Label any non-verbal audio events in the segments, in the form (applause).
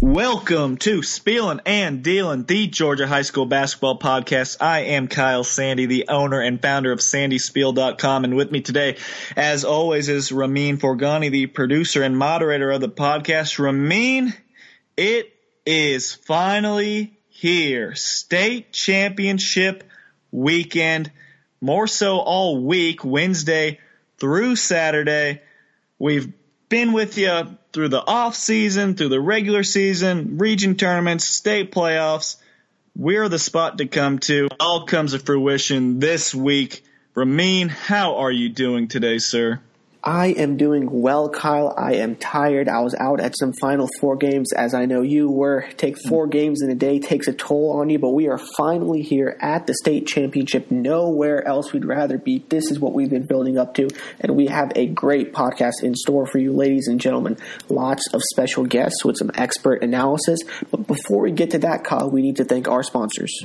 Welcome to Spielin' and Dealin', the Georgia High School Basketball Podcast. I am Kyle Sandy, the owner and founder of SandySpiel.com, and with me today, as always, is Ramin Forgani, the producer and moderator of the podcast. Ramin, it is finally here. State Championship weekend, more so all week, Wednesday through Saturday. We've been with you through the off season, through the regular season, region tournaments, state playoffs. We're the spot to come to. All comes to fruition this week. Ramin, how are you doing today, sir? I am doing well, Kyle. I am tired. I was out at some Final Four games, as I know you were. Take four mm. games in a day takes a toll on you, but we are finally here at the state championship. Nowhere else we'd rather be. This is what we've been building up to, and we have a great podcast in store for you, ladies and gentlemen. Lots of special guests with some expert analysis. But before we get to that, Kyle, we need to thank our sponsors.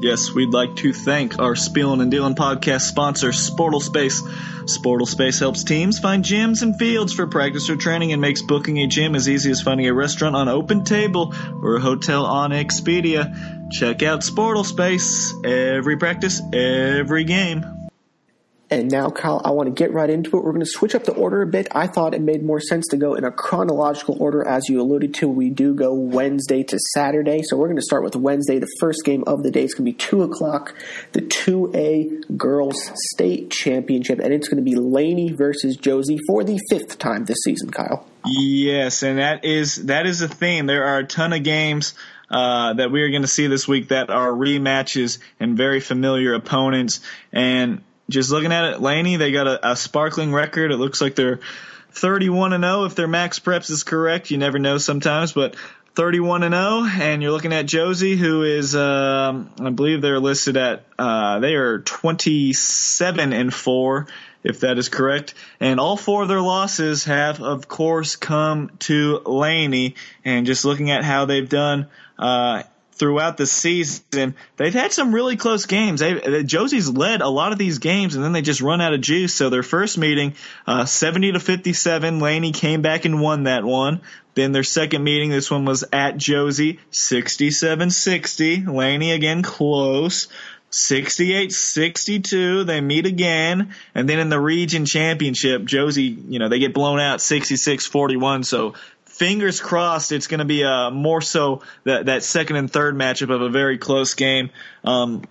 Yes, we'd like to thank our Spielin' and Dealin' podcast sponsor, Sportal Space. Sportal Space helps teams find gyms and fields for practice or training and makes booking a gym as easy as finding a restaurant on Open Table or a hotel on Expedia. Check out Sportal Space. Every practice, every game. And now, Kyle, I want to get right into it. We're going to switch up the order a bit. I thought it made more sense to go in a chronological order, as you alluded to. We do go Wednesday to Saturday. So we're going to start with Wednesday. The first game of the day is going to be 2 o'clock, the 2A Girls State Championship. And it's going to be Laney versus Josey for the fifth time this season, Kyle. Yes, and that is that is a theme. There are a ton of games uh, that we are going to see this week that are rematches and very familiar opponents. And just looking at it, Laney, they got a, a sparkling record. It looks like they're 31 and 0 if their max preps is correct. You never know sometimes, but 31 and 0 and you're looking at Josey who is um, I believe they're listed at uh, they are 27 and 4 if that is correct and all four of their losses have of course come to Laney and just looking at how they've done uh, throughout the season. They've had some really close games. They, Josey's led a lot of these games, and then they just run out of juice. So their first meeting, uh, 70 to 57, Laney came back and won that one. Then their second meeting, this one was at Josey, 67-60. Laney again close. 68-62, they meet again, and then in the region championship, Josey, you know, they get blown out 66-41, so fingers crossed it's going to be a more so that that second and third matchup of a very close game. Um,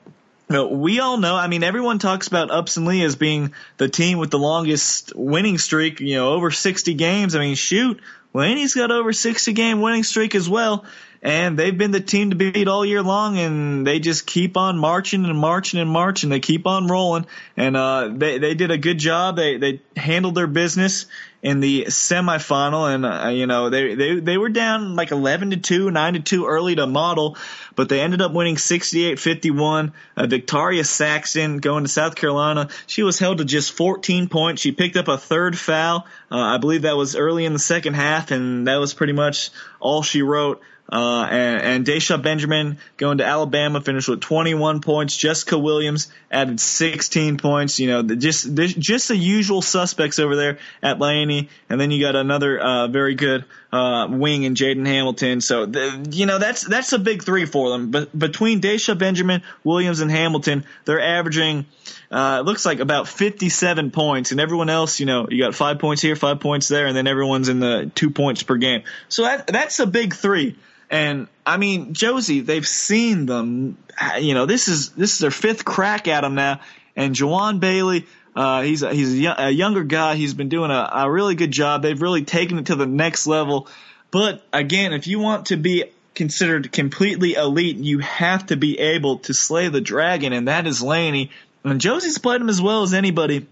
you know, we all know. I mean, everyone talks about Upson Lee as being the team with the longest winning streak. You know, over 60 games. I mean, shoot, Laney's got over 60 game winning streak as well. And they've been the team to beat all year long, and they just keep on marching and marching and marching. They keep on rolling, and uh, they they did a good job. They they handled their business in the semifinal, and uh, you know they they they were down like 11 to two, 9 to two early to model, but they ended up winning 68-51. Uh, Victoria Saxon going to South Carolina, she was held to just 14 points. She picked up a third foul. Uh, I believe that was early in the second half, and that was pretty much all she wrote. Uh, and, and Desha Benjamin going to Alabama finished with 21 points. Jessica Williams added 16 points. You know, just just the usual suspects over there at Laney, and then you got another uh, very good uh, wing in Jaden Hamilton. So the, you know that's that's a big three for them. But between Desha Benjamin, Williams, and Hamilton, they're averaging. Uh, it looks like about 57 points, and everyone else, you know, you got five points here, five points there, and then everyone's in the two points per game. So that that's a big three. And I mean, Josey, they've seen them. You know, this is this is their fifth crack at them now. And Jawan Bailey, uh, he's a, he's a, a, younger guy. He's been doing a, a really good job. They've really taken it to the next level. But again, if you want to be considered completely elite, you have to be able to slay the dragon, and that is Laney. And Josey's played him as well as anybody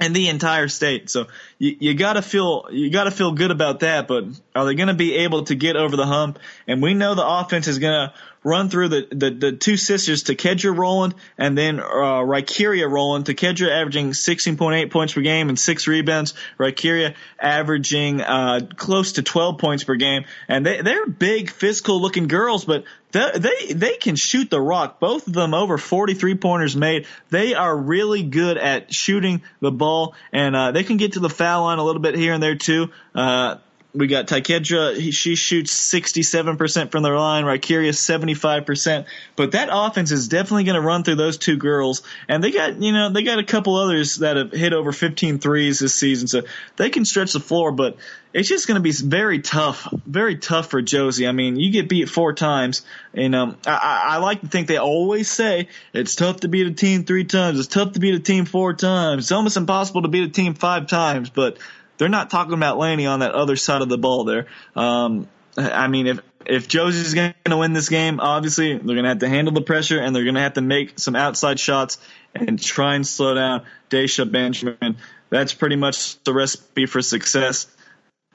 in the entire state. So you, you gotta feel you gotta feel good about that. But are they going to be able to get over the hump? And we know the offense is going to run through the, the, the two sisters, Takedra Rowland and then uh, Rykeria Rowland. Takedra averaging 16.8 points per game and six rebounds. Rykeria averaging uh, close to 12 points per game. And they, they're big, physical looking girls, but they, they they can shoot the rock. Both of them over 43 pointers made. They are really good at shooting the ball, and uh, they can get to the foul a little bit here and there too. Uh, we got Takedra. He, she shoots 67% from their line. Rykeria 75%. But that offense is definitely going to run through those two girls. And they got, you know, they got a couple others that have hit over 15 threes this season. So they can stretch the floor. But it's just going to be very tough, very tough for Josey. I mean, you get beat four times. And um, I, I like to think they always say it's tough to beat a team three times. It's tough to beat a team four times. It's almost impossible to beat a team five times. But they're not talking about Laney on that other side of the ball there. Um, I mean, if if Josey's going to win this game, obviously they're going to have to handle the pressure and they're going to have to make some outside shots and try and slow down Daisha Benjamin. That's pretty much the recipe for success.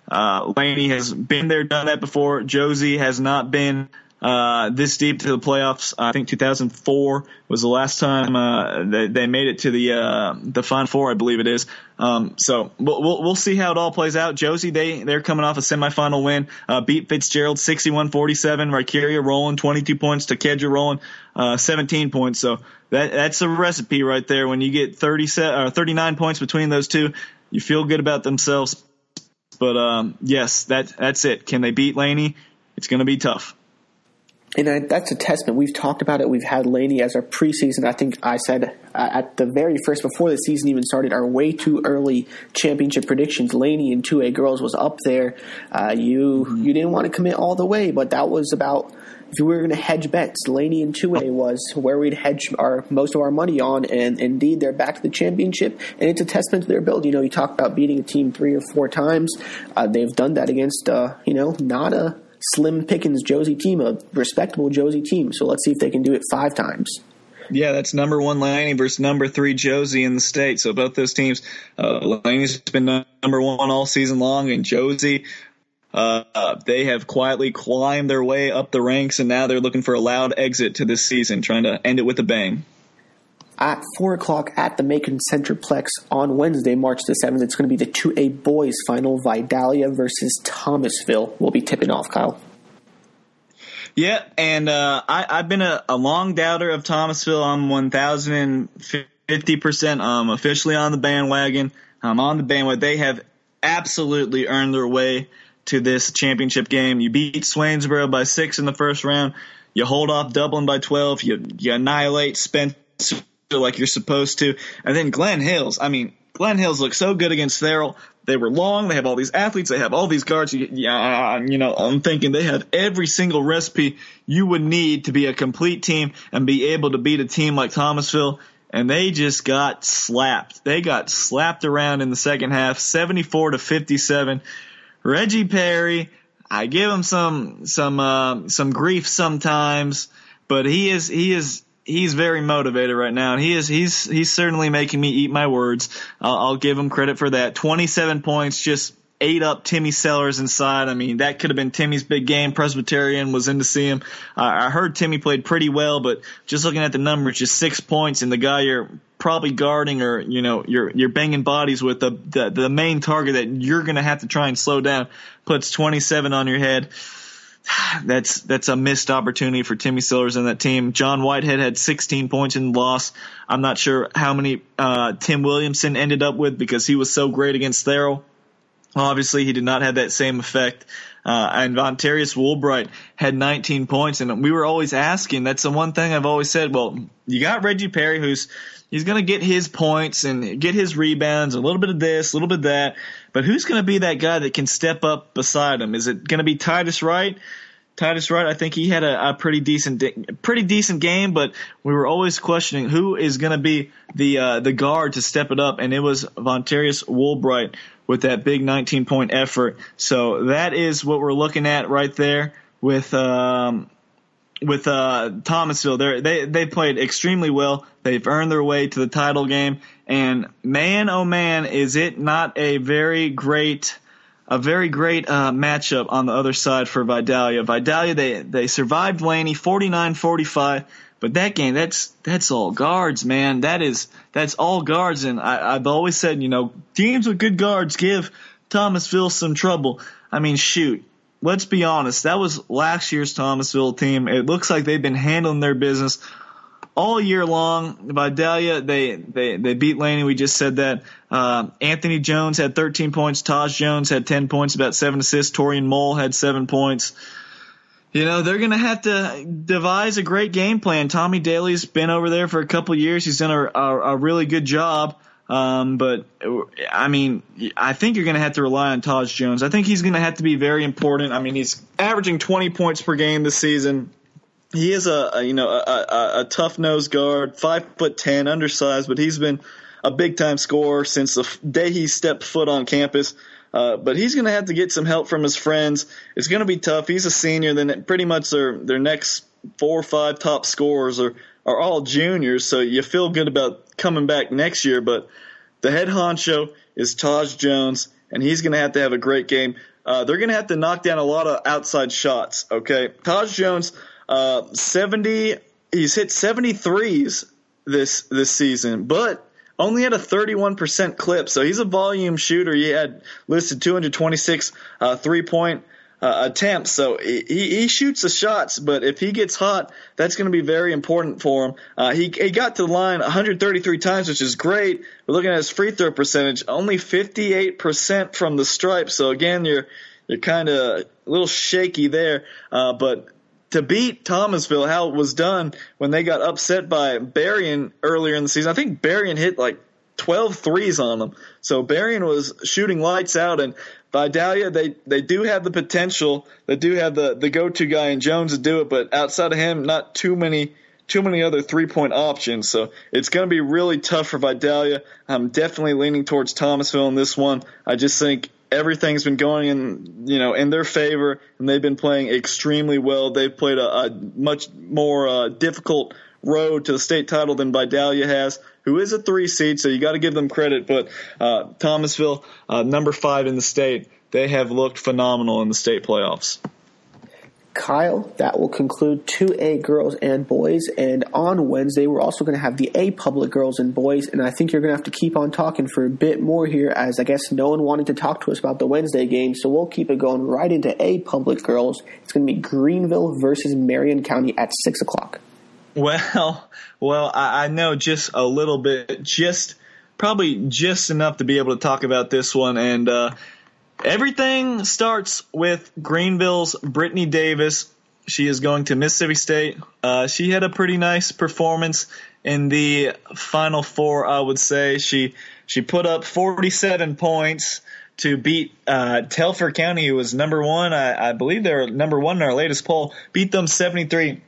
Uh, Laney has been there, done that before. Josey has not been uh, this deep to the playoffs. I think 2004 was the last time uh, they, they, made it to the uh, the Final Four, I believe it is. Um, so we'll, we'll, see how it all plays out. Josey, they they're coming off a semifinal win, uh, beat Fitzgerald 61-47. Rykeria Rowland 22 points. Takedra Rowland uh, 17 points. So that that's a recipe right there. When you get 30 or 39 points between those two, you feel good about themselves. But um, yes, that that's it. Can they beat Laney? It's going to be tough and that's a testament. We've talked about it. We've had Laney as our preseason. I think I said uh, at the very first, before the season even started, our way too early championship predictions. Laney and 2A girls was up there. Uh, you mm-hmm. you didn't want to commit all the way, but that was about if we were going to hedge bets. Laney and 2A was where we'd hedge our most of our money on, and indeed they're back to the championship, and it's a testament to their build. You know, you talk about beating a team three or four times. Uh, they've done that against uh, you know not a slim pickings Josey team, a respectable Josey team. So let's see if they can do it five times. Yeah, that's number one Laney versus number three Josey in the state. So both those teams, uh, Laney's been number one all season long, and Josey, uh, they have quietly climbed their way up the ranks, and now they're looking for a loud exit to this season, trying to end it with a bang at 4 o'clock at the Macon Centreplex on Wednesday, March the 7th. It's going to be the 2A boys final, Vidalia versus Thomasville. We'll be tipping off, Kyle. Yeah, and uh, I, have been a, a, long doubter of Thomasville. I'm 1,050% um, officially on the bandwagon. I'm on the bandwagon. They have absolutely earned their way to this championship game. You beat Swainsboro by six in the first round. You hold off Dublin by 12. You, you annihilate Spencer like you're supposed to. And then Glenn Hills, I mean, Glenn Hills looks so good against Therrell. They were long. They have all these athletes. They have all these guards. Yeah, you know, I'm thinking they have every single recipe you would need to be a complete team and be able to beat a team like Thomasville. And they just got slapped. They got slapped around in the second half, 74 to 57. Reggie Perry, I give him some some uh, some grief sometimes, but he is he is he's very motivated right now, he is he's he's certainly making me eat my words. I'll, I'll give him credit for that. Twenty seven points, just ate up Timmy Sellers inside. I mean, that could have been Timmy's big game. Presbyterian was in to see him. Uh, I heard Timmy played pretty well, but just looking at the numbers, just six points, and the guy you're probably guarding or you know you're you're banging bodies with the the, the main target that you're going to have to try and slow down puts 27 on your head (sighs) that's that's a missed opportunity for Timmy Sellers and that team. John Whitehead had 16 points in the loss. I'm not sure how many uh, Tim Williamson ended up with because he was so great against Therrell. Obviously, he did not have that same effect. Uh, and Vontarius Woolbright had 19 points, and we were always asking. That's the one thing I've always said. Well, you got Reggie Perry, who's he's going to get his points and get his rebounds, a little bit of this, a little bit of that. But who's going to be that guy that can step up beside him? Is it going to be Titus Wright? Titus Wright, I think he had a, a pretty decent, pretty decent game, but we were always questioning who is going to be the uh, the guard to step it up, and it was Vontarius Woolbright with that big 19 point effort. So that is what we're looking at right there with um, with uh, Thomasville. They're, they they played extremely well. They've earned their way to the title game, and man, oh man, is it not a very great a very great uh, matchup on the other side for Vidalia. Vidalia they they survived Laney 49-45, but that game that's that's all guards, man. That is that's all guards, and I, I've always said you know teams with good guards give Thomasville some trouble. I mean, shoot, let's be honest. That was last year's Thomasville team. It looks like they've been handling their business all year long. Vidalia, they, they, they beat Laney. We just said that. Uh, Anthony Jones had 13 points. Taj Jones had 10 points, about seven assists. Torian Mole had seven points. You know, they're going to have to devise a great game plan. Tommy Daly's been over there for a couple years. He's done a, a, a really good job. Um, but I mean, I think you're going to have to rely on Taj Jones. I think he's going to have to be very important. I mean, he's averaging 20 points per game this season he is a, a you know a, a, a tough nose guard, five foot ten, undersized, but he's been a big time scorer since the day he stepped foot on campus. Uh, but he's going to have to get some help from his friends. It's going to be tough. He's a senior. Then pretty much their their next four or five top scorers are are all juniors. So you feel good about coming back next year. But the head honcho is Taj Jones, and he's going to have to have a great game. Uh, they're going to have to knock down a lot of outside shots. Okay, Taj Jones uh, 70, he's hit 73s this this season, but only had a 31% clip. So he's a volume shooter. He had listed 226 uh, three point uh, attempts. So he, he shoots the shots, but if he gets hot, that's going to be very important for him. Uh, he, he got to the line 133 times, which is great. We're looking at his free throw percentage, only 58% from the stripe. So again, you're you're kind of a little shaky there. Uh, but to beat Thomasville, how it was done when they got upset by Berrien earlier in the season. I think Berrien hit like 12 threes on them. So Berrien was shooting lights out and Vidalia, they, they do have the potential. They do have the, the go-to guy in Jones to do it, but outside of him, not too many, too many other three-point options. So it's going to be really tough for Vidalia. I'm definitely leaning towards Thomasville in this one. I just think everything's been going in you know in their favor, and they've been playing extremely well. They've played a, a much more uh, difficult road to the state title than Vidalia has, who is a three seed, so you got to give them credit. But uh, Thomasville, uh, number five in the state, they have looked phenomenal in the state playoffs. Kyle, that will conclude 2A girls and boys. And on Wednesday, we're also going to have the A public girls and boys. And I think you're going to have to keep on talking for a bit more here, as I guess no one wanted to talk to us about the Wednesday game. So we'll keep it going right into A public girls. It's going to be Greenville versus Marion County at 6 o'clock. Well, well, I, I know just a little bit, just probably just enough to be able to talk about this one. And, uh, Everything starts with Greenville's Brittany Davis. She is going to Mississippi State. Uh, she had a pretty nice performance in the Final Four, I would say. She she put up 47 points to beat uh, County, who was number one. I, I believe they're number one in our latest poll. Beat them 73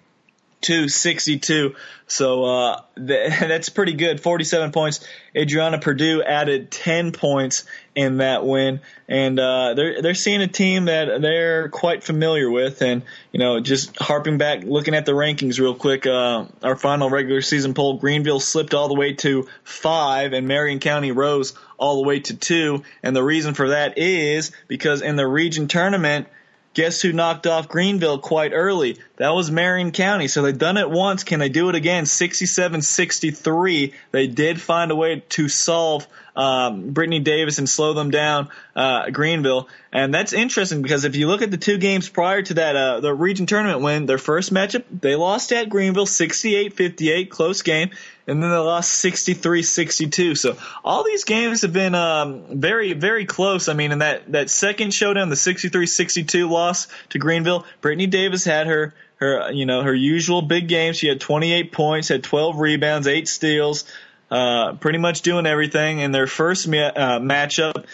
to 62. So uh, th- (laughs) that's pretty good. 47 points. Adriana Purdue added 10 points in that win, and uh, they're they're seeing a team that they're quite familiar with. And you know, just harping back, looking at the rankings real quick. Uh, our final regular season poll: Greenville slipped all the way to five, and Marion County rose all the way to two. And the reason for that is because in the region tournament Guess who knocked off Greenville quite early? That was Marion County. So they've done it once. Can they do it again? 67 63. They did find a way to solve um, Brittany Davis and slow them down, uh, Greenville. And that's interesting because if you look at the two games prior to that, uh, the region tournament win, their first matchup, they lost at Greenville 68 58, close game and then they lost 63-62. So all these games have been um, very, very close. I mean, in that, that second showdown, the 63-62 loss to Greenville, Brittany Davis had her her you know her usual big game. She had 28 points, had 12 rebounds, eight steals, uh, pretty much doing everything. In their first ma- uh, matchup,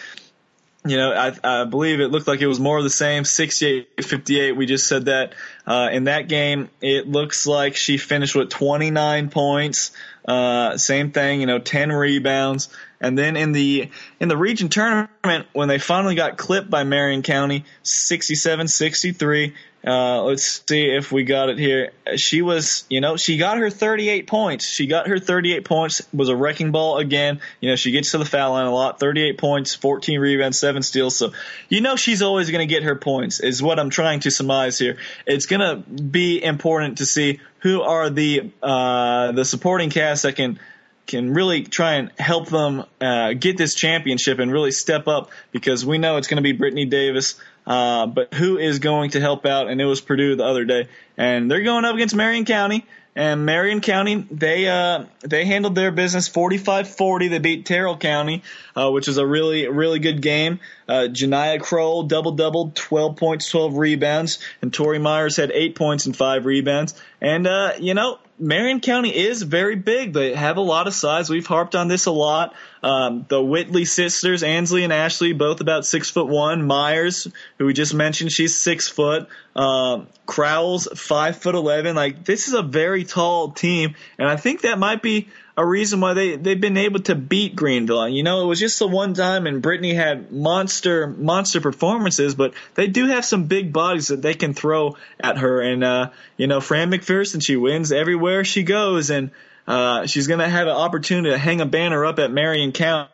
you know, I, I believe it looked like it was more of the same, 68-58. We just said that. Uh, in that game, it looks like she finished with 29 points. Uh, same thing, you know, 10 rebounds. And then in the, in the region tournament, when they finally got clipped by Marion County, 67-63, uh, let's see if we got it here. She was, you know, she got her 38 points. She got her 38 points, was a wrecking ball again. You know, she gets to the foul line a lot. 38 points, 14 rebounds, 7 steals. So, you know, she's always going to get her points, is what I'm trying to surmise here. It's going to be important to see who are the, uh, the supporting cast that can, can really try and help them uh, get this championship and really step up because we know it's going to be Brittany Davis, uh, but who is going to help out? And it was Purdue the other day, and they're going up against Marion County. and Marion County, they uh, they handled their business 45-40. They beat Terrell County, uh, which was a really really good game. Uh, Janiah Kroll double doubled, 12 points, 12 rebounds, and Tori Myers had eight points and five rebounds. And uh, you know, Marion County is very big. They have a lot of size. We've harped on this a lot. Um, the Whitley sisters, Ansley and Ashley, both about six foot one. Myers, who we just mentioned, she's six foot. Um, Crowell's five foot eleven. Like this is a very tall team, and I think that might be a reason why they they've been able to beat Greenville. You know, it was just the one time, and Brittany had monster monster performances, but they do have some big bodies that they can throw at her. And uh, you know, Fran McPherson, she wins everywhere she goes, and uh, she's to have an opportunity to hang a banner up at Marion County.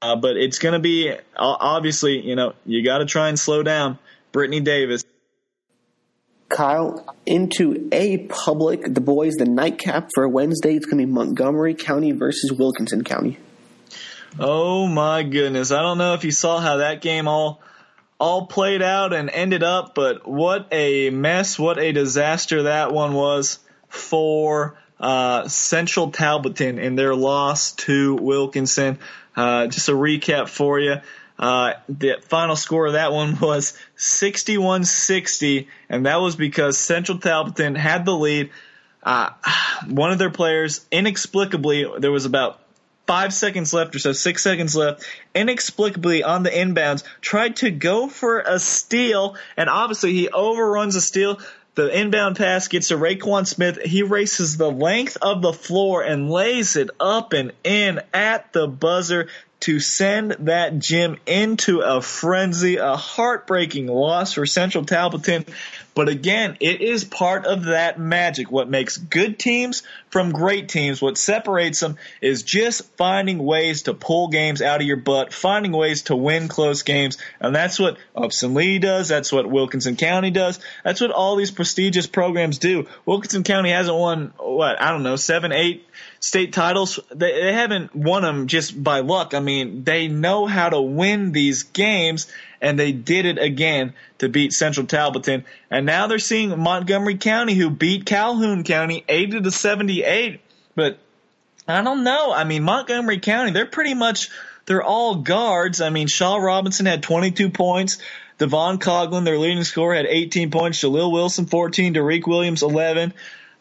Uh, but it's to be obviously, you know, you got to try and slow down Brittany Davis. Kyle, into A Public, the boys, the nightcap for Wednesday. It's going to be Montgomery County versus Wilkinson County. Oh my goodness! I don't know if you saw how that game all all played out and ended up, but what a mess! What a disaster that one was for uh, Central Talbotton in their loss to Wilkinson. Uh, just a recap for you. Uh, the final score of that one (laughs) was 61-60, and that was because Central Talbotton had the lead. Uh, one of their players, inexplicably, there was about five seconds left or so, six seconds left, inexplicably on the inbounds, tried to go for a steal, and obviously he overruns a steal. The inbound pass gets to Raquan Smith. He races the length of the floor and lays it up and in at the buzzer to send that gym into a frenzy, a heartbreaking loss for Central Talbotton. But again, it is part of that magic. What makes good teams from great teams, what separates them is just finding ways to pull games out of your butt, finding ways to win close games. And that's what Upson Lee does. That's what Wilkinson County does. That's what all these prestigious programs do. Wilkinson County hasn't won, what, I don't know, seven, eight state titles. They, they haven't won them just by luck. I mean, they know how to win these games and they did it again to beat Central Talbotton. And now they're seeing Montgomery County, who beat Calhoun County 80 to 78. But I don't know. I mean, Montgomery County, they're pretty much they're all guards. I mean, Shaw Robinson had 22 points. Devon Coglin, their leading scorer, had 18 points. Jaleel Wilson, 14. Derek Williams, 11.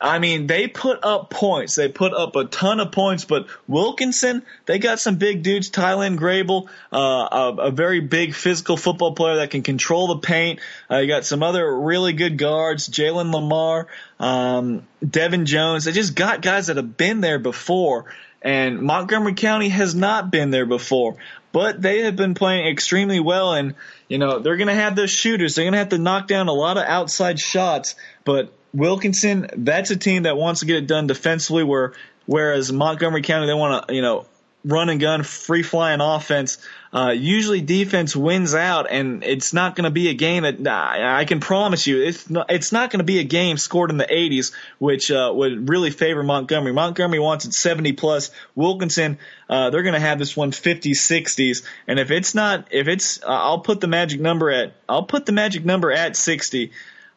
I mean, they put up points. They put up a ton of points, but Wilkinson, they got some big dudes. Tylen Grable, uh, a, a, very big physical football player that can control the paint. Uh, you got some other really good guards. Jalen Lamar, um, Devin Jones. They just got guys that have been there before. And Montgomery County has not been there before, but they have been playing extremely well. And, you know, they're going to have those shooters. They're going to have to knock down a lot of outside shots, but Wilkinson, that's a team that wants to get it done defensively. Where whereas Montgomery County, they want to you know run and gun, free flying offense. Uh, usually defense wins out, and it's not going to be a game that I can promise you it's not, it's not going to be a game scored in the 80s, which uh, would really favor Montgomery. Montgomery wants it 70 plus. Wilkinson, uh, they're going to have this one 50s, 60s, and if it's not, if it's, I'll put the magic number at, I'll put the magic number at 60.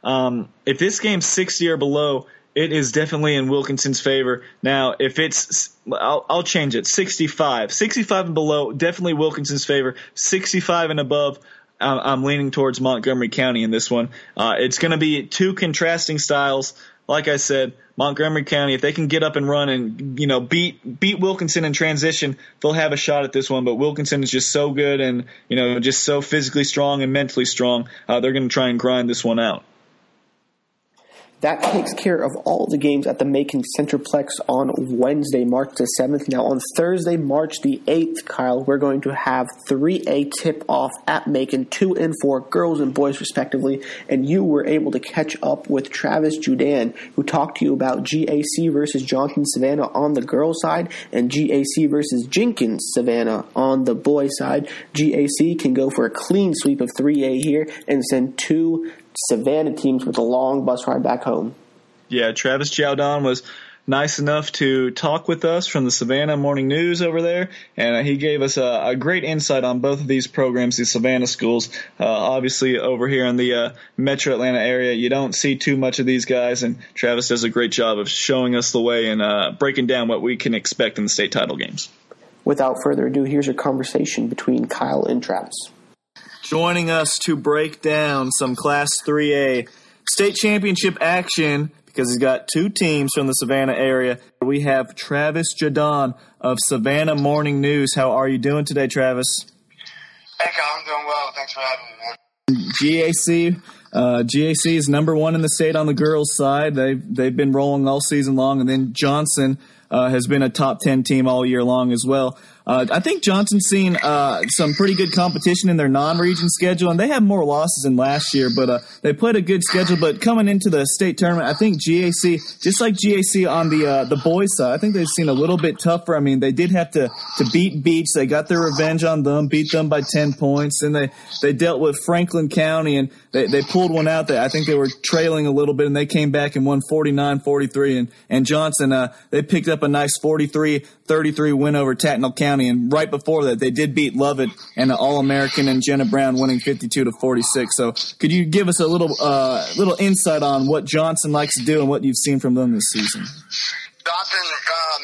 Um, if this game's 60 or below, it is definitely in Wilkinson's favor. Now, if it's, I'll, I'll, change it. 65. 65 and below, definitely Wilkinson's favor. 65 and above, I'm leaning towards Montgomery County in this one. Uh, it's going to be two contrasting styles. Like I said, Montgomery County, if they can get up and run and you know beat beat Wilkinson in transition, they'll have a shot at this one. But Wilkinson is just so good and you know just so physically strong and mentally strong. Uh, they're going to try and grind this one out. That takes care of all the games at the Macon Centreplex on Wednesday, March the 7th. Now, on Thursday, March the 8th, Kyle, we're going to have 3A tip off at Macon, 2 and 4, girls and boys respectively. And you were able to catch up with Travis Judan, who talked to you about GAC versus Johnson Savannah on the girls' side and GAC versus Jenkins Savannah on the boys' side. GAC can go for a clean sweep of 3A here and send two Savannah teams with a long bus ride back home. Yeah, Travis Jowdon was nice enough to talk with us from the Savannah Morning News over there, and he gave us a, a, great insight on both of these programs, the Savannah schools. Uh, obviously, over here in the uh, Metro Atlanta area, you don't see too much of these guys, and Travis does a great job of showing us the way and uh, breaking down what we can expect in the state title games. Without further ado, here's a conversation between Kyle and Travis. Joining us to break down some Class 3A state championship action because he's got two teams from the Savannah area. We have Travis Jadon of Savannah Morning News. How are you doing today, Travis? Hey, Kyle, I'm doing well. Thanks for having me, man. GAC, uh, GAC is number one in the state on the girls' side. They've they've been rolling all season long, and then Johnson uh, has been a top ten team all year long as well. Uh, I think Johnson's seen uh, some pretty good competition in their non-region schedule, and they have more losses than last year, but uh, they played a good schedule. But coming into the state tournament, I think GAC, just like GAC on the uh, the boys side, I think they've seen a little bit tougher. I mean, they did have to to beat Beach. They got their revenge on them, beat them by ten points, and they they dealt with Franklin County and they, they pulled one out that I think they were trailing a little bit, and they came back and won 49-43. And and Johnson, uh, they picked up a nice 43-33 win over Tattnall County. County. And right before that, they did beat Lovett and an All American and Jenna Brown winning 52 to 46. So could you give us a little, uh, little insight on what Johnson likes to do and what you've seen from them this season? Johnson, um,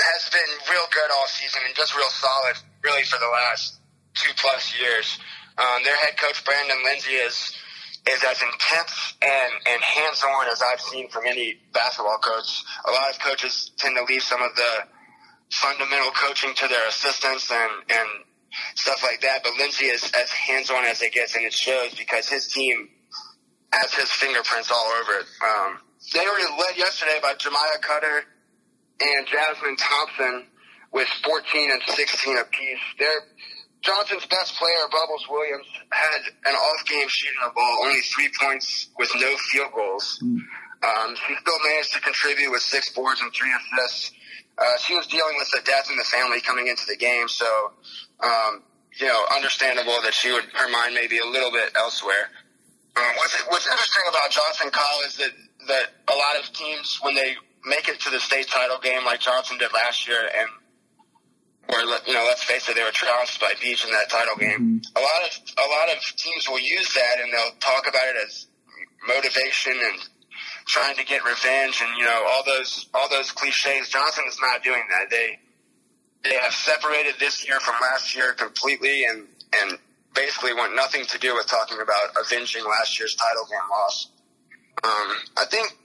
has been real good all season and just real solid really for the last two plus years. Um, their head coach Brandon Lindsay is is as intense and, and hands on as I've seen from any basketball coach. A lot of coaches tend to leave some of the fundamental coaching to their assistants and, and stuff like that. But Lindsay is as hands on as it gets, and it shows because his team has his fingerprints all over it. Um, they were led yesterday by Jemiah Cutter and Jasmine Thompson with 14 and 16 apiece. They're, Johnson's best player, Bubbles Williams, had an off game shooting the ball, only three points with no field goals. Mm. Um, she still managed to contribute with six boards and three assists uh, she was dealing with the death in the family coming into the game, so um, you know, understandable that she would her mind may be a little bit elsewhere. Um, what's what's interesting about Johnson College is that that a lot of teams when they make it to the state title game like Johnson did last year and where you know, let's face it, they were trounced by Beach in that title game. Mm-hmm. A lot of a lot of teams will use that and they'll talk about it as motivation and trying to get revenge and you know all those all those cliches. Johnson is not doing that. They they have separated this year from last year completely and and basically want nothing to do with talking about avenging last year's title game loss. Um, I think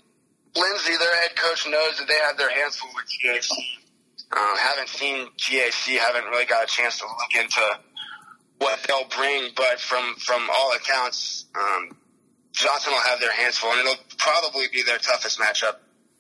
Lindsay, their head coach, knows that they have their hands full with GAC. Uh, haven't seen GAC, haven't really got a chance to look into what they'll bring, but from from all accounts, um, Johnson will have their hands full, and it'll probably be their toughest matchup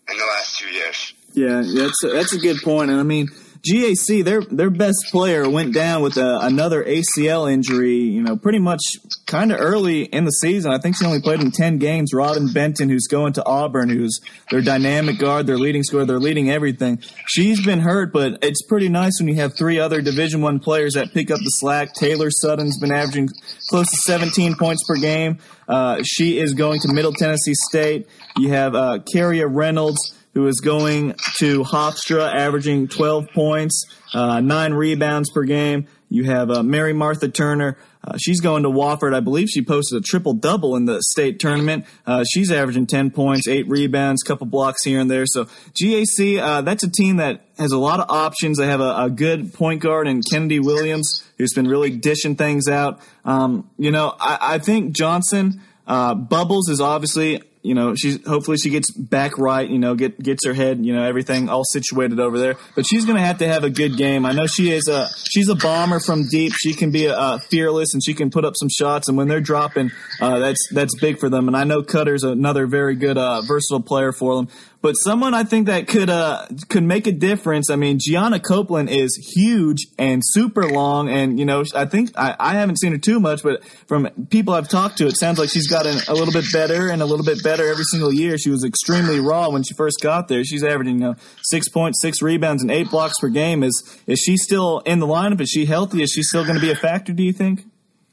in the last two years. Yeah, that's a, that's a good point. and I mean. GAC, their their best player went down with a, another ACL injury. You know, pretty much kind of early in the season. I think she only played in ten games. Robin Benton, who's going to Auburn, who's their dynamic guard, their leading scorer, they're leading everything. She's been hurt, but it's pretty nice when you have three other Division One players that pick up the slack. Taylor Sutton's been averaging close to 17 points per game. Uh, she is going to Middle Tennessee State. You have uh, Reynolds who is going to Hofstra, averaging 12 points, uh, nine rebounds per game. You have uh, Mary Martha Turner. Uh, she's going to Wofford. I believe she posted a triple double in the state tournament. Uh, she's averaging 10 points, eight rebounds, couple blocks here and there. So GAC, uh, that's a team that has a lot of options. They have a, a good point guard in Kennedy Williams, who's been really dishing things out. Um, you know, I, I think Johnson, uh, Bubbles is obviously you know, she's hopefully she gets back right, you know, get gets her head, you know, everything all situated over there. But she's going to have to have a good game. I know she is a she's a bomber from deep. She can be a fearless and she can put up some shots. And when they're dropping, uh, that's that's big for them. And I know Cutter's another very good uh, versatile player for them. But someone I think that could uh could make a difference. I mean, Gianna Copeland is huge and super long, and you know, I think I, I haven't seen her too much, but from people I've talked to, it sounds like she's gotten a little bit better and a little bit better every single year. She was extremely raw when she first got there. She's averaging you know, six points, six rebounds, and eight blocks per game. Is is she still in the lineup? Is she healthy? Is she still going to be a factor? Do you think?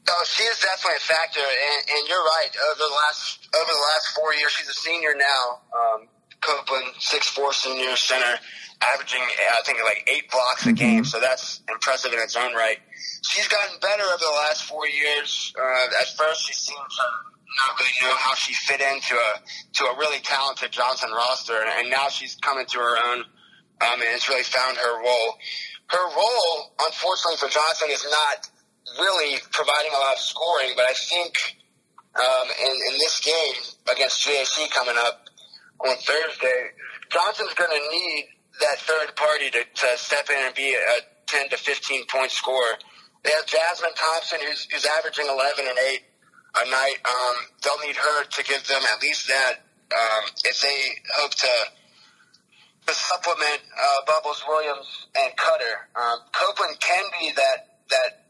Oh, she is definitely a factor, and, and you're right. Over the last over the last four years, she's a senior now. Um, Copeland, six four senior center, averaging I think like eight blocks a game. So that's impressive in its own right. She's gotten better over the last four years. Uh, at first, she seemed to not really know how she fit into a to a really talented Johnson roster, and, now she's coming to her own um, and has really found her role. Her role, unfortunately for Johnson, is not really providing a lot of scoring, but I think um, in, in this game against JAC coming up on Thursday, Johnson's going to need that third party to, to step in and be a 10 to 15 point scorer. They have Jasmine Thompson, who's, who's averaging 11 and 8 a night. Um, they'll need her to give them at least that um, if they hope to, to supplement uh, Bubbles Williams and Cutter. Um, Copeland can be that that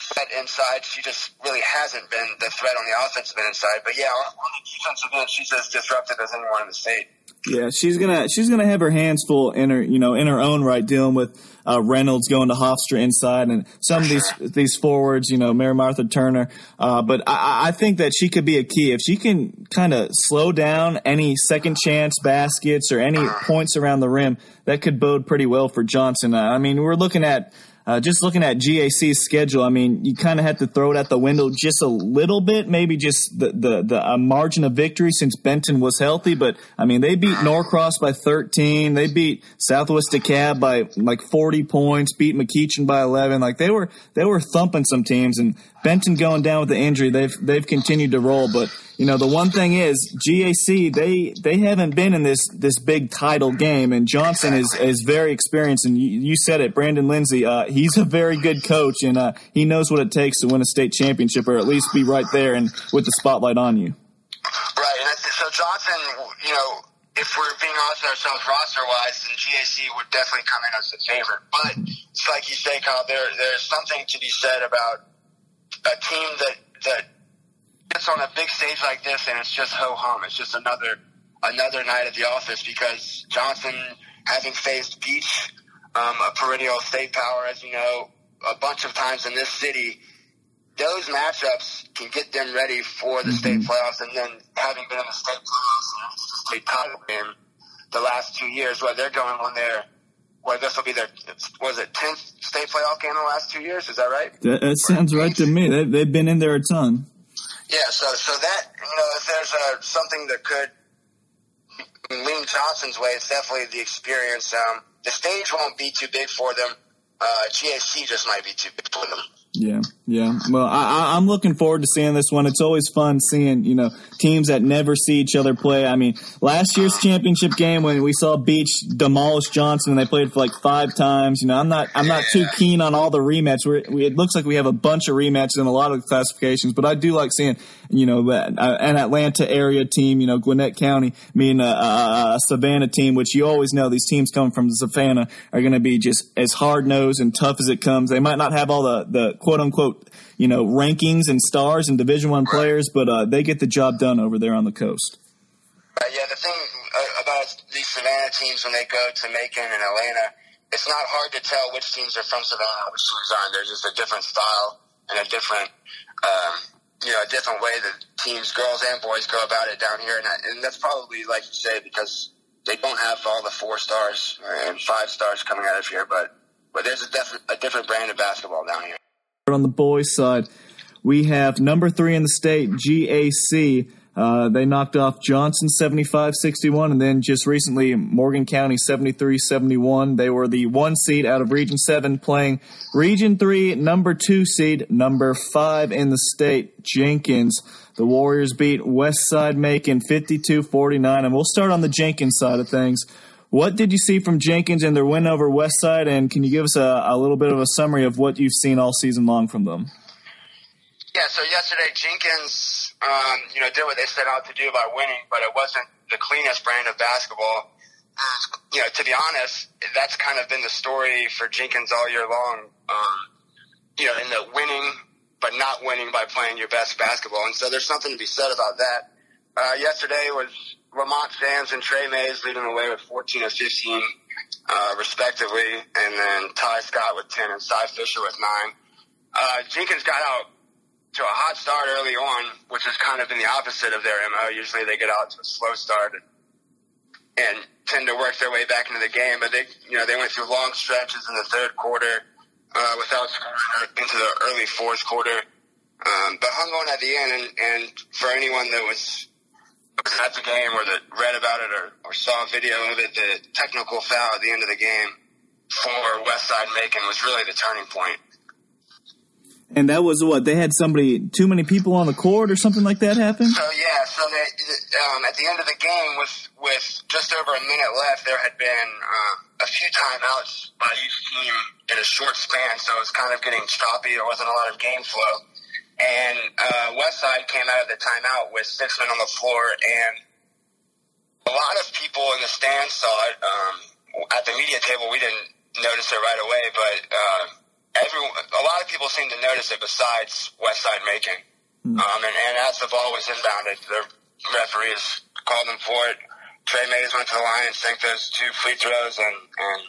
threat inside. She just really hasn't been the threat on the offensive end inside. But yeah, on, the defensive end, she's as disruptive as anyone in the state. Yeah, she's gonna she's gonna have her hands full in her you know in her own right dealing with uh, Reynolds going to Hofstra inside and some of these these forwards you know Mary Martha Turner. Uh, but I, I think that she could be a key if she can kind of slow down any second chance baskets or any points around the rim. That could bode pretty well for Johnson. I mean, we're looking at uh, just looking at GAC's schedule, I mean, you kind of have to throw it at the window just a little bit, maybe just the the, the margin of victory since Benton was healthy. But I mean, they beat Norcross by 13. They beat Southwest DeKalb by like 40 points. Beat McEachern by 11. Like they were they were thumping some teams, and Benton going down with the injury, they've they've continued to roll. But you know, the one thing is GAC they they haven't been in this this big title game, and Johnson is is very experienced. And you, you said it, Brandon Lindsay. Uh, he's a very good coach, and uh, he knows what it takes to win a state championship, or at least be right there and with the spotlight on you. Right, and so Johnson, you know, if we're being honest with ourselves roster wise, then GAC would definitely come in as a favorite. But it's like you say, Kyle, there there's something to be said about a team that that gets on a big stage like this and it's just ho hum. It's just another another night at the office because Johnson, having faced Beach, um, a perennial state power, as you know, a bunch of times in this city, those matchups can get them ready for the state playoffs. And then having been in the state playoffs and the state title game the last two years, where they're going on their well, this will be their was it tenth state playoff game in the last two years? Is that right? That, that sounds right to me. They, they've been in there a ton. Yeah, so so that you know, if there's a, something that could lean Johnson's way, it's definitely the experience. Um, the stage won't be too big for them. Uh, GAC just might be too big for them. Yeah, yeah. Well, I, I'm looking forward to seeing this one. It's always fun seeing you know teams that never see each other play. I mean, last year's championship game when we saw Beach demolish Johnson, and they played for like five times. You know, I'm not I'm not too keen on all the rematches. We, it looks like we have a bunch of rematches in a lot of classifications, but I do like seeing you know uh, an Atlanta area team, you know Gwinnett County, mean a, a, a Savannah team, which you always know these teams coming from Savannah are going to be just as hard nosed and tough as it comes. They might not have all the the quote unquote you know rankings and stars and Division One players, but uh, they get the job done over there on the coast. Uh, yeah, the thing uh, about these Savannah teams when they go to Macon and Atlanta, it's not hard to tell which teams are from Savannah, which teams aren't. There's just a different style and a different, um, you know, a different way that teams, girls and boys, go about it down here, and, that, and that's probably like you say because they don't have all the four stars and five stars coming out of here, but but there's a, def- a different brand of basketball down here. On the boys' side, we have number three in the state, GAC. Uh, they knocked off Johnson 75 61, and then just recently Morgan County 73 71. They were the one seed out of Region 7, playing Region 3, number two seed, number five in the state, Jenkins. The Warriors beat West Side Macon 52 49, and we'll start on the Jenkins side of things. What did you see from Jenkins in their win over West Side? and can you give us a, a little bit of a summary of what you've seen all season long from them? Yeah, so yesterday Jenkins, um, you know, did what they set out to do by winning, but it wasn't the cleanest brand of basketball. You know, to be honest, that's kind of been the story for Jenkins all year long. Um, you know, in the winning, but not winning by playing your best basketball. And so there's something to be said about that. Uh, yesterday was Lamont Sands and Trey Mays leading the way with 14 and 15, uh, respectively, and then Ty Scott with 10 and Cy Fisher with 9. Uh, Jenkins got out to a hot start early on, which is kind of been the opposite of their MO. Usually they get out to a slow start. and tend to work their way back into the game. But they, you know, they went through long stretches in the third quarter uh, without scoring into the early fourth quarter. Um, but hung on at the end, and, and for anyone that was, was at the game or that read about it or, or saw a video of it, the technical foul at the end of the game for Westside Macon was really the turning point. And that was what they had somebody too many people on the court or something like that happen. So yeah, so um, at the end of the game, with with just over a minute left, there had been um, a few timeouts by each team in a short span, so it was kind of getting choppy. There wasn't a lot of game flow, and uh, Westside came out of the timeout with six men on the floor, and a lot of people in the stands saw it. Um, at the media table, we didn't notice it right away, but. Uh, everyone, a lot of people seem to notice it besides Westside Macon. Mm. Um, and, and as the ball was inbounded, the referees called them for it. Trey Mays went to the line and sank those two free throws, and, and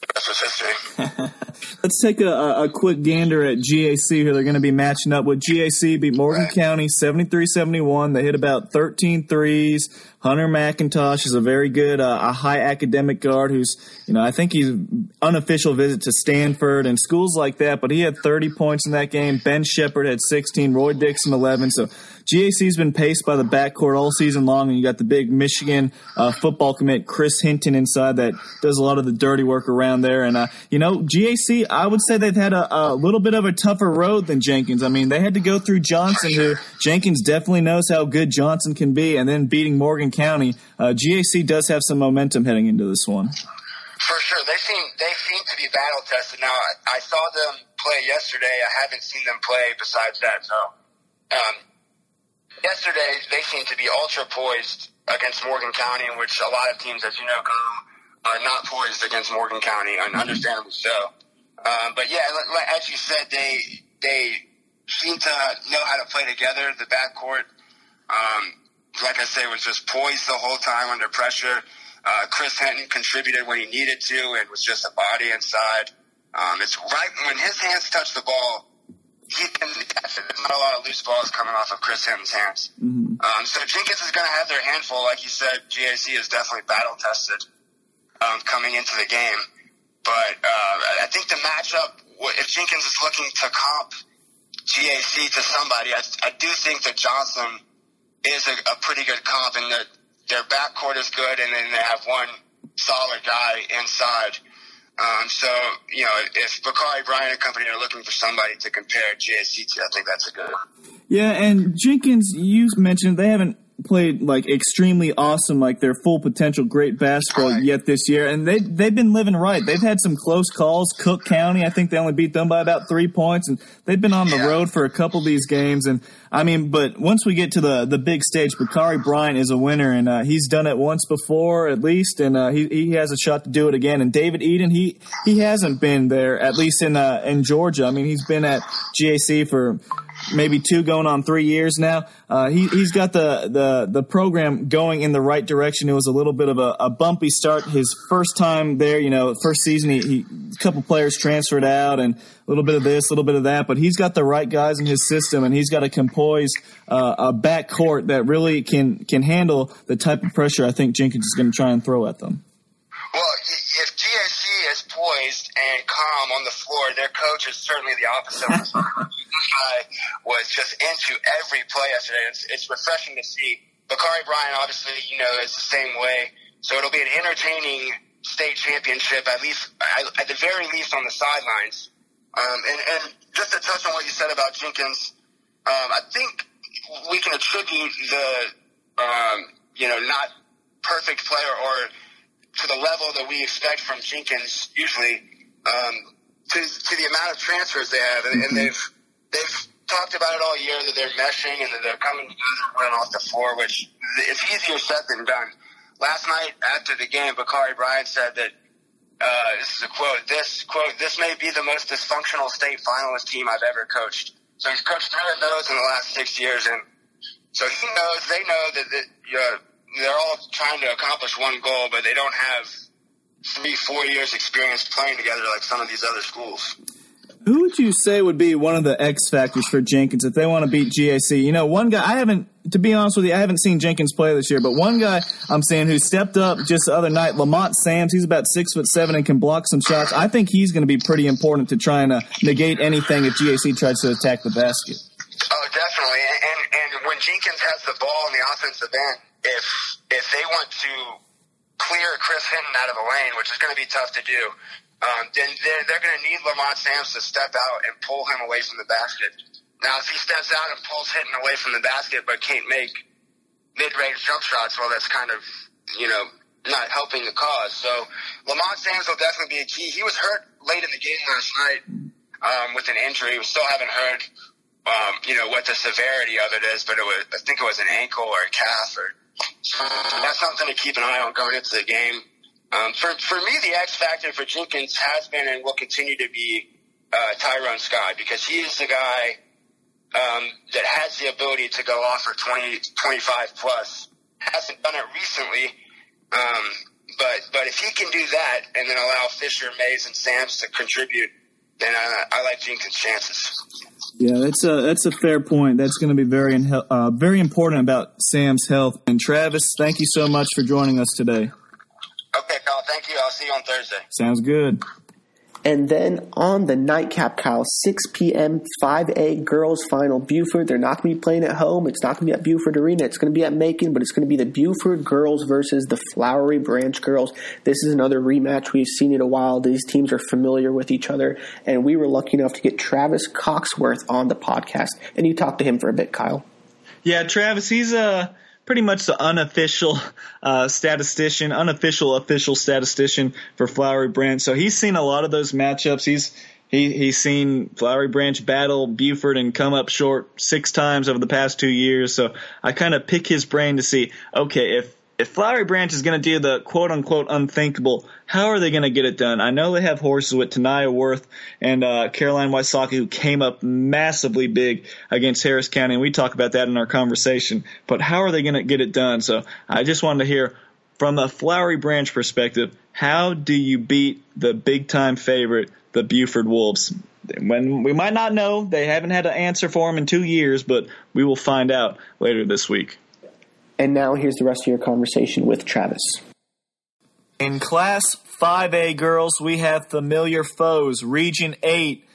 the rest was history. (laughs) Let's take a, a, quick gander at GAC who they're going to be matching up with. GAC beat Morgan right. County 73-71. They hit about 13 threes. Hunter McIntosh is a very good, uh, a high academic guard who's, you know, I think he's unofficial visit to Stanford and schools like that, but he had 30 points in that game. Ben Shepard had 16, Roy Dixon 11. So GAC's been paced by the backcourt all season long, and you got the big Michigan uh, football commit Chris Hinton inside that does a lot of the dirty work around there. And, uh, you know, GAC, I would say they've had a, a little bit of a tougher road than Jenkins. I mean, they had to go through Johnson, who Jenkins definitely knows how good Johnson can be, and then beating Morgan County, uh, GAC does have some momentum heading into this one. For sure, they seem they seem to be battle tested. Now, I, I saw them play yesterday. I haven't seen them play besides that. So, um, yesterday they seemed to be ultra poised against Morgan County, in which a lot of teams, as you know, are not poised against Morgan County, and understandably so. Um, but yeah, as you said, they they seem to know how to play together. The backcourt. Um, like I say, was just poised the whole time under pressure. Uh, Chris Hinton contributed when he needed to and was just a body inside. Um, it's right when his hands touch the ball, he can catch it. There's not a lot of loose balls coming off of Chris Hinton's hands. Mm-hmm. Um, so Jenkins is going to have their handful. Like you said, GAC is definitely battle tested um, coming into the game. But uh, I think the matchup, if Jenkins is looking to comp GAC to somebody, I, I do think that Johnson – is a, a pretty good comp, and their their backcourt is good, and then they have one solid guy inside. Um, so, you know, if Bakari Bryant and company are looking for somebody to compare GAC to, I think that's a good one. Yeah, and Jenkins, you mentioned they haven't played like extremely awesome, like their full potential, great basketball right. yet this year, and they they've been living right. They've had some close calls. Cook County, I think they only beat them by about three points, and they've been on the yeah. road for a couple of these games. And I mean, but once we get to the the big stage, Bakari Bryant is a winner, and uh, he's done it once before at least, and uh, he he has a shot to do it again. And David Eden, he he hasn't been there at least in uh, in Georgia. I mean, he's been at GAC for maybe two going on three years now. Uh, he, he's got the, the, the program going in the right direction. It was a little bit of a, a bumpy start his first time there. You know, first season, he, he, a couple players transferred out and little bit of this, a little bit of that, but he's got the right guys in his system and he's got a composed, uh, a back court that really can, can handle the type of pressure I think Jenkins is going to try and throw at them. Well, if GAC is poised and calm on the floor, their coach is certainly the opposite. this guy (laughs) was just into every play yesterday. It's, it's refreshing to see. Bakari Bryant, obviously, you know, is the same way. So it'll be an entertaining state championship, at least, at the very least, on the sidelines. Um, and, and just to touch on what you said about Jenkins, um, I think we can attribute the, um, you know, not perfect player or to the level that we expect from Jenkins usually um, to, to the amount of transfers they have, and, and mm-hmm. they've they've talked about it all year that they're meshing and that they're coming together running off the floor, which it's easier said than done. Last night after the game, Bakari Bryant said that uh, this is a quote. This quote. This may be the most dysfunctional state finalist team I've ever coached. So he's coached three of those in the last six years, and so he knows. They know that, they're all trying to accomplish one goal, but they don't have three, four years experience playing together like some of these other schools. Who would you say would be one of the X factors for Jenkins if they want to beat GAC? You know, one guy I haven't, to be honest with you, I haven't seen Jenkins play this year, but one guy I'm saying who stepped up just the other night, Lamont Sams. He's about six foot seven and can block some shots. I think he's going to be pretty important to try and uh, negate anything if GAC tries to attack the basket. Oh, definitely. And, and when Jenkins has the ball in the offensive end, if if they want to clear Chris Hinton out of the lane, which is going to be tough to do, um, then they're, they're going to need Lamont Sams to step out and pull him away from the basket. Now, if he steps out and pulls Hinton away from the basket but can't make mid-range jump shots, well, that's kind of, you know, not helping the cause. So Lamont Sams will definitely be a key. He was hurt late in the game last night um, with an injury. We still haven't heard, um, you know, what the severity of it is, but it was, I think it was an ankle or a calf or so that's something to keep an eye on going into the game. Um, for for me, the X factor for Jenkins has been and will continue to be uh, Tyrone Scott because he is the guy um, that has the ability to go off for 20, 25 plus. Hasn't done it recently, um, but but if he can do that and then allow Fisher, Mays, and Sams to contribute, then I, I like Jenkins' chances. Yeah, that's a that's a fair point. That's going to be very uh, very important about Sam's health. And Travis, thank you so much for joining us today. Okay, Kyle. Thank you. I'll see you on Thursday. Sounds good. And then on the nightcap, Kyle, 6 p.m., 5A girls final, Buford. They're not going to be playing at home. It's not going to be at Buford Arena. It's going to be at Macon, but it's going to be the Buford girls versus the Flowery Branch girls. This is another rematch. We've seen it a while. These teams are familiar with each other, and we were lucky enough to get Travis Coxworth on the podcast, and you talked to him for a bit, Kyle. Yeah, Travis, he's a. Uh pretty much the unofficial uh, statistician, unofficial official statistician for Flowery Branch. So he's seen a lot of those matchups. He's he he's seen Flowery Branch battle Buford and come up short six times over the past two years. So I kind of pick his brain to see, okay, if if Flowery Branch is going to do the quote unquote unthinkable, how are they going to get it done? I know they have horses with Tanaya Worth and uh, Caroline Wysocki who came up massively big against Harris County, and we talk about that in our conversation. But how are they going to get it done? So I just wanted to hear from a Flowery Branch perspective, how do you beat the big time favorite, the Buford Wolves? When we might not know, they haven't had an answer for them in two years, but we will find out later this week. And now here's the rest of your conversation with Travis. In Class 5A girls, we have familiar foes. Region 8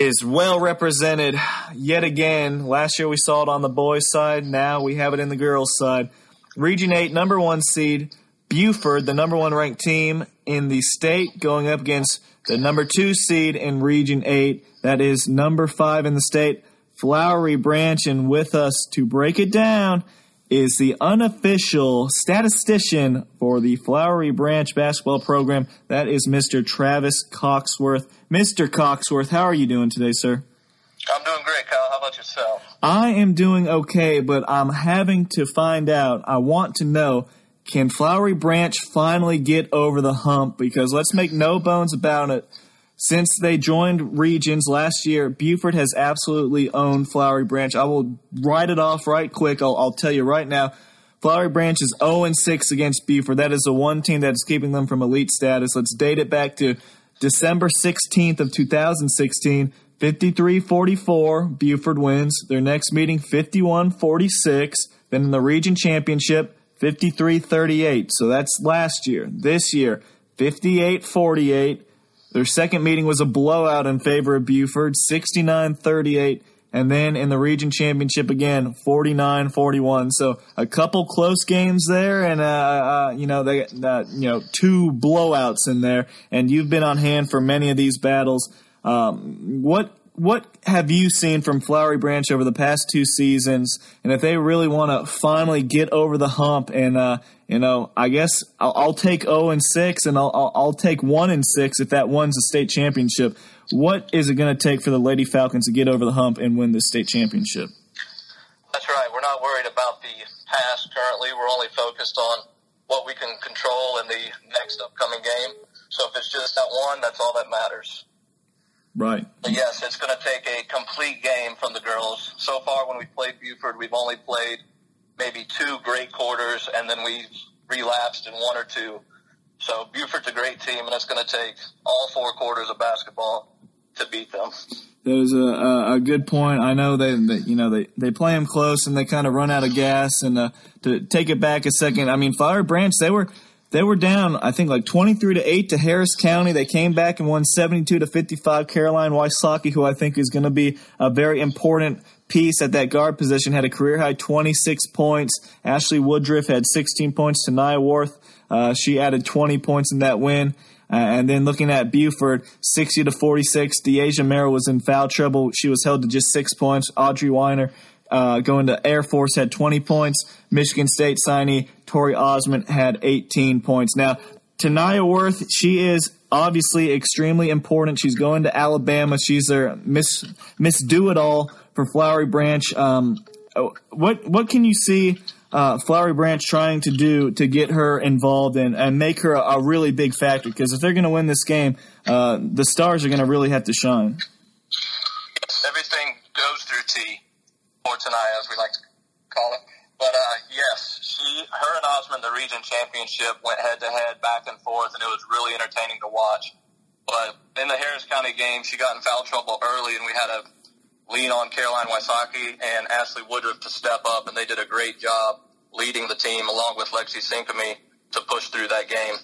is well represented yet again. Last year we saw it on the boys' side. Now we have it in the girls' side. Region 8, number one seed, Buford, the number one ranked team in the state, going up against the number two seed in Region 8. That is number five in the state, Flowery Branch. And with us to break it down is the unofficial statistician for the Flowery Branch basketball program. That is Mr. Travis Coxworth. Mr. Coxworth, how are you doing today, sir? I'm doing great, Kyle. How about yourself? I am doing okay, but I'm having to find out. I want to know can Flowery Branch finally get over the hump? Because let's make no bones about it. Since they joined Regions last year, Buford has absolutely owned Flowery Branch. I will write it off right quick. I'll, I'll tell you right now. Flowery Branch is 0 and 6 against Buford. That is the one team that is keeping them from elite status. Let's date it back to December 16th of 2016. 53-44, Buford wins. Their next meeting, 51-46. Then in the region championship, 53-38. So that's last year. This year, 58-48. Their second meeting was a blowout in favor of Buford, 69-38, and then in the region championship again, 49-41. So a couple close games there, and uh, uh, you know they uh, you know two blowouts in there. And you've been on hand for many of these battles. Um, what what have you seen from Flowery Branch over the past two seasons? And if they really want to finally get over the hump, and uh, you know, I guess I'll, I'll take zero oh and six, and I'll, I'll, I'll take one and six if that one's a state championship. What is it going to take for the Lady Falcons to get over the hump and win this state championship? That's right. We're not worried about the past currently. We're only focused on what we can control in the next upcoming game. So if it's just that one, that's all that matters. Right. But yes, it's going to take a complete game from the girls. So far, when we played Buford, we've only played maybe two great quarters, and then we've relapsed in one or two. So Buford's a great team, and it's going to take all four quarters of basketball to beat them. That was a, a, a good point. I know they, they, you know, they, they play them close and they kind of run out of gas. And uh, to take it back a second, I mean, Flowery Branch, they were they were down, I think, like 23 to 8 to Harris County. They came back and won 72 to 55. Caroline Wysocki, who I think is going to be a very important piece at that guard position, had a career high 26 points. Ashley Woodruff had 16 points Tanaya Worth. Uh, she added 20 points in that win. Uh, and then looking at Buford, 60 to 46. Deasia Merrill was in foul trouble. She was held to just six points. Audrey Weiner uh, going to Air Force had 20 points. Michigan State signee Tori Osmond had 18 points. Now, Tanaya Worth, she is obviously extremely important. She's going to Alabama. She's their Miss Miss Do It All for Flowery Branch. Um, what what can you see uh, Flowery Branch trying to do to get her involved and, and make her a, a really big factor? Because if they're going to win this game, uh, the stars are going to really have to shine. Everything goes through T, or Tanaya, as we like to call it. But uh, yes, she, her and Osmond, the region championship, went head to head, back and forth, and it was really entertaining to watch. But in the Harris County game, she got in foul trouble early, and we had to lean on Caroline Wysocki and Ashley Woodruff to step up, and they did a great job leading the team along with Lexi Sinkamy to push through that game.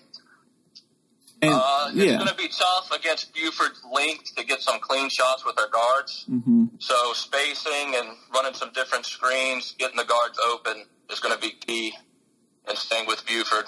And, Uh, it's yeah. going to be tough against Buford's length to get some clean shots with their guards. Mm-hmm. So spacing and running some different screens, getting the guards open is going to be key. And staying with Buford.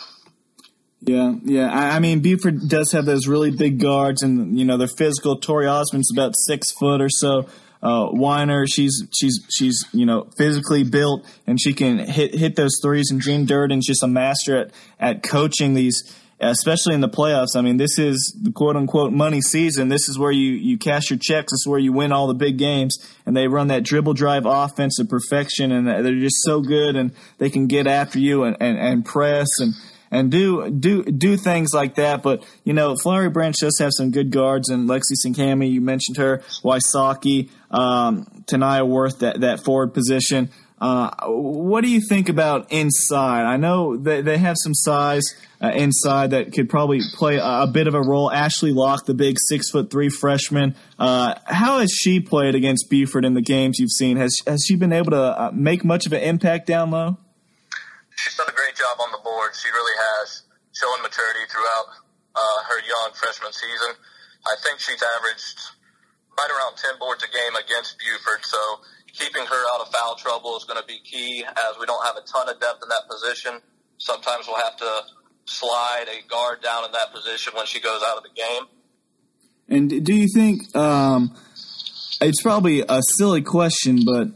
Yeah, yeah. I, I mean, Buford does have those really big guards, and you know they're physical. Tori Osmond's about six foot or so. Uh, Weiner, she's she's she's you know physically built, and she can hit hit those threes. And Gene Durden's just a master at at coaching these, especially in the playoffs. I mean, this is the quote unquote money season. This is where you you cash your checks. This is where you win all the big games. And they run that dribble drive offense to perfection, and they're just so good, and they can get after you and and, and press and and do do do things like that. But you know, Flowery Branch does have some good guards, and Lexi Sinkami, you mentioned her, Wysocki, um, Tanaya Worth, that that forward position. Uh, what do you think about inside? I know they, they have some size uh, inside that could probably play a, a bit of a role. Ashley Locke, the big six foot three freshman, uh, how has she played against Buford in the games you've seen? Has has she been able to uh, make much of an impact down low? She's done a great job on the board. She really has, showing maturity throughout uh, her young freshman season. I think she's averaged right around 10 boards a game against Buford, so keeping her out of foul trouble is going to be key as we don't have a ton of depth in that position. Sometimes we'll have to slide a guard down in that position when she goes out of the game. And do you think um, it's probably a silly question, but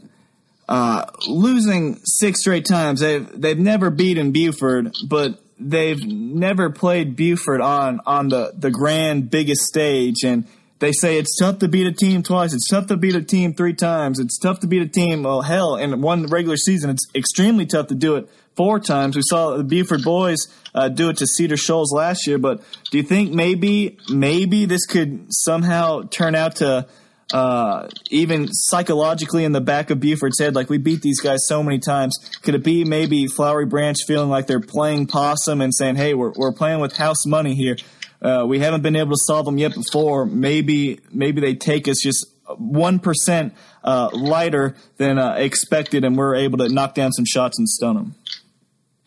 uh, losing six straight times, they've they've never beaten Buford, but they've never played Buford on on the the grand biggest stage, and they say it's tough to beat a team twice. It's tough to beat a team three times. It's tough to beat a team. Well, hell, in one regular season, it's extremely tough to do it four times. We saw the Buford boys uh, do it to Cedar Shoals last year. But do you think maybe maybe this could somehow turn out to uh, even psychologically in the back of Buford's head, like we beat these guys so many times, could it be maybe Flowery Branch feeling like they're playing possum and saying, "Hey, we're we're playing with house money here. Uh, we haven't been able to solve them yet before. Maybe maybe they take us just one percent uh, lighter than uh, expected, and we're able to knock down some shots and stun them."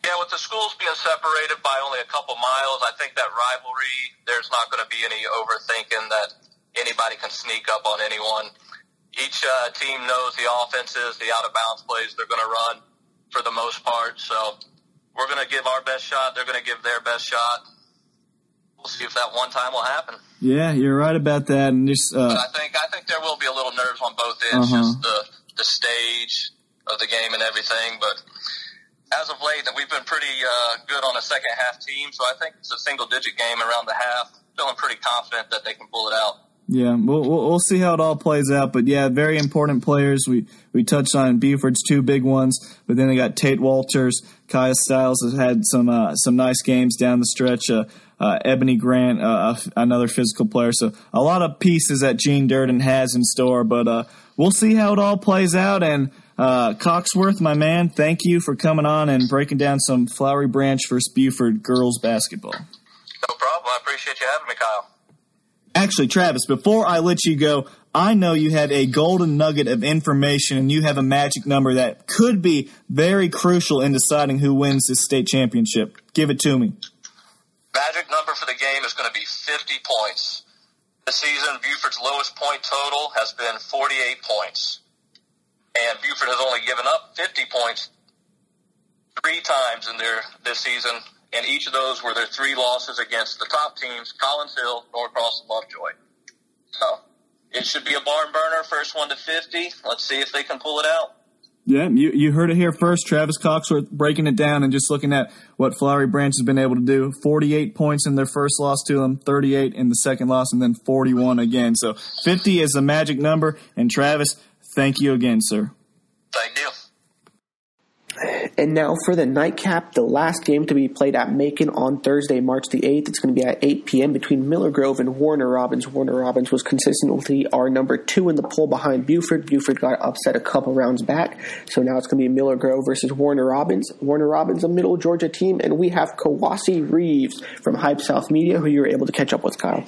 Yeah, with the schools being separated by only a couple miles, I think that rivalry, there's not going to be any overthinking that anybody can sneak up on anyone. Each uh, team knows the offenses, the out of bounds plays they're going to run for the most part. So we're going to give our best shot. They're going to give their best shot. We'll see if that one time will happen. Yeah, you're right about that. And just uh, I think I think there will be a little nerves on both ends, Uh-huh. just the the stage of the game and everything. But as of late, that we've been pretty uh, good on a second half team, so I think it's a single digit game around the half. Feeling pretty confident that they can pull it out. Yeah, we'll, we'll we'll see how it all plays out. But yeah, very important players. We we touched on Buford's two big ones, but then they got Tate Walters, Kaya Styles has had some uh, some nice games down the stretch. Uh, uh, Ebony Grant, uh, another physical player. So a lot of pieces that Gene Durden has in store. But uh, we'll see how it all plays out. And uh, Coxworth, my man, thank you for coming on and breaking down some Flowery Branch versus Buford girls basketball. No problem. I appreciate you having me, Kyle. Actually, Travis, before I let you go, I know you have a golden nugget of information and you have a magic number that could be very crucial in deciding who wins this state championship. Give it to me. Magic number for the game is going to be 50 points. This season, Buford's lowest point total has been 48 points. And Buford has only given up 50 points three times in their this season, and each of those were their three losses against the top teams: Collins Hill, Norcross, and Lovejoy. So it should be a barn burner. First one to 50. Let's see if they can pull it out. Yeah, you, you heard it here first. Travis Coxworth breaking it down and just looking at what Flowery Branch has been able to do. 48 points in their first loss to them, 38 in the second loss, and then 41 again. So 50 is the magic number. And Travis, thank you again, sir. Thank you. And now for the nightcap, the last game to be played at Macon on Thursday, March the 8th. It's going to be at 8 p.m. between Miller Grove and Warner Robins. Warner Robins was consistently our number two in the poll behind Buford. Buford got upset a couple rounds back. So now it's going to be Miller Grove versus Warner Robins. Warner Robins, a middle Georgia team. And we have Kawasi Reeves from Hype South Media, who you were able to catch up with, Kyle.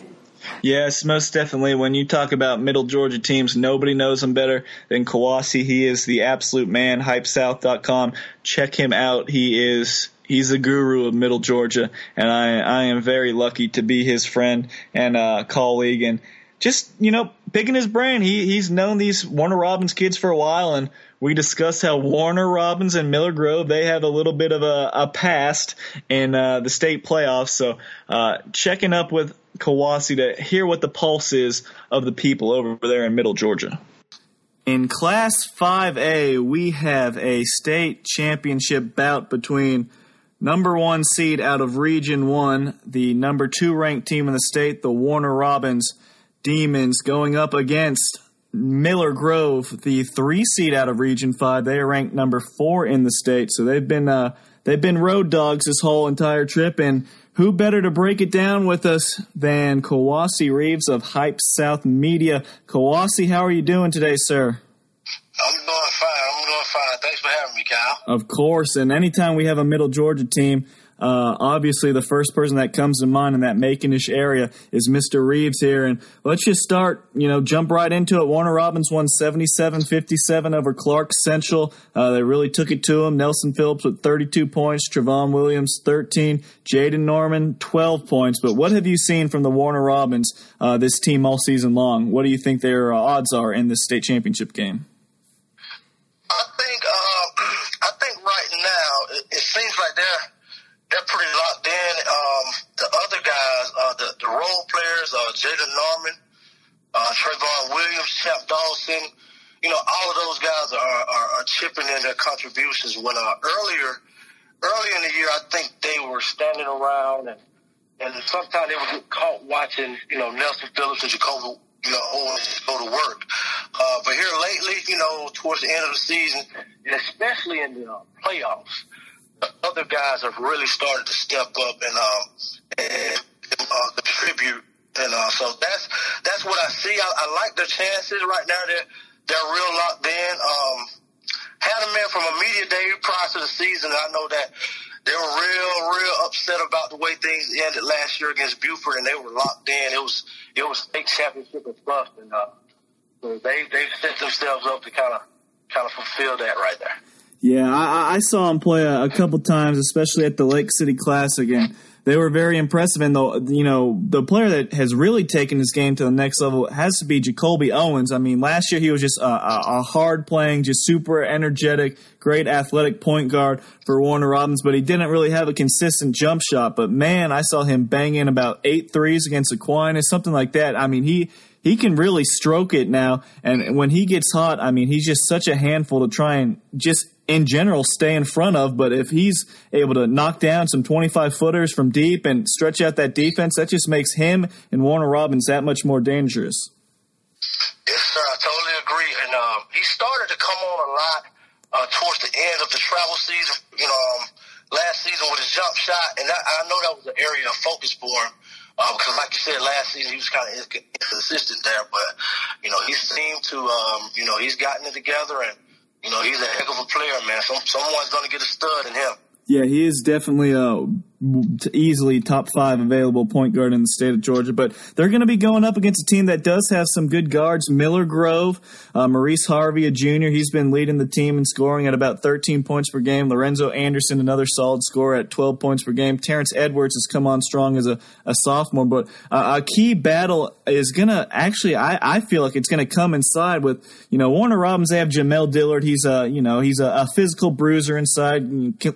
Yes, most definitely. When you talk about middle Georgia teams, nobody knows him better than Kawasi. He is the absolute man. HypeSouth.com. Check him out. He is he's the guru of middle Georgia, and I I am very lucky to be his friend and uh, colleague, and just you know picking his brain. He he's known these Warner Robins kids for a while, and we discussed how Warner Robins and Miller Grove they have a little bit of a, a past in uh, the state playoffs. So uh, checking up with Kawasi to hear what the pulse is of the people over there in Middle Georgia. In Class 5A, we have a state championship bout between number one seed out of Region 1, the number two ranked team in the state, the Warner Robins Demons, going up against Miller Grove, the three seed out of Region 5. They are ranked number four in the state, so they've been uh, they've been road dogs this whole entire trip, and who better to break it down with us than Kawasi Reeves of Hype South Media? Kawasi, how are you doing today, sir? I'm doing fine. I'm doing fine. Thanks for having me, Kyle. Of course. And anytime we have a Middle Georgia team, uh, obviously, the first person that comes to mind in that Maconish area is Mr. Reeves here. And let's just start, you know, jump right into it. Warner Robins won 77 57 over Clark Central. Uh, they really took it to him. Nelson Phillips with 32 points, Travon Williams 13, Jaden Norman 12 points. But what have you seen from the Warner Robins, uh, this team all season long? What do you think their uh, odds are in this state championship game? I think, uh, (clears throat) they're pretty locked in. Um, the other guys, uh, the, the role players, uh, Jaden Norman, uh, Trayvon Williams, Champ Dawson, you know, all of those guys are, are, are chipping in their contributions. When uh, earlier, early in the year, I think they were standing around and and sometimes they would get caught watching, you know, Nelson Phillips and Jacoby, you know, Owens go to work. Uh, but here lately, you know, towards the end of the season, and especially in the uh, playoffs, other guys have really started to step up and um and uh, contribute. And uh, so that's that's what I see. I, I like their chances right now. They're they're real locked in. Um, had them in from a media day prior to the season. I know that they were real, real upset about the way things ended last year against Buford, and they were locked in. It was it was state championship and bust, and uh, so they they set themselves up to kind of kind of fulfill that right there. Yeah, I, I saw him play a, a couple times, especially at the Lake City Classic, and they were very impressive. And the you know the player that has really taken this game to the next level has to be Jacoby Owens. I mean, last year he was just a, a, a hard playing, just super energetic, great athletic point guard for Warner Robins, but he didn't really have a consistent jump shot. But man, I saw him bang in about eight threes against Aquinas, something like that. I mean, he he can really stroke it now. And when he gets hot, I mean, he's just such a handful to try and just in general stay in front of. But if he's able to knock down some 25 footers from deep and stretch out that defense, that just makes him and Warner Robins that much more dangerous. Yes, sir. I totally agree. And um, he started to come on a lot uh, towards the end of the travel season. You know, um, last season with his jump shot, and that, I know that was an area of focus for him. Uh, because, like you said, last season he was kind of inconsistent there, but you know he seemed to, um, you know, he's gotten it together, and you know, he's a heck of a player, man. Some, someone's to get a stud in him. Yeah, he is definitely uh, easily top five available point guard in the state of Georgia. But they're going to be going up against a team that does have some good guards. Miller Grove, uh, Maurice Harvey, a junior, he's been leading the team in scoring at about 13 points per game. Lorenzo Anderson, another solid scorer at 12 points per game. Terrence Edwards has come on strong as a, a sophomore. But uh, a key battle is going to actually, I, I feel like it's going to come inside with, you know, Warner Robins. They have Jamel Dillard. He's a, you know, he's a, a physical bruiser inside,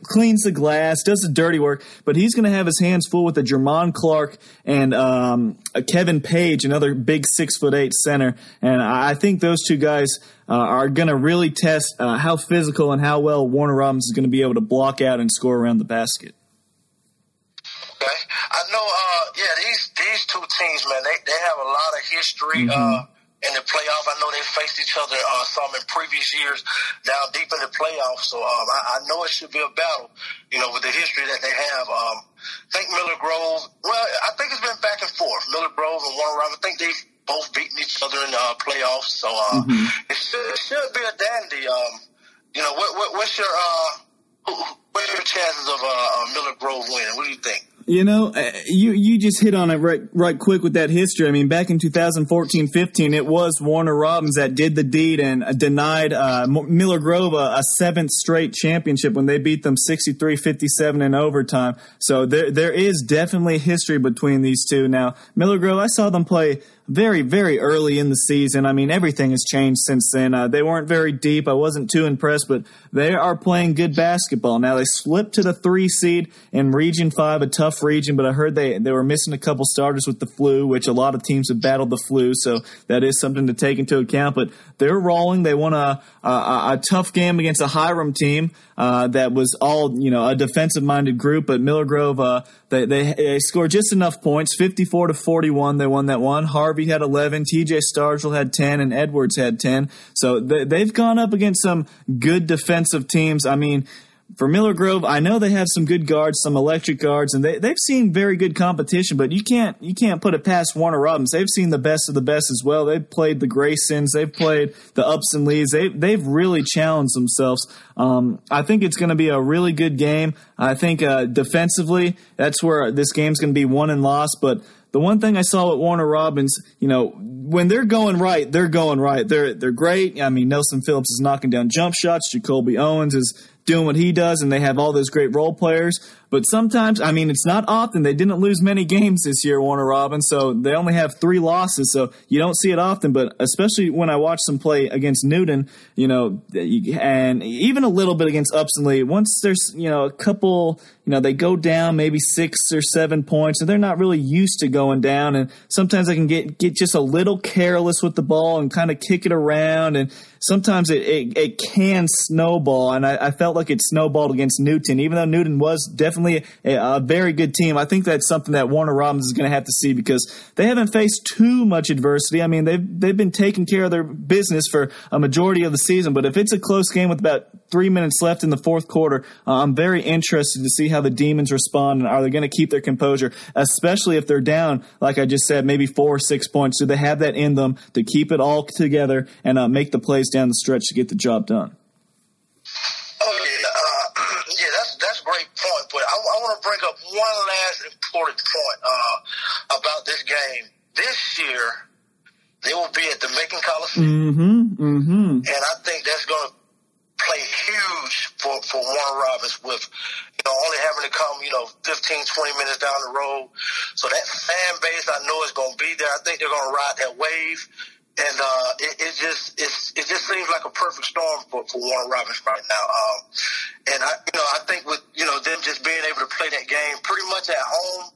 cleans the glass, does the dirty work, but he's going to have his hands full with a Jermon Clark and um, Kevin Page, another big six foot eight center. And I think those two guys uh, are going to really test uh, how physical and how well Warner Robins is going to be able to block out and score around the basket. Okay, I know. Uh, yeah, these these two teams, man, they they have a lot of history. Mm-hmm. Uh, in the playoff. I know they faced each other uh, some in previous years down deep in the playoffs. So um, I, I, know it should be a battle, you know, with the history that they have. Um, I think Miller Grove, well, I think it's been back and forth. Miller Grove and Warner Robins, I think they've both beaten each other in the uh, playoffs. So uh, mm-hmm. it, should, it should be a dandy. Um, you know, what, what, what's your uh, are your chances of uh, Miller Grove winning? What do you think? You know, uh, you you just hit on it right right quick with that history. I mean, back in 2014-15, it was Warner Robins that did the deed and denied uh, Miller Grove a, a, seventh straight championship when they beat them 63-57 in overtime. So there there is definitely history between these two. Now, Miller Grove, I saw them play very, very early in the season. I mean, everything has changed since then. Uh, they weren't very deep. I wasn't too impressed, but they are playing good basketball. Now, they slipped to the three seed in Region 5, a tough region, but I heard they, they were missing a couple starters with the flu, which a lot of teams have battled the flu, so that is something to take into account. But they're rolling. They won a, a, a tough game against a Hiram team uh, that was all, you know, a defensive minded group, but Miller Grove, uh, they, they, they scored just enough points, 54 to 41. They won that one. Harvey had 11, TJ Stargell had 10, and Edwards had 10. So they, they've gone up against some good defensive teams. I mean, for Miller Grove, I know they have some good guards, some electric guards, and they, they've seen very good competition. But you can't you can't put it past Warner Robins. They've seen the best of the best as well. They've played the Graysons, they've played the Upson Lees. They they've really challenged themselves. Um, I think it's going to be a really good game. I think uh, defensively, that's where this game's going to be won and lost. But the one thing I saw with Warner Robins, you know, when they're going right, they're going right. They're they're great. I mean, Nelson Phillips is knocking down jump shots. Jacoby Owens is doing what he does, and they have all those great role players. But sometimes, I mean, it's not often. They didn't lose many games this year, Warner Robins, so they only have three losses. So you don't see it often. But especially when I watch them play against Newton, you know, and even a little bit against Upson Lee. Once there's you know a couple, you know, they go down maybe six or seven points, and they're not really used to going down. And sometimes they can get get just a little careless with the ball and kind of kick it around and sometimes it, it, it, can snowball, and I, I, felt like it snowballed against Newton, even though Newton was definitely a, a very good team. I think that's something that Warner Robins is going to have to see because they haven't faced too much adversity. I mean, they've they've been taking care of their business for a majority of the season, but if it's a close game with about three minutes left in the fourth quarter, uh, I'm very interested to see how the Demons respond, and are they going to keep their composure, especially if they're down, like I just said, maybe four or six points. Do they have that in them to keep it all together and uh, make the plays down the stretch to get the job done. Great point. But I, I want to bring up one last important point uh, about this game. This year, they will be at the Macon Coliseum, mm-hmm, mm-hmm. and I think that's going to play huge for for Warner Robins with you know only having to come you know 15, 20 minutes down the road. So that fan base I know is going to be there. I think they're going to ride that wave and uh, it, it just it's, it just seems like a perfect storm for, for Warner Robins right now. Um, and I you know I think with you know them just being able to play that game pretty much at home,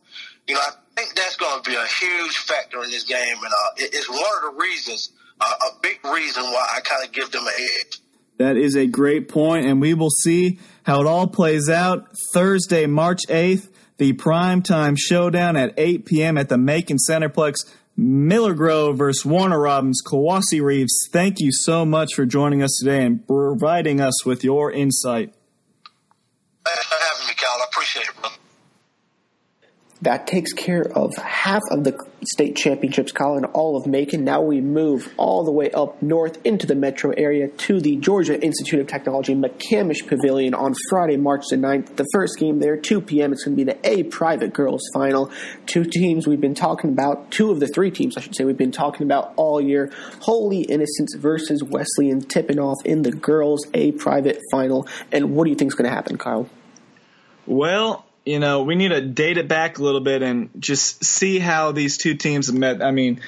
you know I think that's going to be a huge factor in this game, and uh, it, it's one of the reasons, uh, a big reason why I kind of give them an edge. That is a great point, and we will see how it all plays out Thursday, March eighth. The primetime showdown at 8 p.m. at the Macon Centreplex. Miller Grove versus Warner Robins, Kawasi Reeves, thank you so much for joining us today and providing us with your insight. Thanks for having me, Cal. I appreciate it, brother. That takes care of half of the state championships, Colin, all of Macon. Now we move all the way up north into the metro area to the Georgia Institute of Technology McCamish Pavilion on Friday, March the 9th. The first game there, 2 p.m. It's going to be the A private girls final. Two teams we've been talking about, two of the three teams, I should say, we've been talking about all year. Holy Innocents versus Wesleyan tipping off in the girls A private final. And what do you think is going to happen, Kyle? Well, you know, we need to date it back a little bit and just see how these two teams met. I mean,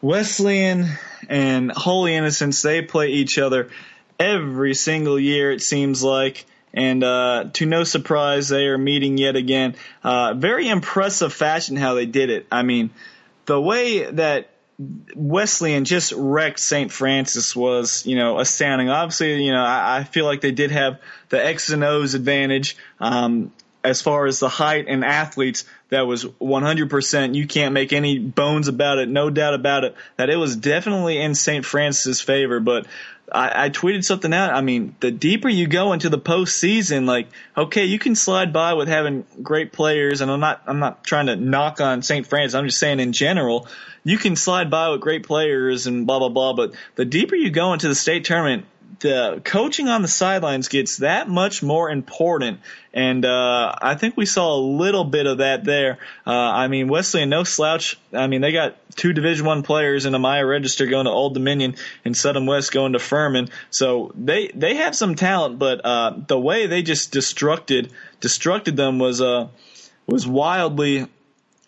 Wesleyan and Holy Innocents, they play each other every single year, it seems like. And uh, to no surprise, they are meeting yet again. Uh, very impressive fashion how they did it. I mean, the way that Wesleyan just wrecked St. Francis was, you know, astounding. Obviously, you know, I, I feel like they did have the X and O's advantage. Um, as far as the height and athletes, that was 100%. You can't make any bones about it, no doubt about it, that it was definitely in St. Francis' favor. But I, I tweeted something out. I mean, the deeper you go into the postseason, like, okay, you can slide by with having great players, and I'm not, I'm not trying to knock on St. Francis. I'm just saying in general, you can slide by with great players and blah blah blah. But the deeper you go into the state tournament, the coaching on the sidelines gets that much more important. And uh, I think we saw a little bit of that there. Uh, I mean, Wesleyan, no slouch. I mean, they got two Division One players in Amaya Register going to Old Dominion and Sudden West going to Furman. So they they have some talent, but uh, the way they just destructed destructed them was uh, was wildly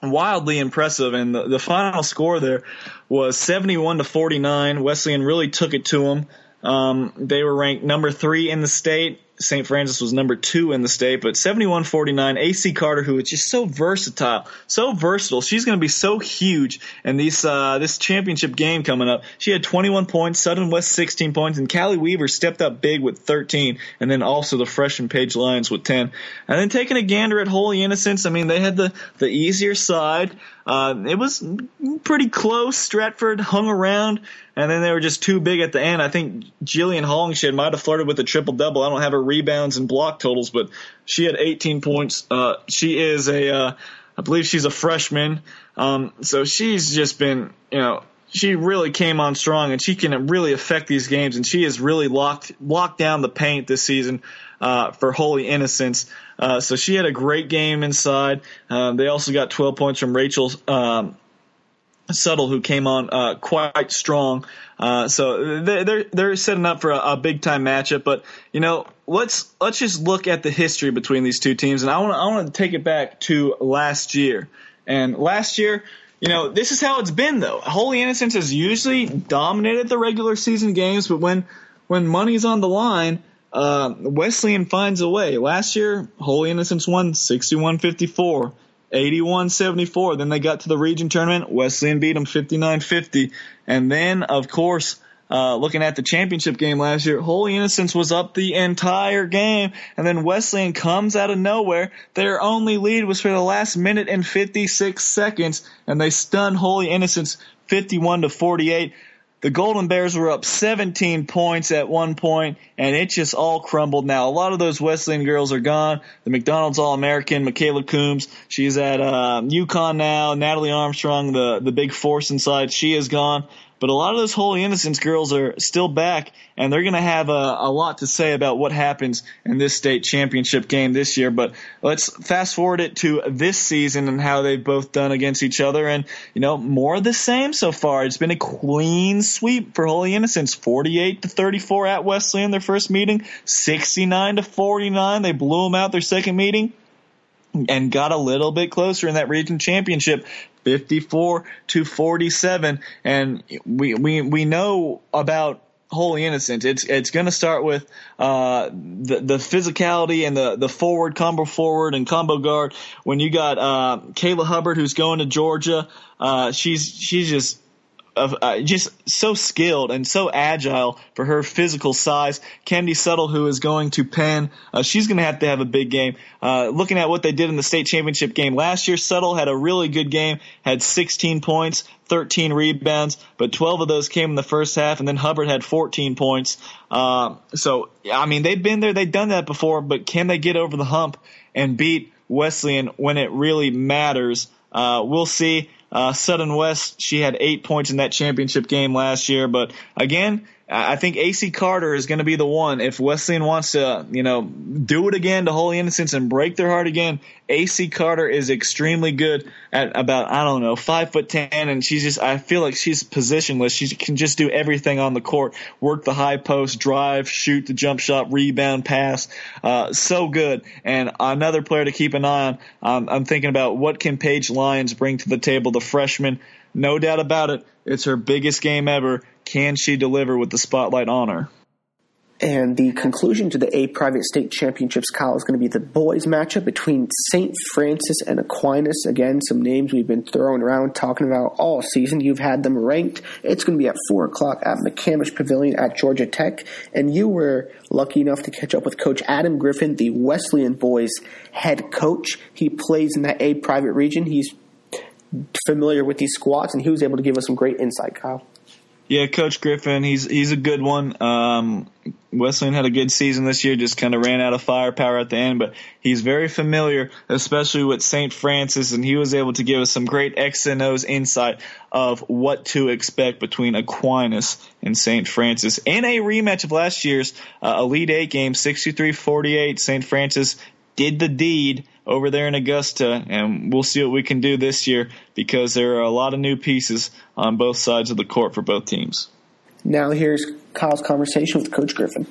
wildly impressive. And the, the final score there was 71 to 49. Wesleyan really took it to them. Um, they were ranked number three in the state. St. Francis was number two in the state, but 71-49, AC Carter, who is just so versatile, so versatile. She's going to be so huge in these, uh, this championship game coming up. She had 21 points, Sudden West 16 points, and Callie Weaver stepped up big with 13, and then also the freshman Paige Lyons with 10. And then taking a gander at Holy Innocents, I mean, they had the, the easier side. Uh, it was pretty close. Stratford hung around, and then they were just too big at the end. I think Jillian Hollingshed might have flirted with a triple double. I don't have her rebounds and block totals, but she had 18 points. Uh, she is a, uh, I believe she's a freshman. Um, so she's just been, you know, she really came on strong and she can really affect these games and she has really locked locked down the paint this season uh, for Holy Innocents. Uh, so she had a great game inside. Uh, they also got 12 points from Rachel um, who came on uh, quite strong. Uh, so they're they're setting up for a, a big time matchup. But you know, let's let's just look at the history between these two teams, and I want I want to take it back to last year. And last year, you know, this is how it's been though. Holy Innocents has usually dominated the regular season games, but when when money's on the line, uh, Wesleyan finds a way. Last year, Holy Innocents won 61-54. 81-74. Then they got to the region tournament. Wesleyan beat them 59-50. And then, of course, uh, looking at the championship game last year, Holy Innocents was up the entire game, and then Wesleyan comes out of nowhere. Their only lead was for the last minute and 56 seconds, and they stun Holy Innocents 51 to 48. The Golden Bears were up 17 points at one point, and it just all crumbled. Now, a lot of those Wesleyan girls are gone. The McDonald's All American, Mikayla Coombs, she's at uh, UConn now. Natalie Armstrong, the, the big force inside, she is gone. But a lot of those Holy Innocents girls are still back, and they're going to have a, a lot to say about what happens in this state championship game this year. But let's fast forward it to this season and how they've both done against each other. And, you know, more of the same so far. It's been a clean sweep for Holy Innocents 48 to 34 at Wesleyan their first meeting, 69 to 49. They blew them out their second meeting and got a little bit closer in that region championship 54 to 47 and we we we know about Holy Innocent. It's it's going to start with uh, the the physicality and the the forward combo forward and combo guard. When you got uh, Kayla Hubbard who's going to Georgia, uh, she's she's just uh, just so skilled and so agile for her physical size. Candy Subtle, who is going to Penn, uh, she's going to have to have a big game. Uh, looking at what they did in the state championship game last year, Subtle had a really good game, had 16 points, 13 rebounds, but 12 of those came in the first half, and then Hubbard had 14 points. Uh, so, I mean, they've been there, they've done that before, but can they get over the hump and beat Wesleyan when it really matters. Uh, we'll see. Uh, Southern West, she had eight points in that championship game last year, but again, I think AC Carter is going to be the one. If Wesleyan wants to, you know, do it again to Holy Innocents and break their heart again, AC Carter is extremely good at about, I don't know, five foot ten. And she's just, I feel like she's positionless. She can just do everything on the court, work the high post, drive, shoot the jump shot, rebound, pass. Uh, so good. And another player to keep an eye on. Um, I'm thinking about what can Paige Lyons bring to the table, the freshman. No doubt about it. It's her biggest game ever can she deliver with the spotlight on her? And the conclusion to the A Private State Championships, Kyle, is going to be the boys' matchup between St. Francis and Aquinas. Again, some names we've been throwing around talking about all season. You've had them ranked. It's going to be at 4 o'clock at McCamish Pavilion at Georgia Tech. And you were lucky enough to catch up with Coach Adam Griffin, the Wesleyan boys' head coach. He plays in that A Private region. He's familiar with these squads, and he was able to give us some great insight, Kyle. Yeah, Coach Griffin, he's he's a good one. Um, Wesleyan had a good season this year, just kind of ran out of firepower at the end, but he's very familiar, especially with St. Francis, and he was able to give us some great X and O's insight of what to expect between Aquinas and St. Francis. In a rematch of last year's uh, Elite Eight game, 63-48, St. Francis did the deed over there in Augusta, and we'll see what we can do this year because there are a lot of new pieces on both sides of the court for both teams. Now here's Kyle's conversation with Coach Griffin.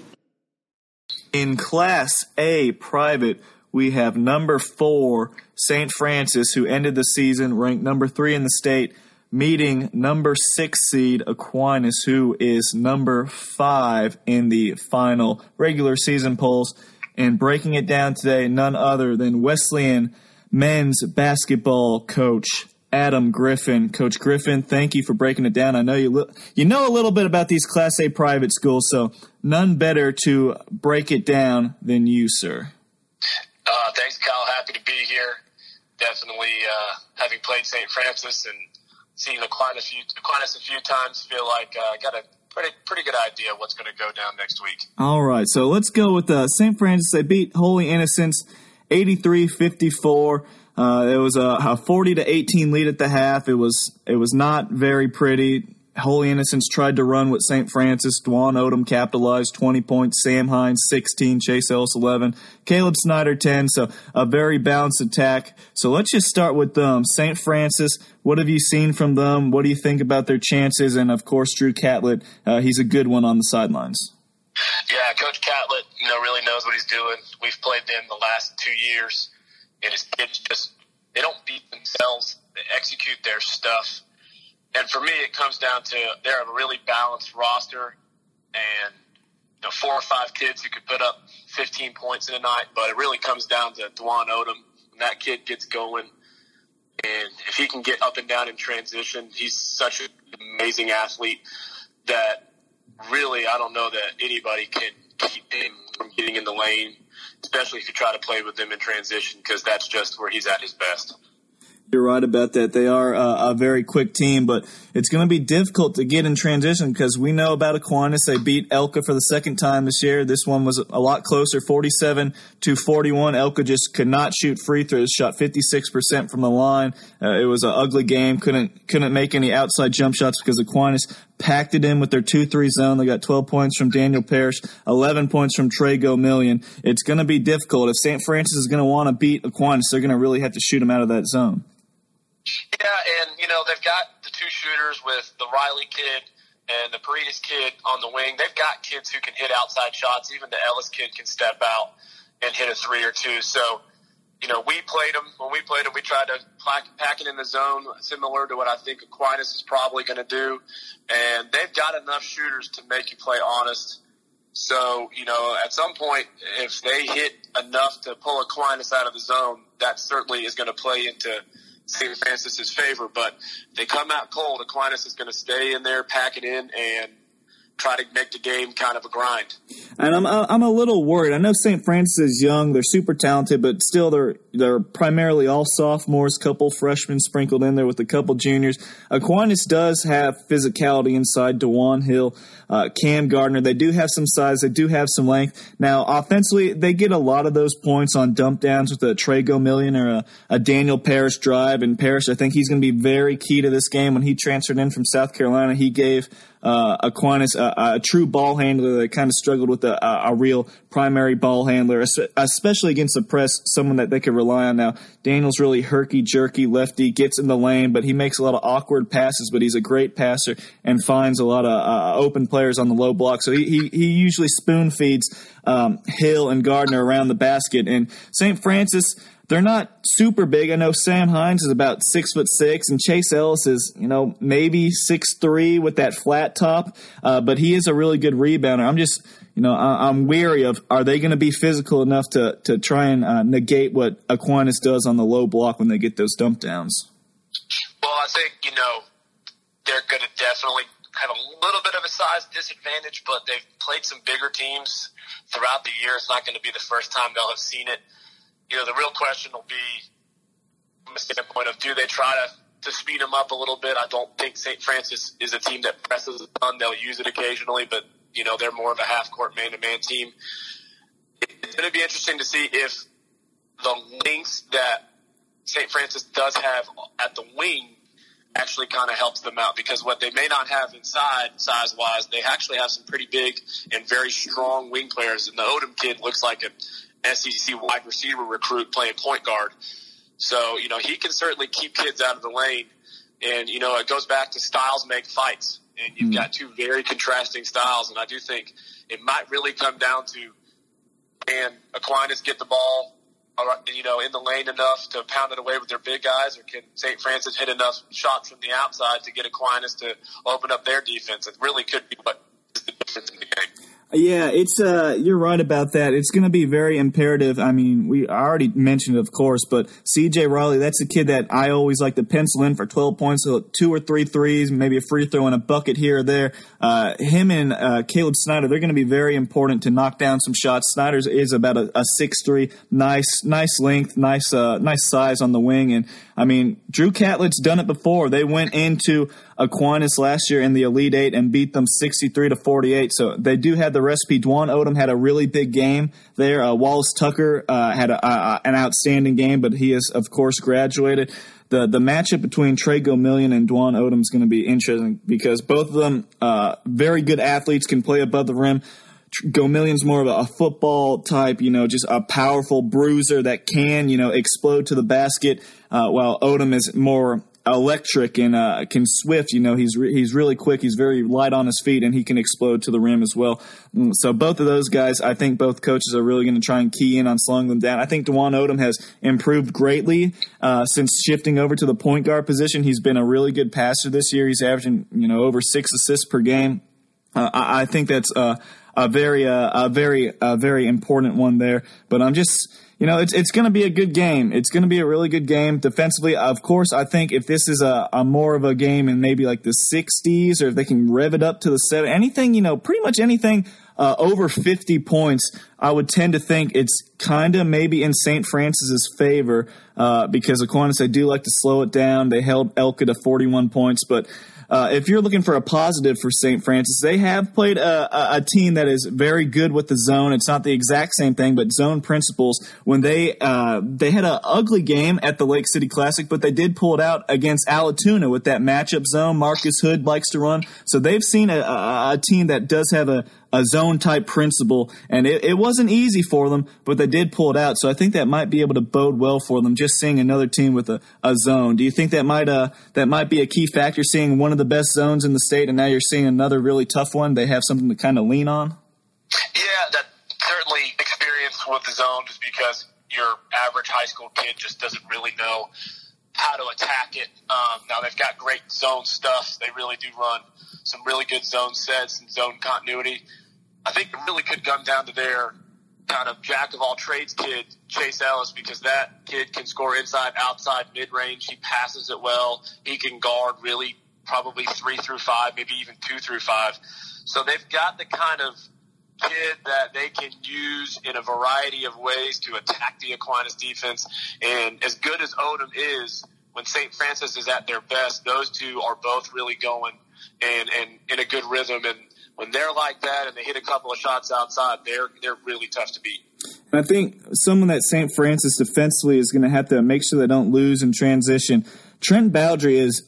In Class A private, we have number four, St. Francis, who ended the season ranked number three in the state, meeting number six seed Aquinas, who is number five in the final regular season polls and breaking it down today, none other than Wesleyan men's basketball coach Adam Griffin. Coach Griffin, thank you for breaking it down. I know you li- you know a little bit about these Class A private schools, so none better to break it down than you, sir. Uh, thanks, Kyle. Happy to be here. Definitely, uh, having played St. Francis and seen Aquinas a few, Aquinas a few times, feel like I uh, got a pretty pretty good idea what's going to go down next week. All right, so let's go with uh, St. Francis. They beat Holy Innocents 83-54. Uh, it was a, a 40 to 18 lead at the half. It was it was not very pretty. Holy Innocents tried to run with St. Francis. Dwan Odom capitalized 20 points. Sam Hines 16. Chase Ellis 11. Caleb Snyder 10. So a very balanced attack. So let's just start with them. St. Francis, what have you seen from them? What do you think about their chances? And of course, Drew Catlett, uh, he's a good one on the sidelines. Yeah, Coach Catlett, you know, really knows what he's doing. We've played them the last two years, and it's, it's just they don't beat themselves. They execute their stuff and for me, it comes down to they're a really balanced roster, and you know, four or five kids who could put up 15 points in a night. But it really comes down to Dwan Odom. When that kid gets going, and if he can get up and down in transition, he's such an amazing athlete that really I don't know that anybody can keep him from getting in the lane, especially if you try to play with him in transition, because that's just where he's at his best. You're right about that. They are a, a very quick team, but it's going to be difficult to get in transition because we know about Aquinas. They beat ELCA for the second time this year. This one was a lot closer, 47 to 41. ELCA just could not shoot free throws, shot 56% from the line. Uh, it was an ugly game. Couldn't couldn't make any outside jump shots because Aquinas packed it in with their 2-3 zone. They got 12 points from Daniel Parrish, 11 points from Trey Gomillion. It's going to be difficult. If St. Francis is going to want to beat Aquinas, they're going to really have to shoot them out of that zone. Yeah, and you know they've got the two shooters with the Riley kid and the Paredes kid on the wing. They've got kids who can hit outside shots. Even the Ellis kid can step out and hit a three or two. So, you know, we played them when we played them. We tried to pack it in the zone, similar to what I think Aquinas is probably going to do. And they've got enough shooters to make you play honest. So, you know, at some point, if they hit enough to pull Aquinas out of the zone, that certainly is going to play into St. Francis's favor, but they come out cold. Aquinas is going to stay in there, pack it in, and try to make the game kind of a grind. And I'm I'm a little worried. I know St. Francis is young; they're super talented, but still they're they're primarily all sophomores. Couple freshmen sprinkled in there with a couple juniors. Aquinas does have physicality inside. Dewan Hill, uh, Cam Gardner, they do have some size. They do have some length. Now, offensively, they get a lot of those points on dump downs with a Trey Gomillion or a, a Daniel Parrish drive. And Parrish, I think he's going to be very key to this game. When he transferred in from South Carolina, he gave uh, Aquinas, a, a, true ball handler that kind of struggled with a, a, real primary ball handler, especially against the press, someone that they could rely on. Now, Daniel's really herky jerky lefty, gets in the lane, but he makes a lot of awkward passes, but he's a great passer and finds a lot of uh, open players on the low block. So he, he, he usually spoon feeds um, Hill and Gardner around the basket. And St. Francis, they're not super big. I know Sam Hines is about six foot six, and Chase Ellis is, you know, maybe six three with that flat top, uh, but he is a really good rebounder. I'm just, you know, I, am weary of are they going to be physical enough to to try and uh, negate what Aquinas does on the low block when they get those dump downs. Well, I think you know they're going to definitely have a little bit of a size disadvantage, but they've played some bigger teams throughout the year. It's not going to be the first time they'll have seen it you know, the real question will be from a standpoint of do they try to to speed them up a little bit. I don't think St. Francis is a team that presses a ton. They'll use it occasionally, but you know they're more of a half court man to man team. It's going to be interesting to see if the lengths that St. Francis does have at the wing actually kind of helps them out because what they may not have inside size wise, they actually have some pretty big and very strong wing players. And the Odom kid looks like a SEC wide receiver recruit playing point guard. So, you know, he can certainly keep kids out of the lane. And, you know, it goes back to styles make fights. And you've mm. got two very contrasting styles. And I do think it might really come down to can Aquinas get the ball, uh, you know, in the lane enough to pound it away with their big guys, or can St. Francis hit enough shots from the outside to get Aquinas to open up their defense? It really could be what is the difference in the game. Yeah, it's uh, you're right about that. It's going to be very imperative. I mean, we already mentioned, it, of course, but C.J. Riley, that's a kid that I always like to pencil in for 12 points, so two or three threes, maybe a free throw and a bucket here or there. Uh, him and uh, Caleb Snyder, they're going to be very important to knock down some shots. Snyder's is about a, a six three, nice, nice length, nice, uh, nice size on the wing, and I mean, Drew Catlett's done it before. They went into Aquinas last year in the Elite Eight and beat them 63 to 48. So they do have the recipe. Dwan Odom had a really big game there. Uh, Wallace Tucker uh, had a, an outstanding game, but he has, of course, graduated. The, the matchup between Trey Gomillion and Dwan Odom is going to be interesting because both of them uh, very good athletes can play above the rim. Gomillion's more of a, a, football type, you know, just a powerful bruiser that can, you know, explode to the basket, uh, while Odom is more electric and uh, can swift. You know, he's re- he's really quick. He's very light on his feet, and he can explode to the rim as well. Mm, so both of those guys, I think both coaches are really going to try and key in on slowing them down. I think Dwan Odom has improved greatly uh, since shifting over to the point guard position. He's been a really good passer this year. He's averaging you know over six assists per game. Uh, I, I, think that's uh, a very uh, a very a very important one there. But I'm just you know it's it's going to be a good game. It's going to be a really good game defensively. Of course, I think if this is a, a more of a game in maybe like the 60s or if they can rev it up to the seven, anything you know, pretty much anything. Uh, over 50 points, I would tend to think it's kind of maybe in St. Francis's favor uh, because Aquinas, they do like to slow it down. They held ELCA to 41 points, but uh, if you're looking for a positive for St. Francis, they have played a, a, team that is very good with the zone. It's not the exact same thing, but zone principles. When they uh, they had an ugly game at the Lake City Classic, but they did pull it out against Allatoona with that matchup zone. Marcus Hood likes to run, so they've seen a, a, a team that does have a, a zone type principle, and it, it, wasn't easy for them, but they did pull it out. So I think that might be able to bode well for them. Just seeing another team with a, a zone. Do you think that might uh that might be a key factor? Seeing one of the best zones in the state, and now you're seeing another really tough one. They have something to kind of lean on. Yeah, that certainly experience with the zone, just because your average high school kid just doesn't really know how to attack it. Um, now they've got great zone stuff. They really do run some really good zone sets and zone continuity. I think it really could come down to their kind of jack of all trades kid, Chase Ellis, because that kid can score inside, outside, mid range. He passes it well. He can guard really probably three through five, maybe even two through five. So they've got the kind of kid that they can use in a variety of ways to attack the Aquinas defense. And as good as Odom is, when St. Francis is at their best, those two are both really going and, and in a good rhythm. And when they're like that and they hit a couple of shots outside, they're they're really tough to beat. I think someone that St. Francis defensively is going to have to make sure they don't lose in transition. Trent Baldry is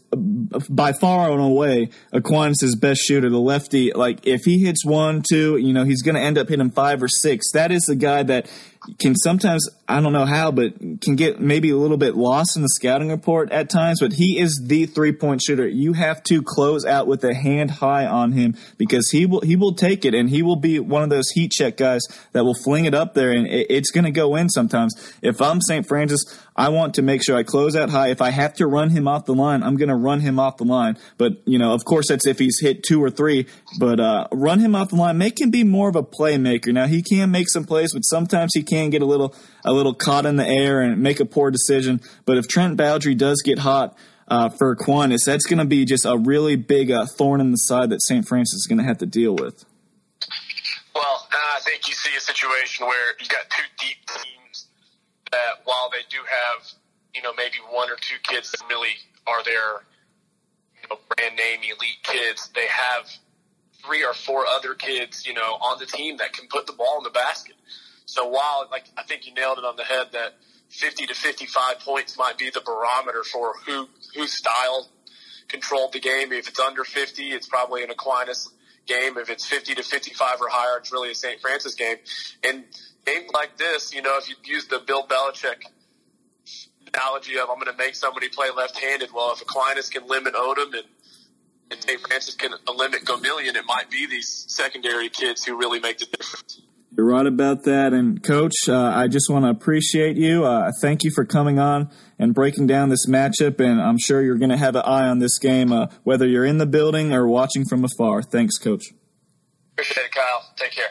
by far and away Aquinas' best shooter, the lefty. Like if he hits one, two, you know, he's going to end up hitting five or six. That is the guy that can sometimes I don't know how, but can get maybe a little bit lost in the scouting report at times. But he is the three point shooter. You have to close out with a hand high on him because he will he will take it and he will be one of those heat check guys that will fling it up there and it, it's going to go in sometimes. If I'm St. Francis, I want to make sure I close out high. If I have to run him off the line, I'm going to run him off the line. But you know, of course, that's if he's hit two or three. But uh, run him off the line. Make him be more of a playmaker. Now he can make some plays, but sometimes he can get a little a little caught in the air and make a poor decision. But if Trent Baldry does get hot uh, for Aquinas, that's going to be just a really big uh, thorn in the side that St. Francis is going to have to deal with. Well, I think you see a situation where you got two deep teams that, while they do have, you know, maybe one or two kids that really are their you know, brand name elite kids, they have three or four other kids, you know, on the team that can put the ball in the basket. So while like I think you nailed it on the head that 50 to 55 points might be the barometer for who whose style controlled the game. If it's under 50, it's probably an Aquinas game. If it's 50 to 55 or higher, it's really a St. Francis game. And games like this, you know, if you use the Bill Belichick analogy of I'm going to make somebody play left-handed, well, if Aquinas can limit Odom and and St. Francis can limit Gomillion, it might be these secondary kids who really make the difference. You're right about that. And coach, uh, I just want to appreciate you. Uh, thank you for coming on and breaking down this matchup. And I'm sure you're going to have an eye on this game, uh, whether you're in the building or watching from afar. Thanks, coach. Appreciate it, Kyle. Take care.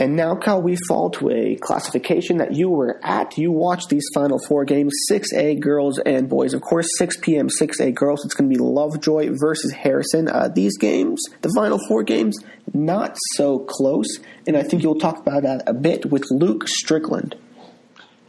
And now, Kyle, we fall to a classification that you were at. You watched these final four games 6A girls and boys. Of course, 6 p.m., 6A girls. It's going to be Lovejoy versus Harrison. Uh, these games, the final four games, not so close. And I think you'll talk about that a bit with Luke Strickland.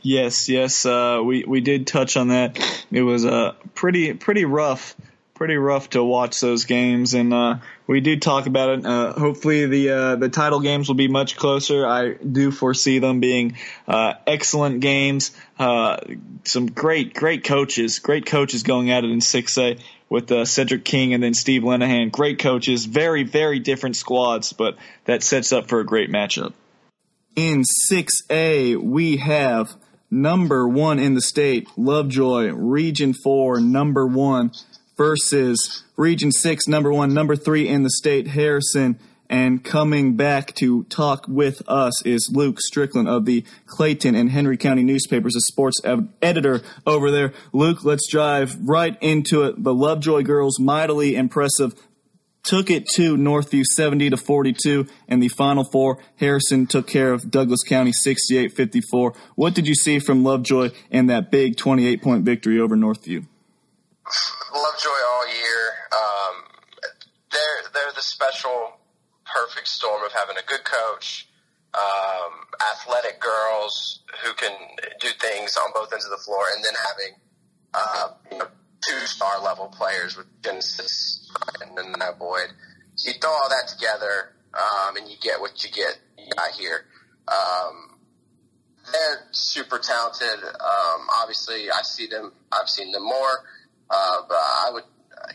Yes, yes, uh, we we did touch on that. It was uh, pretty pretty rough pretty rough to watch those games, and uh, we do talk about it. Uh, hopefully, the uh, the title games will be much closer. I do foresee them being uh, excellent games. Uh, some great great coaches, great coaches going at it in six A with uh, Cedric King and then Steve Lenahan. Great coaches, very very different squads, but that sets up for a great matchup. In six A, we have number one in the state, Lovejoy, Region Four, number one versus Region 6, number one, number three in the state, Harrison. And coming back to talk with us is Luke Strickland of the Clayton and Henry County newspapers, a sports ed- editor over there. Luke, let's drive right into it. The Lovejoy girls, mightily impressive, took it to Northview 70 to 42, and the final four, Harrison took care of Douglas County 68 54. What did you see from Lovejoy in that big 28 point victory over Northview? Lovejoy all year. Um, they're they're the special, perfect storm of having a good coach, um, athletic girls who can do things on both ends of the floor, and then having uh, two star level players with Genesis and then that Boyd. So you throw all that together, um, and you get what you get. Got here. Um, they're super talented. Um, obviously, I see them. I've seen them more. Uh, but I would uh,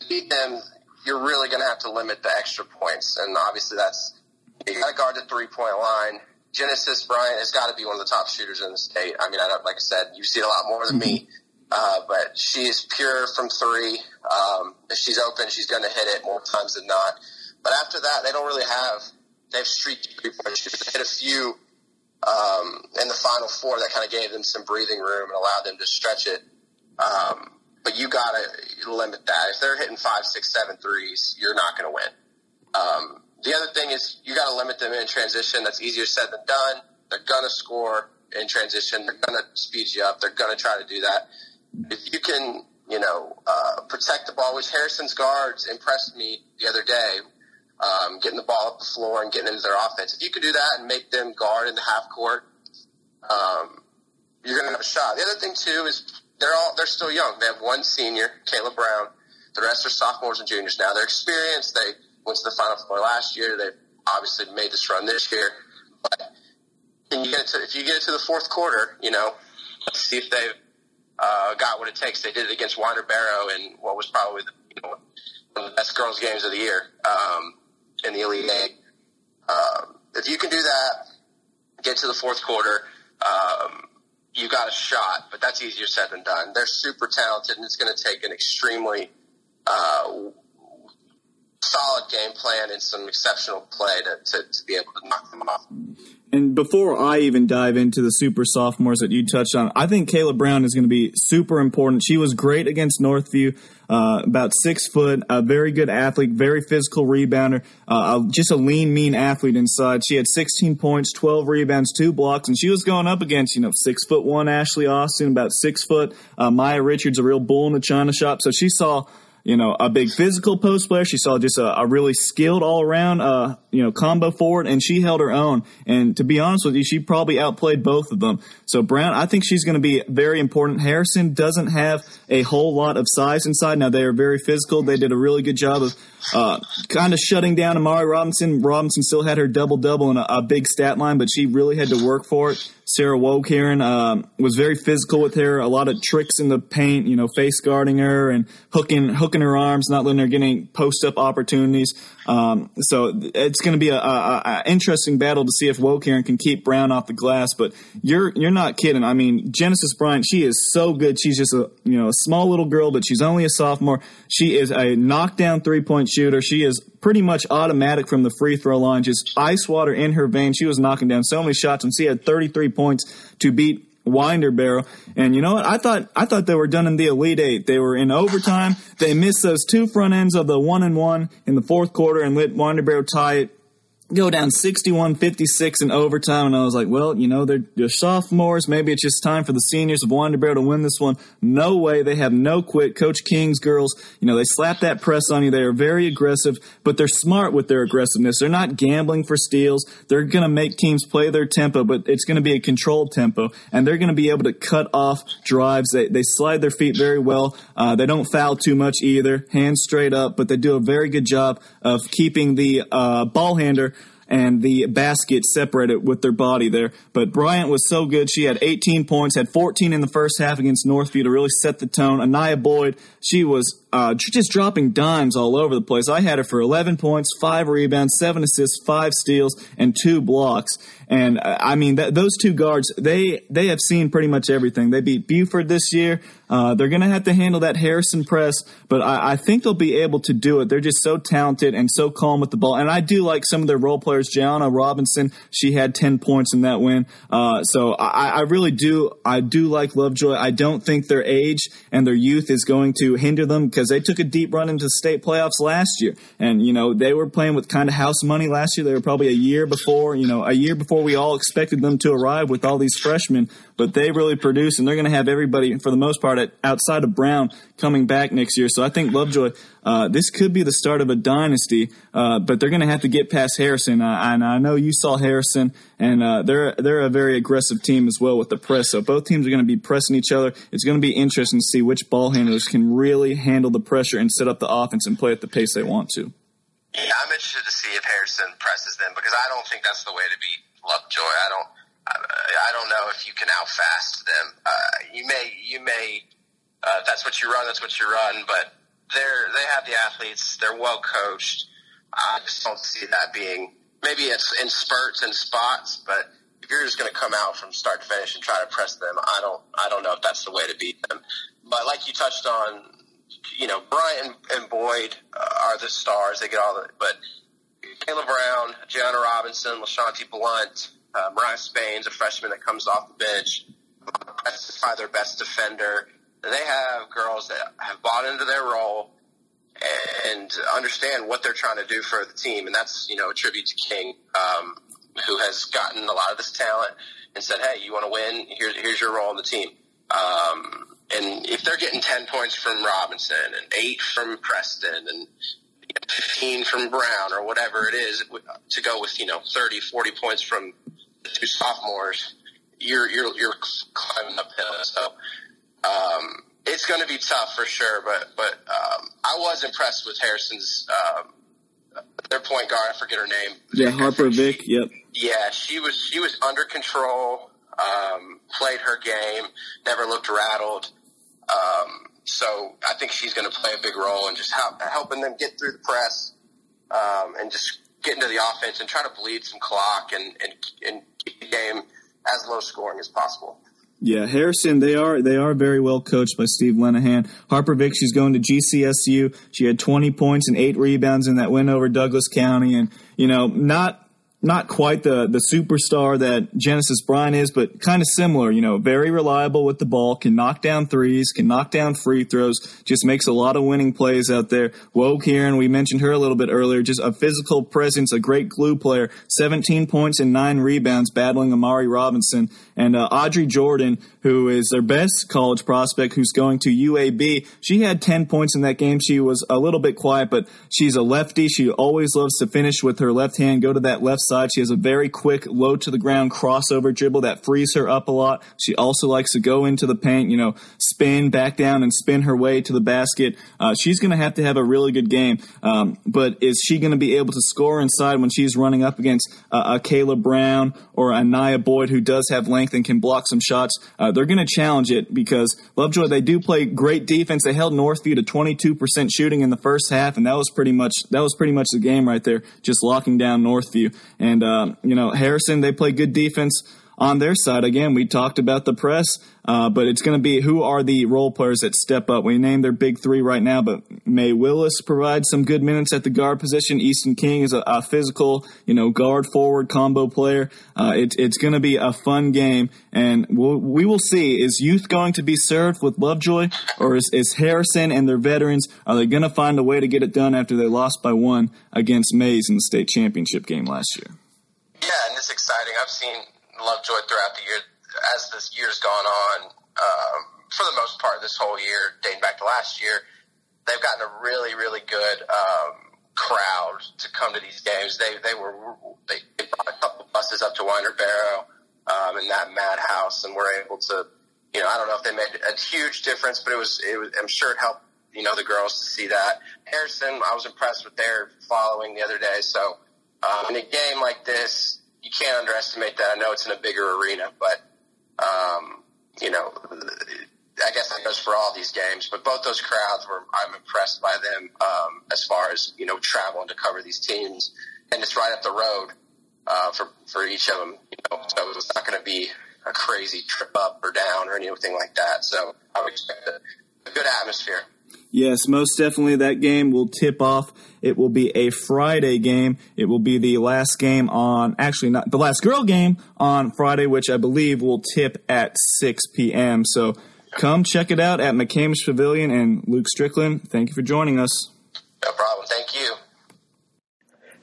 to beat them. You're really going to have to limit the extra points, and obviously that's you got to guard the three point line. Genesis Bryant has got to be one of the top shooters in the state. I mean, I don't, like I said, you see it a lot more than me, uh, but she is pure from three. Um, if she's open, she's going to hit it more times than not. But after that, they don't really have. They have street three point shooters. They hit a few um, in the final four that kind of gave them some breathing room and allowed them to stretch it. Um, but you got to limit that. If they're hitting five, six, seven threes, you're not going to win. Um, the other thing is you got to limit them in transition. That's easier said than done. They're going to score in transition. They're going to speed you up. They're going to try to do that. If you can, you know, uh, protect the ball, which Harrison's guards impressed me the other day, um, getting the ball up the floor and getting into their offense. If you could do that and make them guard in the half court, um, you're going to have a shot. The other thing too is they're all they're still young. They have one senior, Kayla Brown. The rest are sophomores and juniors now. They're experienced. They went to the Final Four last year. They've obviously made this run this year. But you to, if you get it to the fourth quarter, you know, let's see if they've uh, got what it takes. They did it against Winder Barrow in what was probably the, you know, one of the best girls' games of the year um, in the Elite Eight. Um, if you can do that, get to the fourth quarter, um, you got a shot, but that's easier said than done. They're super talented, and it's going to take an extremely uh, solid game plan and some exceptional play to, to, to be able to knock them off. And before I even dive into the super sophomores that you touched on, I think Kayla Brown is going to be super important. She was great against Northview, uh, about six foot, a very good athlete, very physical rebounder, uh, just a lean, mean athlete inside. She had 16 points, 12 rebounds, two blocks, and she was going up against, you know, six foot one Ashley Austin, about six foot, uh, Maya Richards, a real bull in the china shop. So she saw you know, a big physical post player. She saw just a, a really skilled all around, uh, you know, combo forward, and she held her own. And to be honest with you, she probably outplayed both of them. So Brown, I think she's going to be very important. Harrison doesn't have a whole lot of size inside. Now they are very physical. They did a really good job of uh, kind of shutting down Amari Robinson. Robinson still had her double double and a, a, big stat line, but she really had to work for it. Sarah Wokaren um, was very physical with her. A lot of tricks in the paint, you know, face guarding her and hooking hooking her arms, not letting her get any post up opportunities. Um, so it's going to be a, a, a, interesting battle to see if Wokaren can keep Brown off the glass. But you're you're not kidding. I mean, Genesis Bryant, she is so good. She's just a you know a small little girl, but she's only a sophomore. She is a knockdown three point shooter. She is pretty much automatic from the free throw line, just ice water in her veins. She was knocking down so many shots, and she had 33 points to beat Winder Barrow. And you know what? I thought I thought they were done in the Elite Eight. They were in overtime. They missed those two front ends of the one and one in the fourth quarter and let Winder Barrow tie it go down 61-56 in overtime and I was like, well, you know, they're, they're sophomores. Maybe it's just time for the seniors of Bear to win this one. No way. They have no quit. Coach King's girls, you know, they slap that press on you. They are very aggressive, but they're smart with their aggressiveness. They're not gambling for steals. They're going to make teams play their tempo, but it's going to be a controlled tempo and they're going to be able to cut off drives. They, they slide their feet very well. Uh, they don't foul too much either, hands straight up, but they do a very good job of keeping the uh, ball handler and the basket separated with their body there. But Bryant was so good. She had 18 points, had 14 in the first half against Northview to really set the tone. Anaya Boyd, she was uh, just dropping dimes all over the place. I had her for 11 points, five rebounds, seven assists, five steals, and two blocks. And uh, I mean, th- those two guards, they they have seen pretty much everything. They beat Buford this year. Uh, they're going to have to handle that Harrison press, but I, I, think they'll be able to do it. They're just so talented and so calm with the ball. And I do like some of their role players. Gianna Robinson, she had 10 points in that win. Uh, so I, I, really do, I do like Lovejoy. I don't think their age and their youth is going to hinder them because they took a deep run into state playoffs last year. And, you know, they were playing with kind of house money last year. They were probably a year before, you know, a year before we all expected them to arrive with all these freshmen but they really produce, and they're going to have everybody for the most part at, outside of Brown coming back next year. So I think Lovejoy, uh, this could be the start of a dynasty, uh, but they're going to have to get past Harrison. Uh, and I know you saw Harrison, and uh, they're they're a very aggressive team as well with the press. So both teams are going to be pressing each other. It's going to be interesting to see which ball handlers can really handle the pressure and set up the offense and play at the pace they want to. Yeah, I'm interested to see if Harrison presses them because I don't think that's the way to beat Lovejoy. I don't. I don't know if you can outfast them. Uh, you may, you may. Uh, that's what you run. That's what you run. But they're they have the athletes. They're well coached. I just don't see that being. Maybe it's in spurts and spots, but if you're just going to come out from start to finish and try to press them, I don't. I don't know if that's the way to beat them. But like you touched on, you know, Bryant and Boyd uh, are the stars. They get all the. But Kayla Brown, Gianna Robinson, Lashanti Blunt, uh, Mariah Spain's a freshman that comes off the bench. That's probably their best defender. They have girls that have bought into their role and understand what they're trying to do for the team. And that's, you know, a tribute to King, um, who has gotten a lot of this talent and said, Hey, you want to win? Here's, here's your role on the team. Um, and if they're getting 10 points from Robinson and 8 from Preston and 15 from Brown or whatever it is to go with, you know, 30, 40 points from two sophomores, you're, you're, you're climbing uphill. So, um, it's going to be tough for sure, but, but, um, I was impressed with Harrison's, um, their point guard, I forget her name. Yeah, Harper Vick, yep. Yeah, she was, she was under control, um, played her game, never looked rattled. Um, so I think she's going to play a big role in just help, helping them get through the press um, and just get into the offense and try to bleed some clock and, and, and game as low scoring as possible. Yeah, Harrison, they are they are very well coached by Steve Lenahan. Harper Vick, she's going to GCSU. She had 20 points and eight rebounds in that win over Douglas County, and you know, not not quite the the superstar that Genesis Bryant is, but kind of similar. You know, very reliable with the ball, can knock down threes, can knock down free throws, just makes a lot of winning plays out there. Wokaren, we mentioned her a little bit earlier. Just a physical presence, a great glue player. 17 points and nine rebounds, battling Amari Robinson and uh, Audrey Jordan, who is their best college prospect, who's going to UAB. She had 10 points in that game. She was a little bit quiet, but she's a lefty. She always loves to finish with her left hand, go to that left side. She has a very quick, low to the ground crossover dribble that frees her up a lot. She also likes to go into the paint, you know, spin back down and spin her way to the basket. Uh, she's going to have to have a really good game. Um, but is she going to be able to score inside when she's running up against uh, a Kayla Brown or a Nia Boyd who does have length and can block some shots? Uh, they're going to challenge it because Lovejoy, they do play great defense. They held Northview to 22% shooting in the first half, and that was pretty much that was pretty much the game right there, just locking down Northview. And uh, you know, Harrison, they play good defense on their side. Again, we talked about the press, uh, but it's going to be who are the role players that step up. We named their big three right now, but May Willis provides some good minutes at the guard position. Easton King is a, a physical, you know, guard forward combo player. Uh, it, it's going to be a fun game, and we'll, we will see. Is youth going to be served with Lovejoy, or is, is Harrison and their veterans are they going to find a way to get it done after they lost by one against Mays in the state championship game last year? Yeah, and it's exciting. I've seen Lovejoy throughout the year as this year's gone on. Um, for the most part, this whole year, dating back to last year, they've gotten a really, really good um, crowd to come to these games. They they were they, they brought a couple buses up to Winder Barrow um, in that madhouse, and were able to, you know, I don't know if they made a huge difference, but it was it was I'm sure it helped you know the girls to see that. Harrison, I was impressed with their following the other day. So um, in a game like this, you can't underestimate that. I know it's in a bigger arena, but um, you know, I guess that goes for all these games. But both those crowds were, I'm impressed by them um, as far as you know traveling to cover these teams, and it's right up the road uh, for for each of them. You know, so it's not going to be a crazy trip up or down or anything like that. So I would expect a, a good atmosphere. Yes, most definitely. That game will tip off. It will be a Friday game. It will be the last game on, actually not the last girl game on Friday, which I believe will tip at 6 p.m. So come check it out at McCamish Pavilion. And Luke Strickland, thank you for joining us. No problem. Thank you.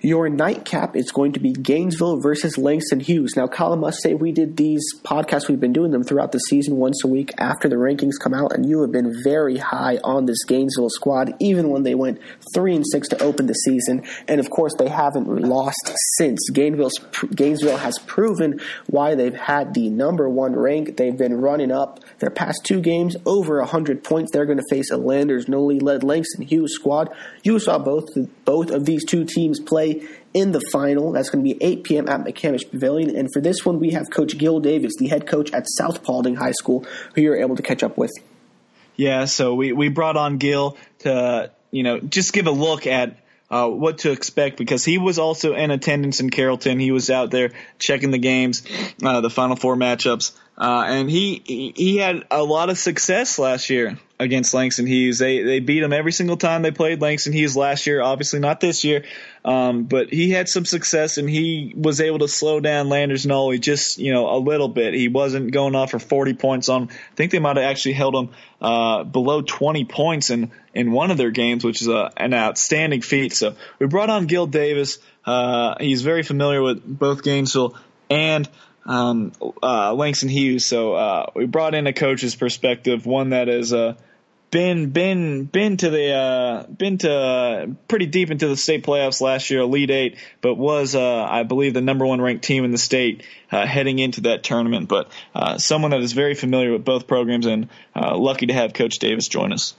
Your nightcap is going to be Gainesville versus Langston Hughes. Now, I must say we did these podcasts. We've been doing them throughout the season once a week after the rankings come out, and you have been very high on this Gainesville squad, even when they went three and six to open the season. And of course, they haven't lost since. Gainesville's, Gainesville has proven why they've had the number one rank. They've been running up their past two games over 100 points. They're going to face a Landers Nolley led Langston Hughes squad. You saw both both of these two teams play in the final. That's going to be 8 p.m. at McCamish Pavilion. And for this one, we have Coach Gil Davis, the head coach at South Paulding High School, who you're able to catch up with. Yeah, so we, we brought on Gil to, you know, just give a look at uh, what to expect because he was also in attendance in Carrollton. He was out there checking the games, uh, the Final Four matchups, uh, and he, he had a lot of success last year against Langston Hughes. They they beat him every single time they played Langston Hughes last year. Obviously not this year, um, but he had some success and he was able to slow down Landers Nolley just you know a little bit. He wasn't going off for 40 points on. I think they might have actually held him uh, below 20 points in in one of their games, which is a, an outstanding feat. So we brought on Gil Davis. Uh, he's very familiar with both Gainesville and um, uh, Langston Hughes. So uh, we brought in a coach's perspective, one that has uh, been been been to the uh, been to uh, pretty deep into the state playoffs last year, Elite Eight, but was uh, I believe the number one ranked team in the state heading into that tournament. But someone that is very familiar with both programs, and lucky to have Coach Davis join us.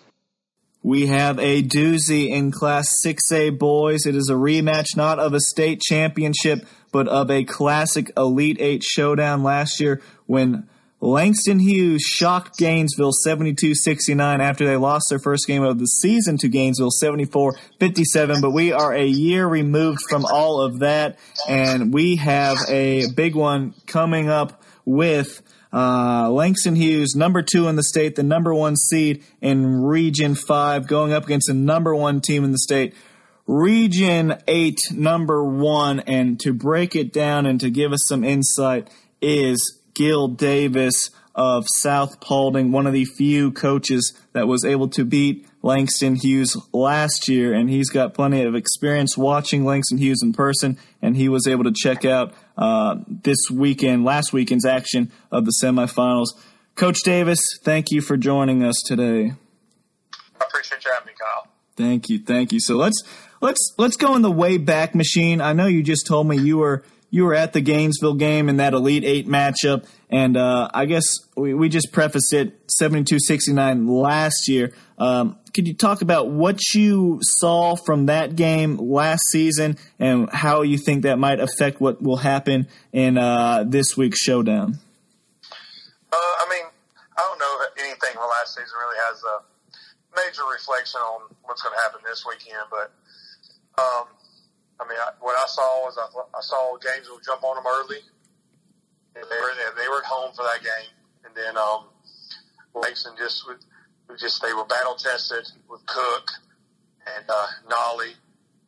We have a doozy in Class 6A boys. It is a rematch not of a state championship, but of a classic Elite Eight showdown last year when Langston Hughes shocked Gainesville 72 69 after they lost their first game of the season to Gainesville 74 57. But we are a year removed from all of that, and we have a big one coming up with. Uh, Langston Hughes, number two in the state, the number one seed in Region 5, going up against the number one team in the state, Region 8, number one. And to break it down and to give us some insight is Gil Davis of South Paulding, one of the few coaches that was able to beat Langston Hughes last year, and he's got plenty of experience watching Langston Hughes in person, and he was able to check out uh, this weekend, last weekend's action of the semifinals. Coach Davis, thank you for joining us today. I appreciate you having me, Kyle. Thank you, thank you. So let's let's let's go in the way back machine. I know you just told me you were you were at the Gainesville game in that Elite Eight matchup, and uh, I guess we, we just prefaced it 72-69 last year. Um, could you talk about what you saw from that game last season and how you think that might affect what will happen in uh, this week's showdown? Uh, I mean, I don't know that anything from last season really has a major reflection on what's going to happen this weekend, but um, I mean, I, what I saw was I, I saw Gainesville jump on them early, and they were they were at home for that game, and then um, Langston just would just they were battle tested with Cook and uh, Nolley.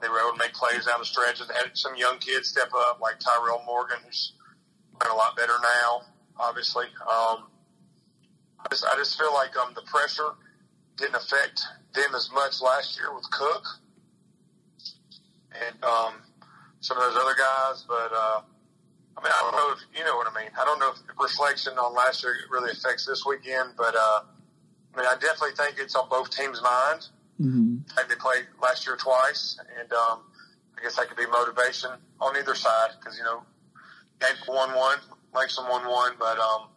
They were able to make plays down the stretch, and had some young kids step up, like Tyrell Morgan, who's playing a lot better now. Obviously, um, I just I just feel like um, the pressure didn't affect them as much last year with Cook and um, some of those other guys. But uh, I mean, I don't know if you know what I mean. I don't know if reflection on last year really affects this weekend, but uh, I mean, I definitely think it's on both teams' mind. Mm-hmm. Like they played last year twice, and um, I guess that could be motivation on either side because you know, game one one, Langston one one, but um.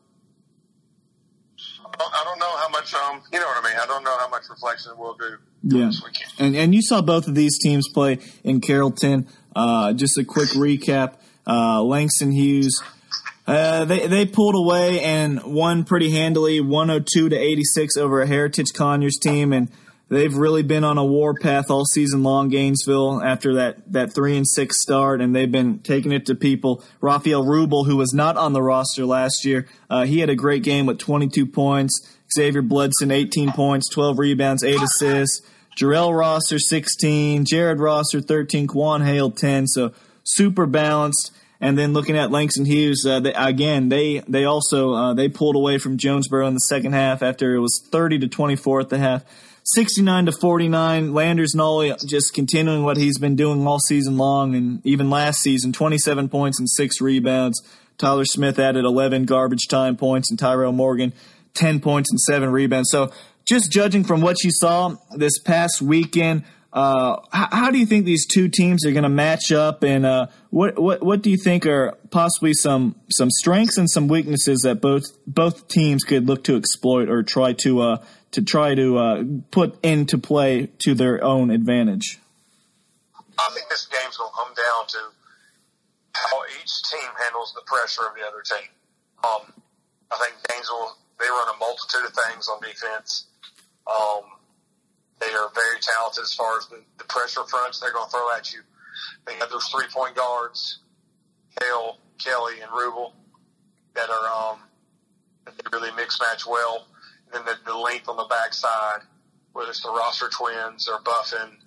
I don't know how much, um, you know what I mean. I don't know how much reflection we'll do yeah. And and you saw both of these teams play in Carrollton. Uh, just a quick recap: uh, Langston Hughes. Uh, they they pulled away and won pretty handily, 102 to 86 over a Heritage Conyers team, and they've really been on a war path all season long. Gainesville after that that three and six start, and they've been taking it to people. Rafael Rubel, who was not on the roster last year, uh, he had a great game with 22 points. Xavier Bloodson, 18 points, 12 rebounds, 8 assists. Jarrell Rosser, 16. Jared Rosser, 13. Quan Hale, 10. So super balanced. And then looking at Langston Hughes, uh, they, again, they they also uh, they pulled away from Jonesboro in the second half after it was 30 to 24 at the half. 69 to 49. Landers Nolley just continuing what he's been doing all season long and even last season 27 points and six rebounds. Tyler Smith added 11 garbage time points and Tyrell Morgan 10 points and seven rebounds. So just judging from what you saw this past weekend, uh, how, do you think these two teams are going to match up, and uh, what what what do you think are possibly some some strengths and some weaknesses that both both teams could look to exploit or try to uh, to try to uh, put into play to their own advantage? I think this game's going to come down to how each team handles the pressure of the other team. Um, I think Gainesville they run a multitude of things on defense. Um, they are very talented as far as the, the pressure fronts they're going to throw at you. They have those three point guards, Hale, Kelly, and Rubel, that are um, that they really mix match well. And then the, the length on the backside, whether it's the Rosser twins or Buffin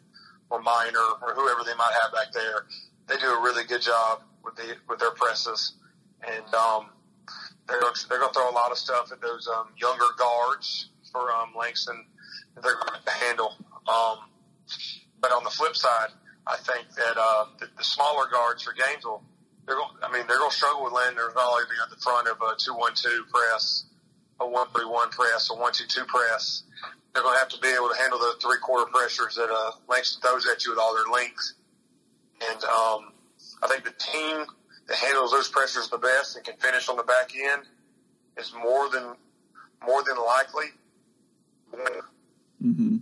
or Minor or whoever they might have back there, they do a really good job with the with their presses. And um, they're they're going to throw a lot of stuff at those um, younger guards for um, Langston. They're going to handle. Um, but on the flip side, I think that uh, the, the smaller guards for Gainesville, they're going, I mean, they're going to struggle with Landers not only being at the front of a two-one-two press, a one-three-one press, a one-two-two press. They're going to have to be able to handle the three-quarter pressures that uh, Langston throws at you with all their length. And um, I think the team that handles those pressures the best and can finish on the back end is more than more than likely. Mm-hmm.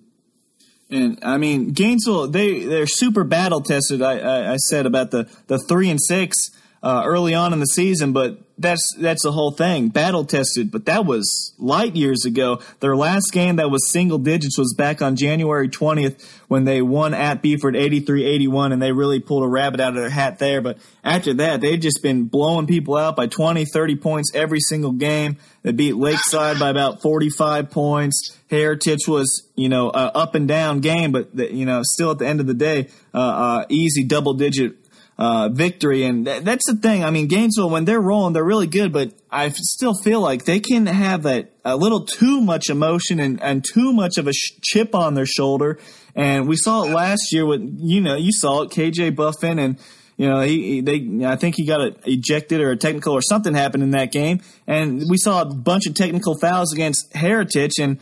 And I mean, Gainesville, they they're super battle tested. I, I, I said about the the three and six uh, early on in the season, but that's that's the whole thing. Battle tested, but that was light years ago. Their last game that was single digits was back on January 20th when they won at Buford 83-81 and they really pulled a rabbit out of their hat there. But after that, they've just been blowing people out by 20, 30 points every single game. They beat Lakeside by about 45 points. Heritage was, you know, a up and down game, but the, you know, still at the end of the day, uh, uh, easy double digit uh, victory. And th- that's the thing. I mean, Gainesville, when they're rolling, they're really good, but I still feel like they can have that a little too much emotion and, and too much of a sh- chip on their shoulder. And we saw it last year with, you know, you saw it, KJ Buffin and, you know, he, he they I think he got ejected or a technical or something happened in that game, and we saw a bunch of technical fouls against Heritage, and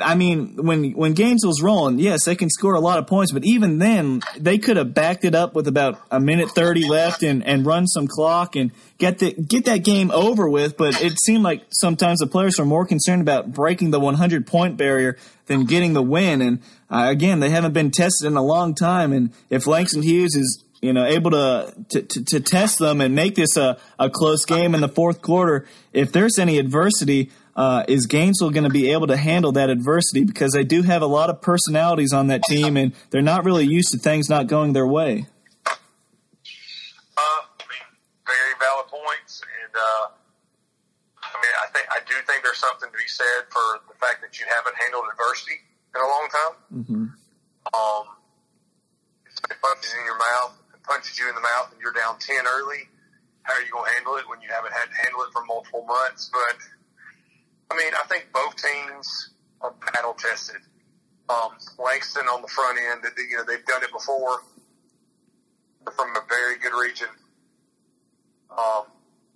I mean, when when Gainesville's rolling, yes, they can score a lot of points, but even then, they could have backed it up with about a minute thirty left and, and run some clock and get the get that game over with. But it seemed like sometimes the players are more concerned about breaking the one hundred point barrier than getting the win. And uh, again, they haven't been tested in a long time. And if Langston Hughes is you know, able to, to, to, to test them and make this a, a close game in the fourth quarter. If there's any adversity, uh, is Gainesville going to be able to handle that adversity? Because they do have a lot of personalities on that team, and they're not really used to things not going their way. Uh, I mean, very valid points, and uh, I mean, I think I do think there's something to be said for the fact that you haven't handled adversity in a long time. Mm-hmm. Um, it punches in your mouth, punches you in the mouth, and you're down ten early. How are you going to handle it when you haven't had to handle it for multiple months? But I mean, I think both teams are battle tested. Um, Langston on the front end, you know, they've done it before. They're from a very good region. Um,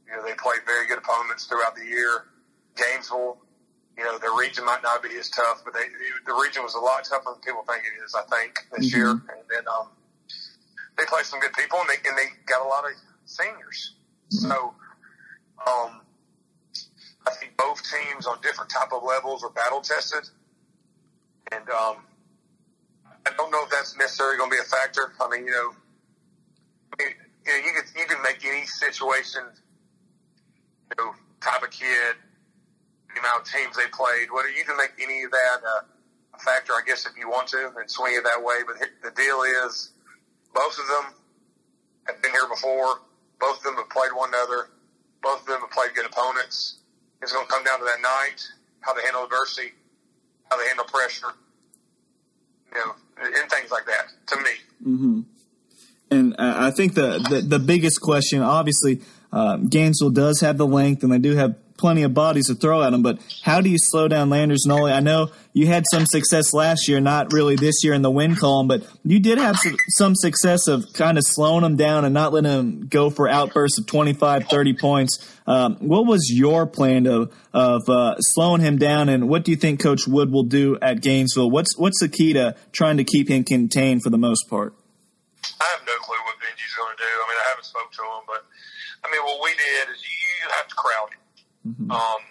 you know, they played very good opponents throughout the year. Gainesville, you know, their region might not be as tough, but they, the region was a lot tougher than people think it is, I think, this mm-hmm. year. And then, um, they played some good people and they, and they got a lot of seniors. Mm-hmm. So, um, I think both teams on different type of levels are battle tested, and um, I don't know if that's necessarily going to be a factor. I mean, you know, I mean, you know, you can you can make any situation, you know, type of kid, the amount of teams they played, whether you can make any of that uh, a factor, I guess, if you want to, and swing it that way. But the deal is, both of them have been here before. Both of them have played one another. Both of them have played good opponents. It's going to come down to that night, how they handle adversity, how they handle pressure, you know, and things like that. To me. Mm-hmm. And I think the, the, the biggest question, obviously, uh, Gainesville does have the length, and they do have plenty of bodies to throw at them. But how do you slow down Landers Nolley? I know you had some success last year, not really this year in the win column, but you did have some success of kind of slowing them down and not letting them go for outbursts of 25, 30 points. Um, what was your plan of of uh, slowing him down, and what do you think Coach Wood will do at Gainesville? What's what's the key to trying to keep him contained for the most part? I have no clue what Benji's going to do. I mean, I haven't spoke to him, but I mean, what we did is you have to crowd him. Mm-hmm. Um,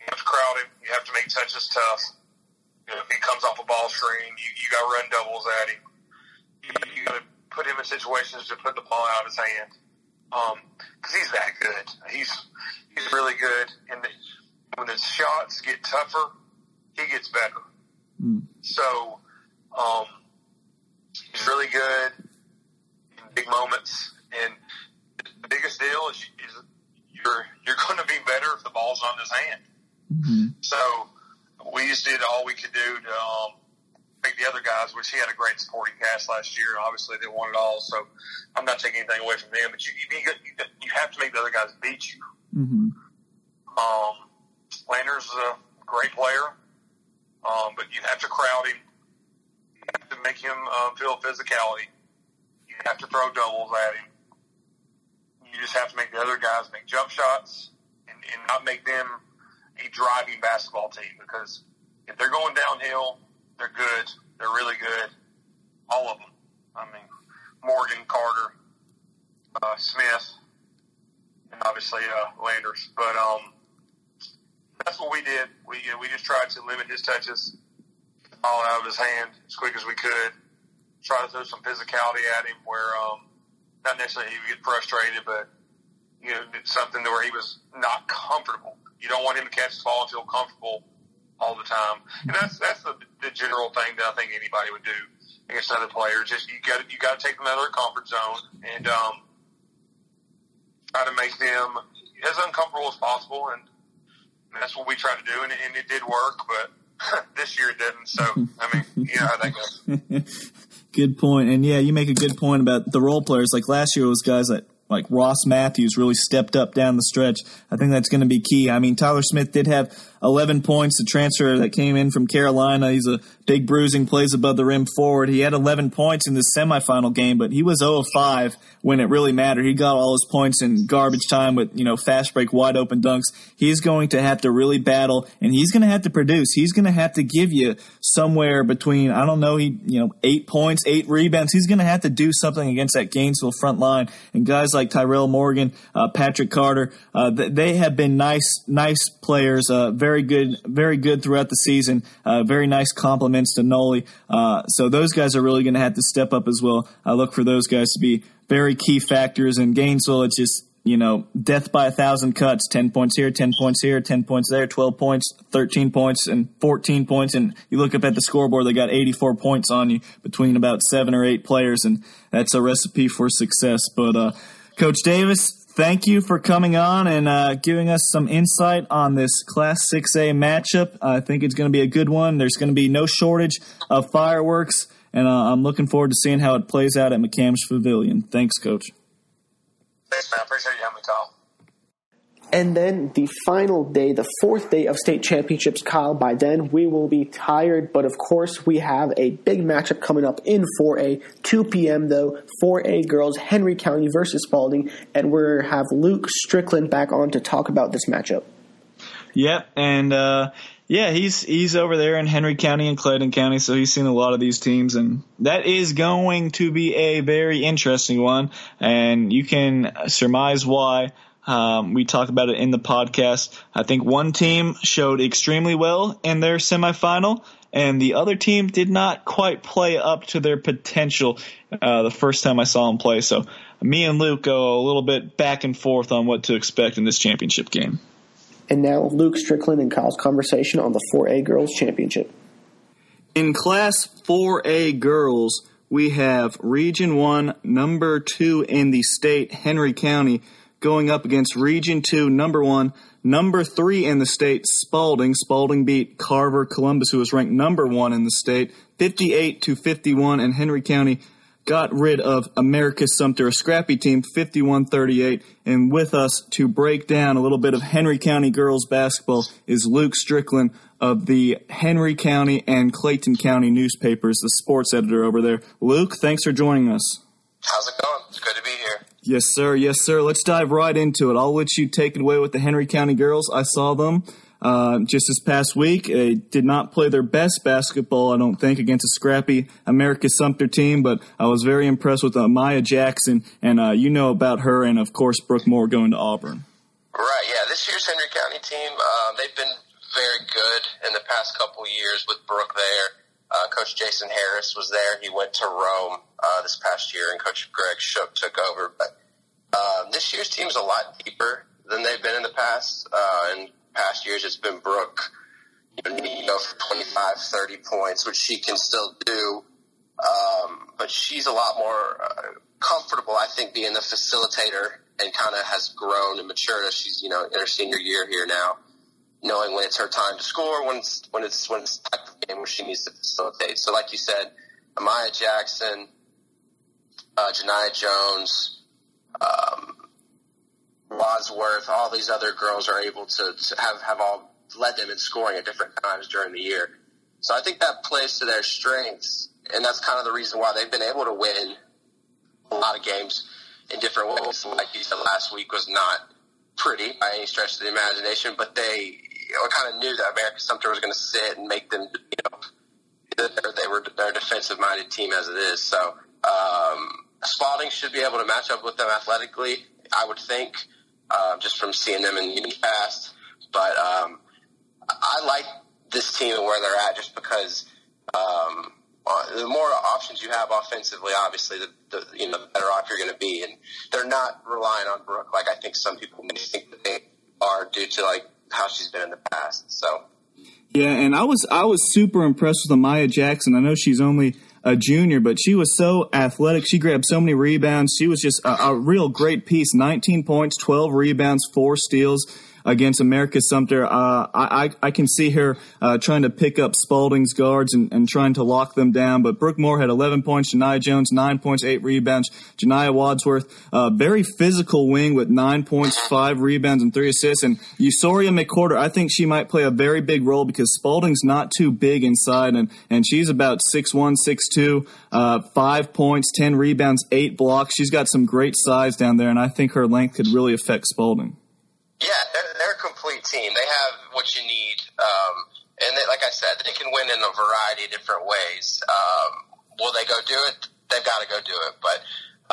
you have to crowd him. You have to make touches tough. You know, if he comes off a ball screen, you, you got to run doubles at him. You, you got to put him in situations to put the ball out of his hand. Um, cause he's that good. He's, he's really good. And the, when the shots get tougher, he gets better. Mm. So, um, he's really good in big moments. And the biggest deal is, is you're, you're going to be better if the ball's on his hand. Mm-hmm. So we just did all we could do to, um, make the other guys, which he had a great supporting cast last year. Obviously, they won it all, so I'm not taking anything away from them. But you you, you have to make the other guys beat you. Mm-hmm. Um, Landers is a great player, um, but you have to crowd him. You have to make him uh, feel physicality. You have to throw doubles at him. You just have to make the other guys make jump shots and, and not make them a driving basketball team because if they're going downhill, they're good. They're really good. All of them. I mean, Morgan, Carter, uh, Smith, and obviously uh, Landers. But um, that's what we did. We you know, we just tried to limit his touches, all out of his hand as quick as we could. Try to throw some physicality at him where um, not necessarily he would get frustrated, but you know, it's something where he was not comfortable. You don't want him to catch the ball and feel comfortable all the time, and that's that's the, the general thing that I think anybody would do against other players. Just you got you got to take them out of their comfort zone and um, try to make them as uncomfortable as possible, and that's what we try to do, and, and it did work, but (laughs) this year it didn't. So I mean, you know how that goes. Good point, and yeah, you make a good point about the role players. Like last year, it was guys that like Ross Matthews really stepped up down the stretch. I think that's going to be key. I mean, Tyler Smith did have 11 points, the transfer that came in from Carolina. He's a big bruising, plays above the rim forward. He had 11 points in the semifinal game, but he was 0 of 5 when it really mattered. He got all his points in garbage time with, you know, fast break, wide open dunks. He's going to have to really battle and he's going to have to produce. He's going to have to give you somewhere between, I don't know, he, you know, eight points, eight rebounds. He's going to have to do something against that Gainesville front line. And guys like Tyrell Morgan, uh, Patrick Carter, uh, they have been nice, nice players, uh, very good, very good throughout the season. Uh, very nice compliments to Nolley. Uh, so those guys are really going to have to step up as well. I look for those guys to be very key factors in Gainesville. It's just you know, death by a thousand cuts, 10 points here, 10 points here, 10 points there, 12 points, 13 points, and 14 points. And you look up at the scoreboard, they got 84 points on you between about seven or eight players, and that's a recipe for success. But, uh, Coach Davis, thank you for coming on and uh, giving us some insight on this Class 6A matchup. I think it's going to be a good one. There's going to be no shortage of fireworks, and uh, I'm looking forward to seeing how it plays out at McCamish Pavilion. Thanks, Coach. Thanks, man. Appreciate you having me, Kyle. And then the final day, the fourth day of state championships, Kyle, by then we will be tired. But of course, we have a big matchup coming up in 4A, 2 p.m. though, 4A girls, Henry County versus Spalding. And we have Luke Strickland back on to talk about this matchup. Yep. And, uh, yeah, he's he's over there in Henry County and Clayton County, so he's seen a lot of these teams, and that is going to be a very interesting one. And you can surmise why. Um, we talk about it in the podcast. I think one team showed extremely well in their semifinal, and the other team did not quite play up to their potential uh, the first time I saw them play. So me and Luke go a little bit back and forth on what to expect in this championship game. And now Luke Strickland and Kyle's conversation on the 4A Girls Championship. In Class 4A Girls, we have Region 1, number 2 in the state, Henry County, going up against Region 2, number 1, number 3 in the state, Spalding. Spalding beat Carver Columbus, who was ranked number 1 in the state, 58 to 51, and Henry County got rid of Americus-Sumter, a scrappy team, 51-38. And with us to break down a little bit of Henry County girls basketball is Luke Strickland of the Henry County and Clayton County newspapers, the sports editor over there. Luke, thanks for joining us. How's it going? It's good to be here. Yes, sir. Yes, sir. Let's dive right into it. I'll let you take it away with the Henry County girls. I saw them uh, just this past week. They did not play their best basketball, I don't think, against a scrappy Americus-Sumter team, but I was very impressed with uh, Maya Jackson, and uh, you know about her, and of course, Brooke Moore going to Auburn. Right, yeah. This year's Henry County team, uh, they've been very good in the past couple years with Brooke there. Uh, Coach Jason Harris was there. He went to Rome this past year, and Coach Greg Shook took over. But this year's team is a lot deeper than they've been in the past. And past years, it's been Brooke, you know, for 25, 30 points, which she can still do. Um, but she's a lot more uh, comfortable, I think, being the facilitator and kind of has grown and matured as she's, you know, in her senior year here now, knowing when it's her time to score, when it's, when it's, when it's the type of game where she needs to facilitate. So, like you said, Amaya Jackson, uh, Janiyah Jones, um, Wadsworth, all these other girls are able to, to have, have all led them in scoring at different times during the year. So I think that plays to their strengths, and that's kind of the reason why they've been able to win a lot of games in different ways. Like you said last week was not pretty by any stretch of the imagination, but they you know, kind of knew that Americus-Sumter was going to sit and make them, you know, they were their defensive minded team as it is. So um, Spalding should be able to match up with them athletically. I would think, uh, just from seeing them in the past. But um, I like this team and where they're at, just because um, uh, the more options you have offensively, obviously, the, the you know the better off you're going to be. And they're not relying on Brooke like I think some people may think that they are due to like how she's been in the past. So. Yeah, and I was I was super impressed with Amaya Jackson. I know she's only a junior, but she was so athletic. She grabbed so many rebounds. She was just a, a real great piece. 19 points, 12 rebounds, four steals against Americus-Sumter. Uh, I, I can see her uh, trying to pick up Spalding's guards and, and trying to lock them down. But Brooke Moore had 11 points, Janiah Jones, 9 points, 8 rebounds. Janiah Wadsworth, uh, very physical wing with 9 points, 5 rebounds, and 3 assists. And Usoria McCorder, I think she might play a very big role because Spalding's not too big inside, and, and she's about 6'1, 6'2, uh, 5 points, 10 rebounds, 8 blocks. She's got some great size down there, and I think her length could really affect Spalding. Yeah, they're, they're a complete team. They have what you need. Um, and they, like I said, they can win in a variety of different ways. Um, will they go do it? They've got to go do it. But,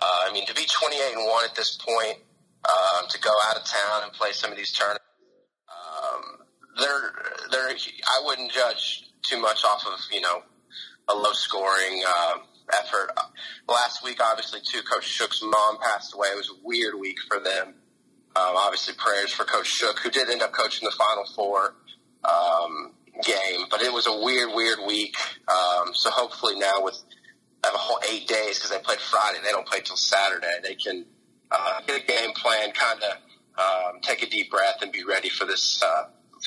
uh, I mean, to be 28 and 1 at this point, um, to go out of town and play some of these tournaments, um, they're, they're, I wouldn't judge too much off of, you know, a low scoring, uh, effort. Last week, obviously, too, Coach Shook's mom passed away. It was a weird week for them. Um, obviously, prayers for Coach Shook, who did end up coaching the Final Four um, game, but it was a weird, weird week. Um, so hopefully now with have a whole eight days because they played Friday, they don't play till Saturday. They can uh, get a game plan, kind of um, take a deep breath, and be ready for this uh,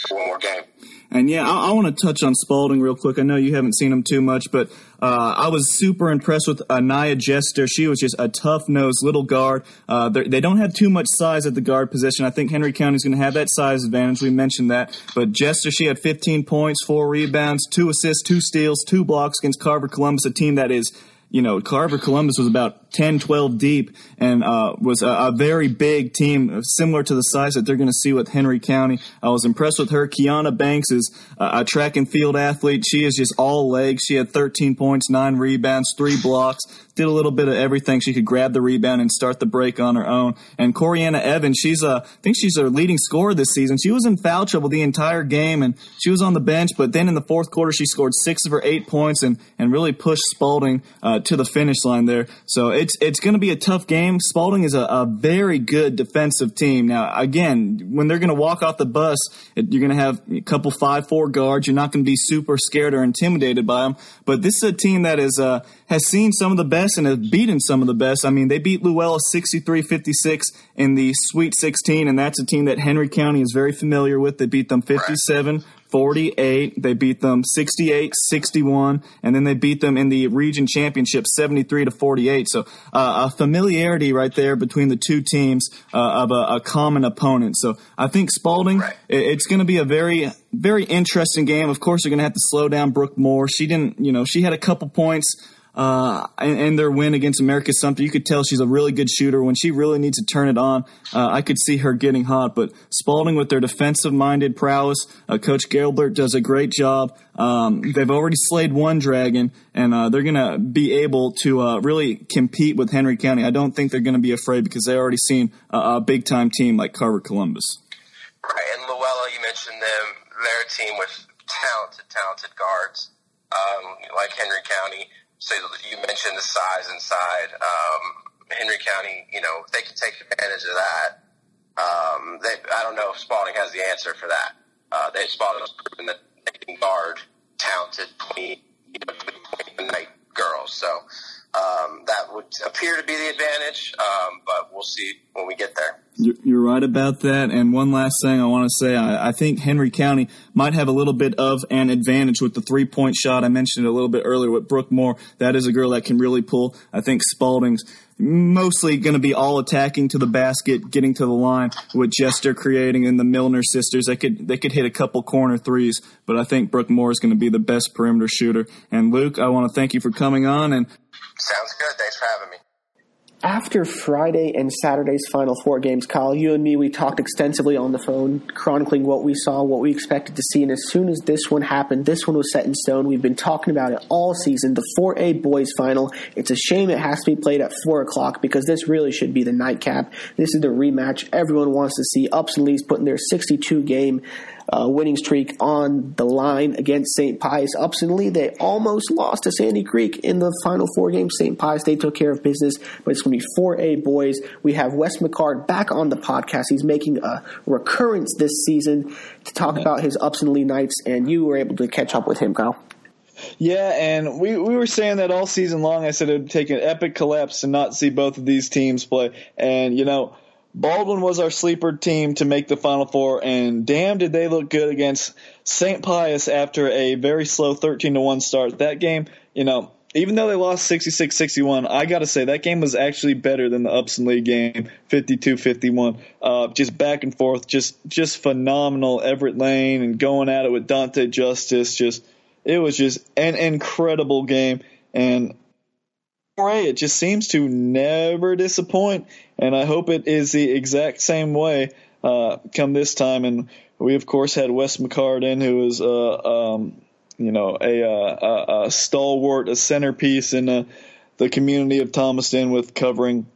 for one more game. And yeah, I, I want to touch on Spalding real quick. I know you haven't seen him too much, but uh, I was super impressed with Anaya Jester. She was just a tough nosed little guard. Uh, they don't have too much size at the guard position. I think Henry County is going to have that size advantage. We mentioned that. But Jester, she had 15 points, four rebounds, two assists, two steals, two blocks against Carver Columbus, a team that is you know, Carver Columbus was about 10, 12 deep and uh, was a, a, very big team, uh, similar to the size that they're going to see with Henry County. I was impressed with her. Kiana Banks is a, track and field athlete. She is just all legs. She had 13 points, nine rebounds, three blocks, did a little bit of everything. She could grab the rebound and start the break on her own. And Coriana Evans, she's a, I think she's our leading scorer this season. She was in foul trouble the entire game and she was on the bench, but then in the fourth quarter, she scored six of her eight points and, and really pushed Spalding uh, to the finish line there. So it's it's going to be a tough game. Spalding is a, a, very good defensive team. Now, again, when they're going to walk off the bus, you're going to have a couple five four guards. You're not going to be super scared or intimidated by them. But this is a team that is uh, has seen some of the best and has beaten some of the best. I mean, they beat Luella 63-56 in the Sweet 16, and that's a team that Henry County is very familiar with. They beat them 57 48. They beat them 68, 61, and then they beat them in the region championship 73 to 48. So uh, a familiarity right there between the two teams uh, of a, a, common opponent. So I think Spalding, right. it's going to be a very, very interesting game. Of course, they're going to have to slow down Brooke Moore. She didn't, you know, she had a couple points uh, and, and, their win against Americus-Sumter. You could tell she's a really good shooter. When she really needs to turn it on, uh, I could see her getting hot. But Spalding, with their defensive minded prowess, uh, Coach Gilbert does a great job. Um, they've already slayed one dragon, and uh, they're going to be able to uh, really compete with Henry County. I don't think they're going to be afraid because they already seen a, a big time team like Carver Columbus. Right, and Luella, you mentioned them. They're team with talented, talented guards um, like Henry County so you mentioned the size inside. Um, Henry County, you know, they can take advantage of that. Um, they, I don't know if Spalding has the answer for that. Uh, they Spalding has proven that they can guard talented, you know, night girls. So um, that would appear to be the advantage, um, but we'll see when we get there. You're right about that. And one last thing I want to say, I, I, think Henry County might have a little bit of an advantage with the three point shot. I mentioned a little bit earlier with Brooke Moore. That is a girl that can really pull. I think Spalding's mostly going to be all attacking to the basket, getting to the line with Jester creating and the Milner sisters. They could they could hit a couple corner threes, but I think Brooke Moore is going to be the best perimeter shooter. And Luke, I want to thank you for coming on and Sounds good. Thanks for having me. after Friday and Saturday's Final Four games, Kyle, you and me, we talked extensively on the phone, chronicling what we saw, what we expected to see. And as soon as this one happened, this one was set in stone. We've been talking about it all season. The 4A boys final. It's a shame it has to be played at 4 o'clock because this really should be the nightcap. This is the rematch everyone wants to see. Upson Lee's putting their 62 game uh, winning streak on the line against St. Pius. Upson Lee, they almost lost to Sandy Creek in the final four games. St. Pius, they took care of business, but it's going to be 4A boys. We have Wes McCard back on the podcast. He's making a recurrence this season to talk about his Upson Lee Knights, and you were able to catch up with him, Kyle. Yeah, and we, we were saying that all season long. I said it would take an epic collapse to not see both of these teams play. And, you know, Baldwin was our sleeper team to make the Final Four, and damn, did they look good against St. Pius after a very slow 13 to 1 start. That game, you know, even though they lost 66 61, I got to say that game was actually better than the Upson Lee game, 52 51. Uh, just back and forth, just just phenomenal. Everett Lane and going at it with Dante Justice. Just It was just an incredible game. And it just seems to never disappoint, and I hope it is the exact same way uh, come this time. And we, of course, had Wes McCard in, who is, uh, um, you know, a, uh, a, a, stalwart, a centerpiece in uh, the community of Thomaston with covering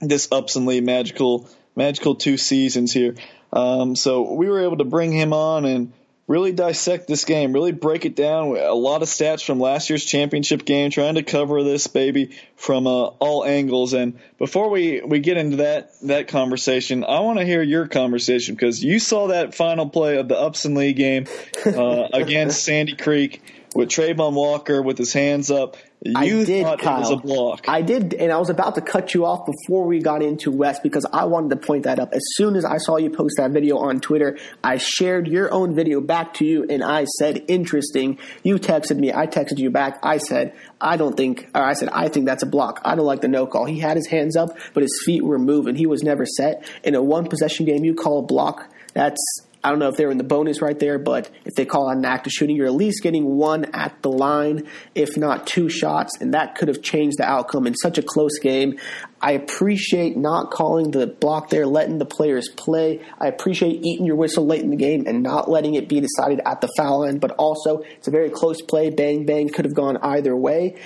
this Upson Lee magical, magical two seasons here. Um, so we were able to bring him on and really dissect this game, really break it down. A lot of stats from last year's championship game, trying to cover this baby from uh, all angles. And before we, we get into that that conversation, I want to hear your conversation because you saw that final play of the Upson Lee game uh, (laughs) against Sandy Creek with Trayvon Walker with his hands up. You I did, thought Kyle. it was a block. I did, and I was about to cut you off before we got into West because I wanted to point that up. As soon as I saw you post that video on Twitter, I shared your own video back to you, and I said, "Interesting." You texted me. I texted you back. I said, "I don't think," or I said, "I think that's a block. I don't like the no call." He had his hands up, but his feet were moving. He was never set. In a one possession game, you call a block. That's I don't know if they're in the bonus right there, but if they call out an active shooting, you're at least getting one at the line, if not two shots, and that could have changed the outcome in such a close game. I appreciate not calling the block there, letting the players play. I appreciate eating your whistle late in the game and not letting it be decided at the foul end, but also it's a very close play. Bang, bang, could have gone either way.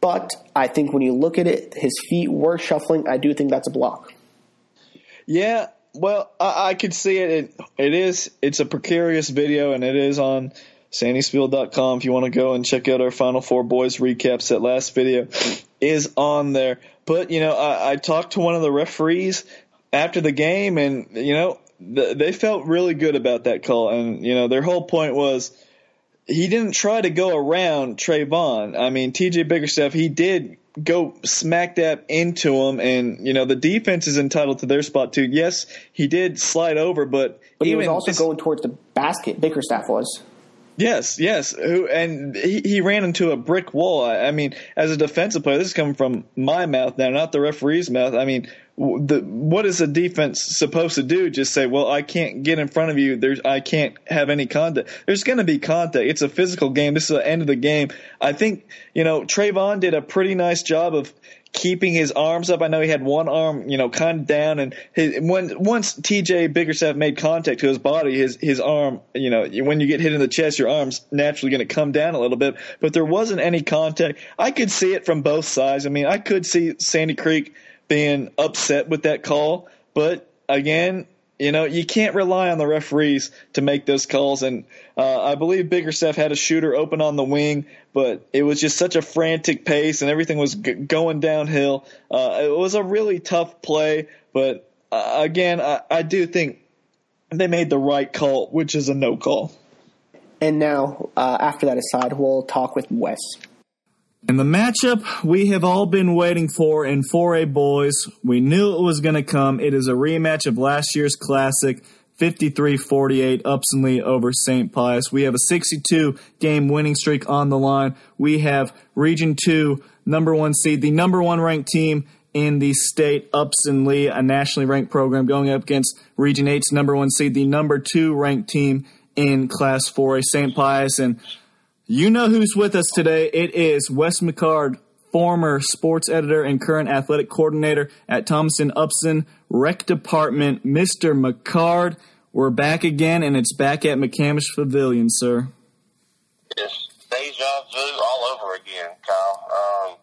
But I think when you look at it, his feet were shuffling. I do think that's a block. Yeah, well, I, I could see it. it. It is. It's a precarious video, and it is on SandySpiel.com. If you want to go and check out our Final Four boys recaps, that last video is on there. But you know, I, I talked to one of the referees after the game, and you know, the, they felt really good about that call. And you know, their whole point was he didn't try to go around Trayvon. I mean, TJ Bickerstaff, he did go smack dab into him, and you know the defense is entitled to their spot too. Yes, he did slide over, but but he was also this, going towards the basket. Bickerstaff was. Yes, yes, and he, he ran into a brick wall. I, I mean, as a defensive player, this is coming from my mouth now, not the referee's mouth. I mean, the, what is a defense supposed to do? Just say, well, I can't get in front of you. There's, I can't have any contact. There's going to be contact. It's a physical game. This is the end of the game. I think, you know, Trayvon did a pretty nice job of keeping his arms up. I know he had one arm, you know, kind of down, and his, when once TJ Bickerstaff made contact to his body, his his arm, you know, when you get hit in the chest, your arm's naturally going to come down a little bit. But there wasn't any contact. I could see it from both sides. I mean, I could see Sandy Creek being upset with that call. But again, you know, you can't rely on the referees to make those calls. And uh, I believe Bickerstaff had a shooter open on the wing, but it was just such a frantic pace and everything was g- going downhill. Uh, it was a really tough play, but uh, again, I, I do think they made the right call, which is a no call. And now, uh, after that aside, we'll talk with Wes. And the matchup we have all been waiting for in 4A boys. We knew it was going to come. It is a rematch of last year's classic, 53-48 Upson Lee over St. Pius. We have a 62 game winning streak on the line. We have Region 2 number 1 seed, the number 1 ranked team in the state Upson Lee, a nationally ranked program going up against Region 8's number 1 seed, the number 2 ranked team in Class 4A St. Pius and you know who's with us today. It is Wes McCard, former sports editor and current athletic coordinator at Thomaston Upson Rec Department, Mr. McCard. We're back again, and it's back at McCamish Pavilion, sir. It's deja vu all over again, Kyle. Um,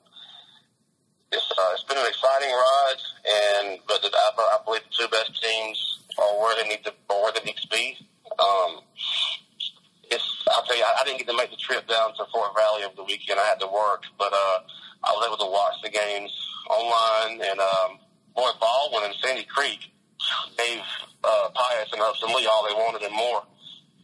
it's, uh, it's been an exciting ride, and but I, I believe the two best teams are where they need to, where they need to be. Um, I'll tell you, I, I didn't get to make the trip down to Fort Valley over the weekend. I had to work, but uh, I was able to watch the games online, and um, boy, Baldwin and Sandy Creek gave uh, Pius and Upson Lee all they wanted and more.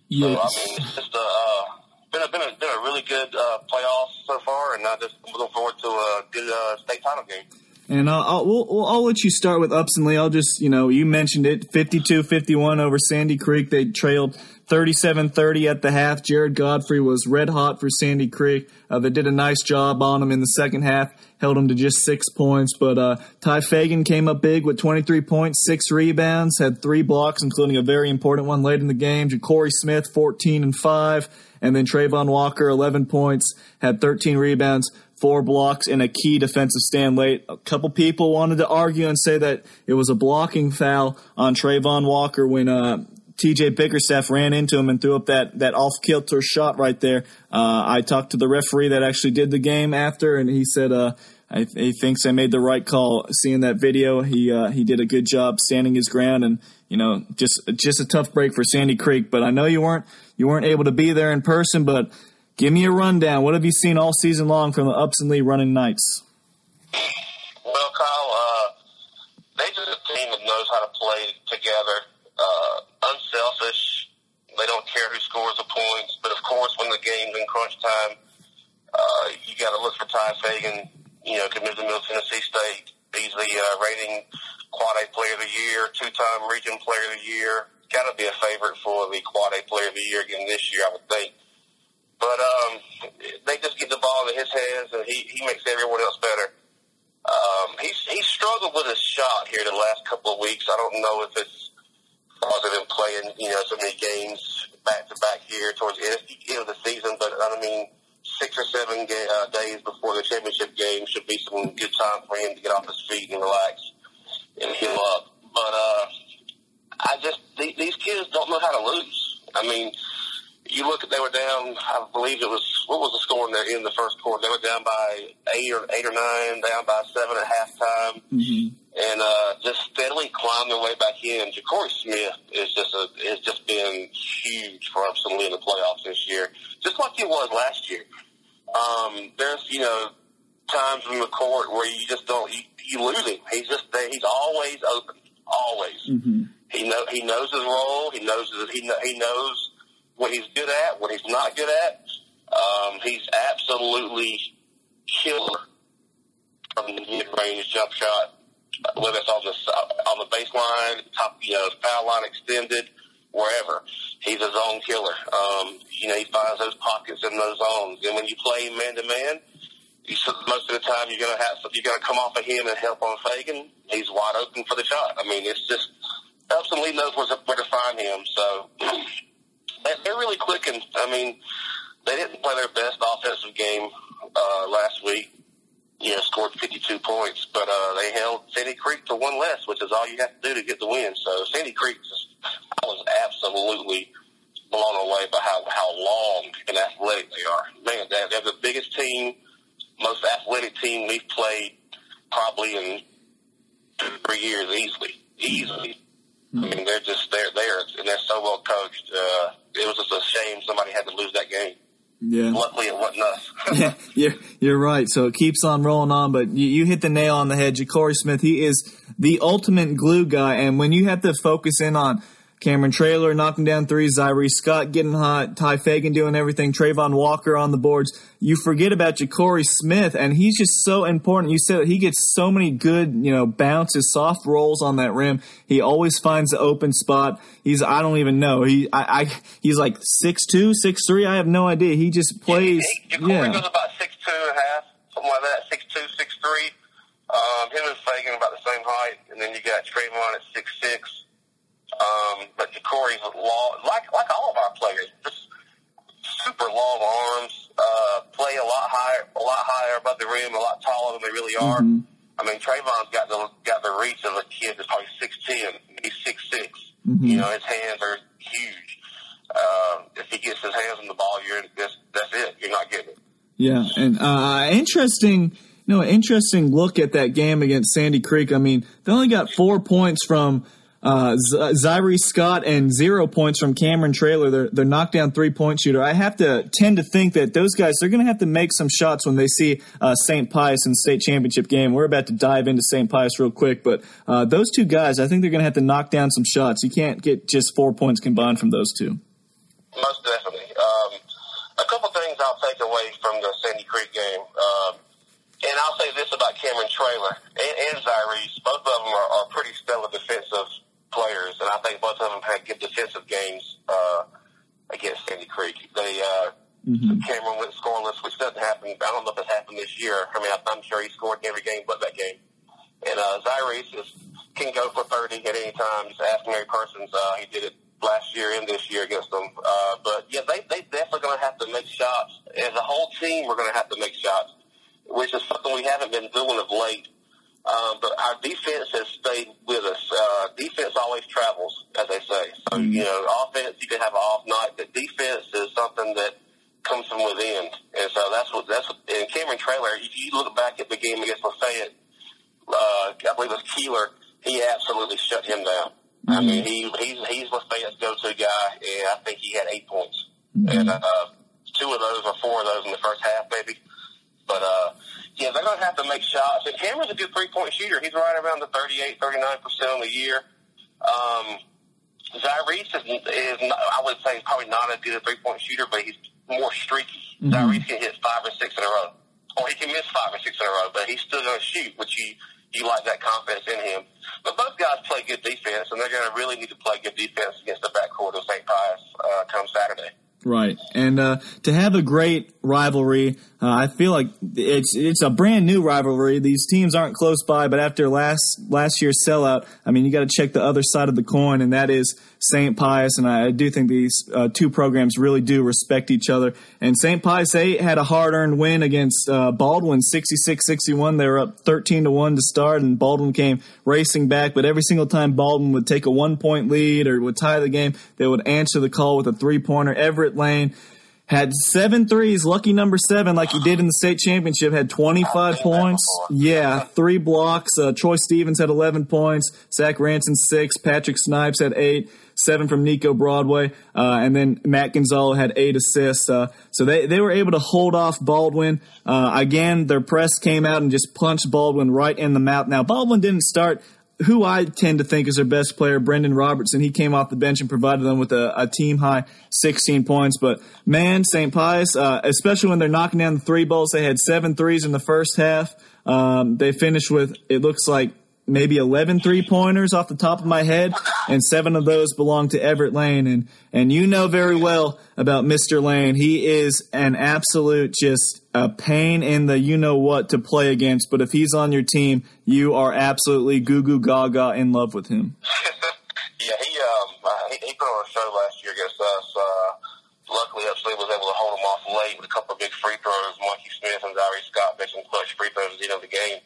Yes. So I mean, it's just a uh, been a been a been a really good uh, playoff so far, and I just looking forward to a good uh, state title game. And I'll, I'll, we'll, I'll let you start with Upson Lee. I'll just, you know, you mentioned it 52 51 over Sandy Creek. They trailed 37 30 at the half. Jared Godfrey was red hot for Sandy Creek. Uh, they did a nice job on him in the second half, held him to just six points. But uh, Ty Fagan came up big with 23 points, six rebounds, had three blocks, including a very important one late in the game. Ja'Cory Smith, 14 and 5. And then Trayvon Walker, 11 points, had 13 rebounds four blocks and a key defensive stand late. A couple people wanted to argue and say that it was a blocking foul on Trayvon Walker when uh, TJ Bickerstaff ran into him and threw up that, that off kilter shot right there. Uh, I talked to the referee that actually did the game after, and he said uh, I, he thinks I made the right call. Seeing that video, he uh, he did a good job standing his ground, and you know just just a tough break for Sandy Creek. But I know you weren't you weren't able to be there in person, but Give me a rundown. What have you seen all season long from the Upson Lee running Knights? Well, Kyle, uh, they just a team that knows how to play together, uh, unselfish. They don't care who scores the points, but of course, when the game's in crunch time, uh, you got to look for Ty Fagan. You know, committed to Middle Tennessee State. He's the uh, rating Quad A Player of the Year, two-time Region Player of the Year. Got to be a favorite for the Quad A Player of the Year again this year, I would think. But um, they just get the ball in his hands, and he, he makes everyone else better. Um, he's he struggled with his shot here the last couple of weeks. I don't know if it's because of him playing, you know, so many games back to back here towards the end of the season. But I mean, six or seven ga- uh, days before the championship game should be some good time for him to get off his feet and relax and heal up. But uh, I just th- these kids don't know how to lose. I mean, you look at they were down. I believe it was what was the score in the in the first quarter? They were down by eight or eight or nine, down by seven at halftime, mm-hmm. and uh, just steadily climbed their way back in. Ja'Cory Smith is just a has just been huge for Upson Lee in the playoffs this year, just like he was last year. Um, there's you know times in the court where you just don't you, you lose him. He's just he's always open, always. Mm-hmm. He know he knows his role. He knows his, he he knows what he's good at, what he's not good at. Um, he's absolutely killer from the mid-range jump shot, whether it's on the on the baseline, top, you know, foul line extended, wherever. He's a zone killer. Um, you know, he finds those pockets in those zones, and when you play man to man, most of the time you're gonna have you're gonna come off of him and help on Fagan. He's wide open for the shot. I mean, it's just Lee knows where to, where to find him. So (clears throat) they're really clicking. I mean, they didn't play their best offensive game uh, last week. You know, scored 52 points, but uh, they held Sandy Creek to one less, which is all you have to do to get the win. So Sandy Creek, just, I was absolutely blown away by how how long and athletic they are. Man, they're, they're the biggest team, most athletic team we've played probably in three years easily, easily. I mean, they're just they're there, and they're so well coached. Uh, it was just a shame somebody had to lose that game. Yeah. Luckily, it wasn't us. (laughs) (laughs) yeah, you're you're right. So it keeps on rolling on, but you, you hit the nail on the head. Ja'Cory Smith, he is the ultimate glue guy, and when you have to focus in on Cameron Traylor knocking down threes, Zyree Scott getting hot, Ty Fagan doing everything, Trayvon Walker on the boards. You forget about Ja'Cory Smith, and he's just so important. You said he gets so many good, you know, bounces, soft rolls on that rim. He always finds the open spot. He's I don't even know. He I, I he's like six two, six three. I have no idea. He just plays. Yeah, Ja'Cory yeah. goes about six two and a half, something like that. Six two, six three. Um, him and Fagan about the same height, and then you got Trayvon at six six. Um, but Ja'Cory's long, like like all of our players, just super long arms. Uh, play a lot higher, a lot higher above the rim, a lot taller than they really are. Mm-hmm. I mean, Trayvon's got the got the reach of a kid that's probably six ten. He's six six. Mm-hmm. You know, his hands are huge. Uh, if he gets his hands on the ball, you're that's that's it. You're not getting it. Yeah, and uh, interesting. You know, interesting look at that game against Sandy Creek. I mean, they only got four points from uh, Zyrie Scott and zero points from Cameron Traylor, They're, they're knockdown three point shooter. I have to tend to think that those guys, they're going to have to make some shots when they see uh, St. Pius in the state championship game. We're about to dive into St. Pius real quick, but uh, those two guys, I think they're going to have to knock down some shots. You can't get just four points combined from those two. Most definitely. Um, a couple things I'll take away from the Sandy Creek game. Um, and I'll say this about Cameron Traylor and, and. Both of them are, are pretty stellar defensive players, and I think both of them had good defensive games uh, against Sandy Creek. They uh, mm-hmm. Cameron went scoreless, which doesn't happen. I don't know if it's happened this year. I mean, I'm sure he scored every game but that game. And uh, Zyrie just can go for 30 at any time. Just ask Mary Persons. Uh, he did it last year and this year against them. Uh, but yeah, they they definitely going to have to make shots. As a whole team, we're going to have to make shots, which is something we haven't been doing of late. Um, but our defense has stayed with us. Uh, defense always travels, as they say. So, mm-hmm. you know, offense, you can have an off night, but defense is something that comes from within. And so that's what, that's what, and Cameron Traylor, if you look back at the game against Lafayette, uh, I believe it was Keeler, he absolutely shut him down. Mm-hmm. I mean, he, he's, he's Lafayette's go-to guy, and I think he had eight points. Mm-hmm. And, uh, two of those or four of those in the first half, maybe. But, uh, yeah, they're going to have to make shots. And Cameron's a good three point shooter. He's right around the 38, 39% on the year. Um, Zyreese is, is not, I would say, probably not as good a three point shooter, but he's more streaky. Mm-hmm. Zyreese can hit five or six in a row. Or he can miss five or six in a row, but he's still going to shoot, which you, you like that confidence in him. But both guys play good defense, and they're going to really need to play good defense against the backcourt of St. Pius uh, come Saturday. Right, and uh, to have a great rivalry, uh, I feel like it's it's a brand new rivalry. These teams aren't close by, but after last last year's sellout, I mean, you got to check the other side of the coin, and that is St. Pius. And I, do think these uh, two programs really do respect each other. And St. Pius they had a hard earned win against uh, Baldwin, 66-61. They were up thirteen to one to start, and Baldwin came racing back. But every single time Baldwin would take a one point lead or would tie the game, they would answer the call with a three pointer. Everett Lane had seven threes, lucky number seven, like he did in the state championship, had 25 points. Yeah, three blocks. Uh, Troy Stevens had 11 points. Zach Ranson, six. Patrick Snipes had eight. Seven from Nico Broadway. Uh, and then Matt Gonzalo had eight assists. Uh, so they, they were able to hold off Baldwin. Uh, again, their press came out and just punched Baldwin right in the mouth. Now, Baldwin didn't start who I tend to think is their best player, Brendan Robertson. He came off the bench and provided them with a, a team high 16 points. But man, St. Pius, uh, especially when they're knocking down the three balls, they had seven threes in the first half. Um, they finished with, it looks like maybe 11 three pointers off the top of my head, and seven of those belong to Everett Lane. And, and you know very well about Mr. Lane. He is an absolute just a pain in the you know what to play against. But if he's on your team, you are absolutely goo goo gaga in love with him. (laughs) yeah, he, um, uh, he, he put on a show last year against us. Uh, luckily, Upson was able to hold him off late with a couple of big free throws. Monkey Smith and Zyrie Scott made some clutch free throws at the end of the game.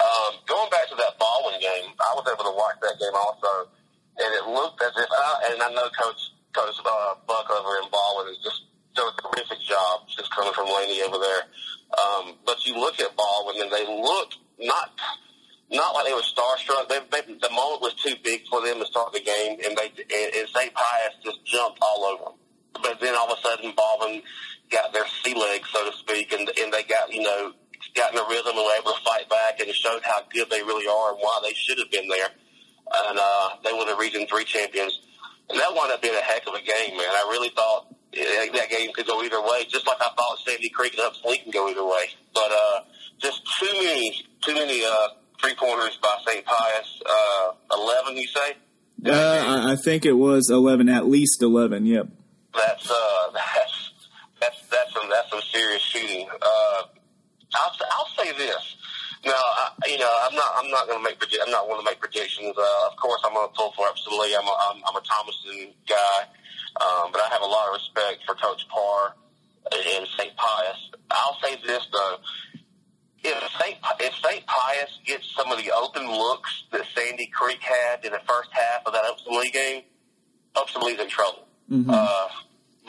Um, going back to that Baldwin game, I was able to watch that game also, and it looked as if, I, and I know Coach Coach uh, Buck over in Baldwin is just done a terrific job, just coming from Laney over there. Um, but you look at Baldwin, and they look not not like they were starstruck. They, they, the moment was too big for them to start the game, and they and, and St. Pius just jumped all over them. But then all of a sudden, Baldwin got their sea legs, so to speak, and and they got you know got in a rhythm and were able to fight back, and showed how good they really are and why they should have been there. And uh, they were the Region Three champions, and that wound up being a heck of a game, man. I really thought that game could go either way, just like I thought Sandy Creek and Upson can go either way. But uh, just too many, too many uh, three pointers by St. Pius. Uh, Eleven, you say? Uh, I think it was eleven, at least eleven. Yep. That's uh, (laughs) that's that's that's some that's some serious shooting. Uh, I'll, I'll say this. Now, I, you know, I'm not. I'm not going to make. I'm not going to make predictions. Uh, of course, I'm going to pull for absolutely. I'm a, I'm, I'm a Thomaston guy, um, but I have a lot of respect for Coach Parr and St. Pius. I'll say this though: if St. if St. Pius gets some of the open looks that Sandy Creek had in the first half of that Upson Lee game, Upson Lee's in trouble. Mm-hmm. Uh,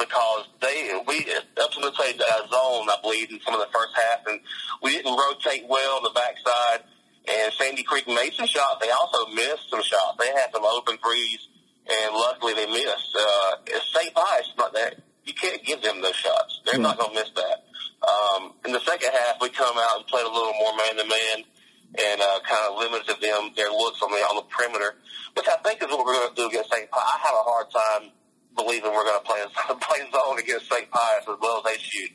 because they we Upson Lee played a zone, I believe, in some of the first half, and we didn't rotate well on the backside. And Sandy Creek made some shots. They also missed some shots. They had some open threes, and luckily they missed. Uh, St. Pius, not that you can't give them those shots. They're mm-hmm. not going to miss that. Um, in the second half, we come out and played a little more man to man and uh, kind of limited them their looks on the on the perimeter, which I think is what we're going to do against St. Pius. I have a hard time believing we're going to play (laughs) play zone against St. Pius as well as they shoot.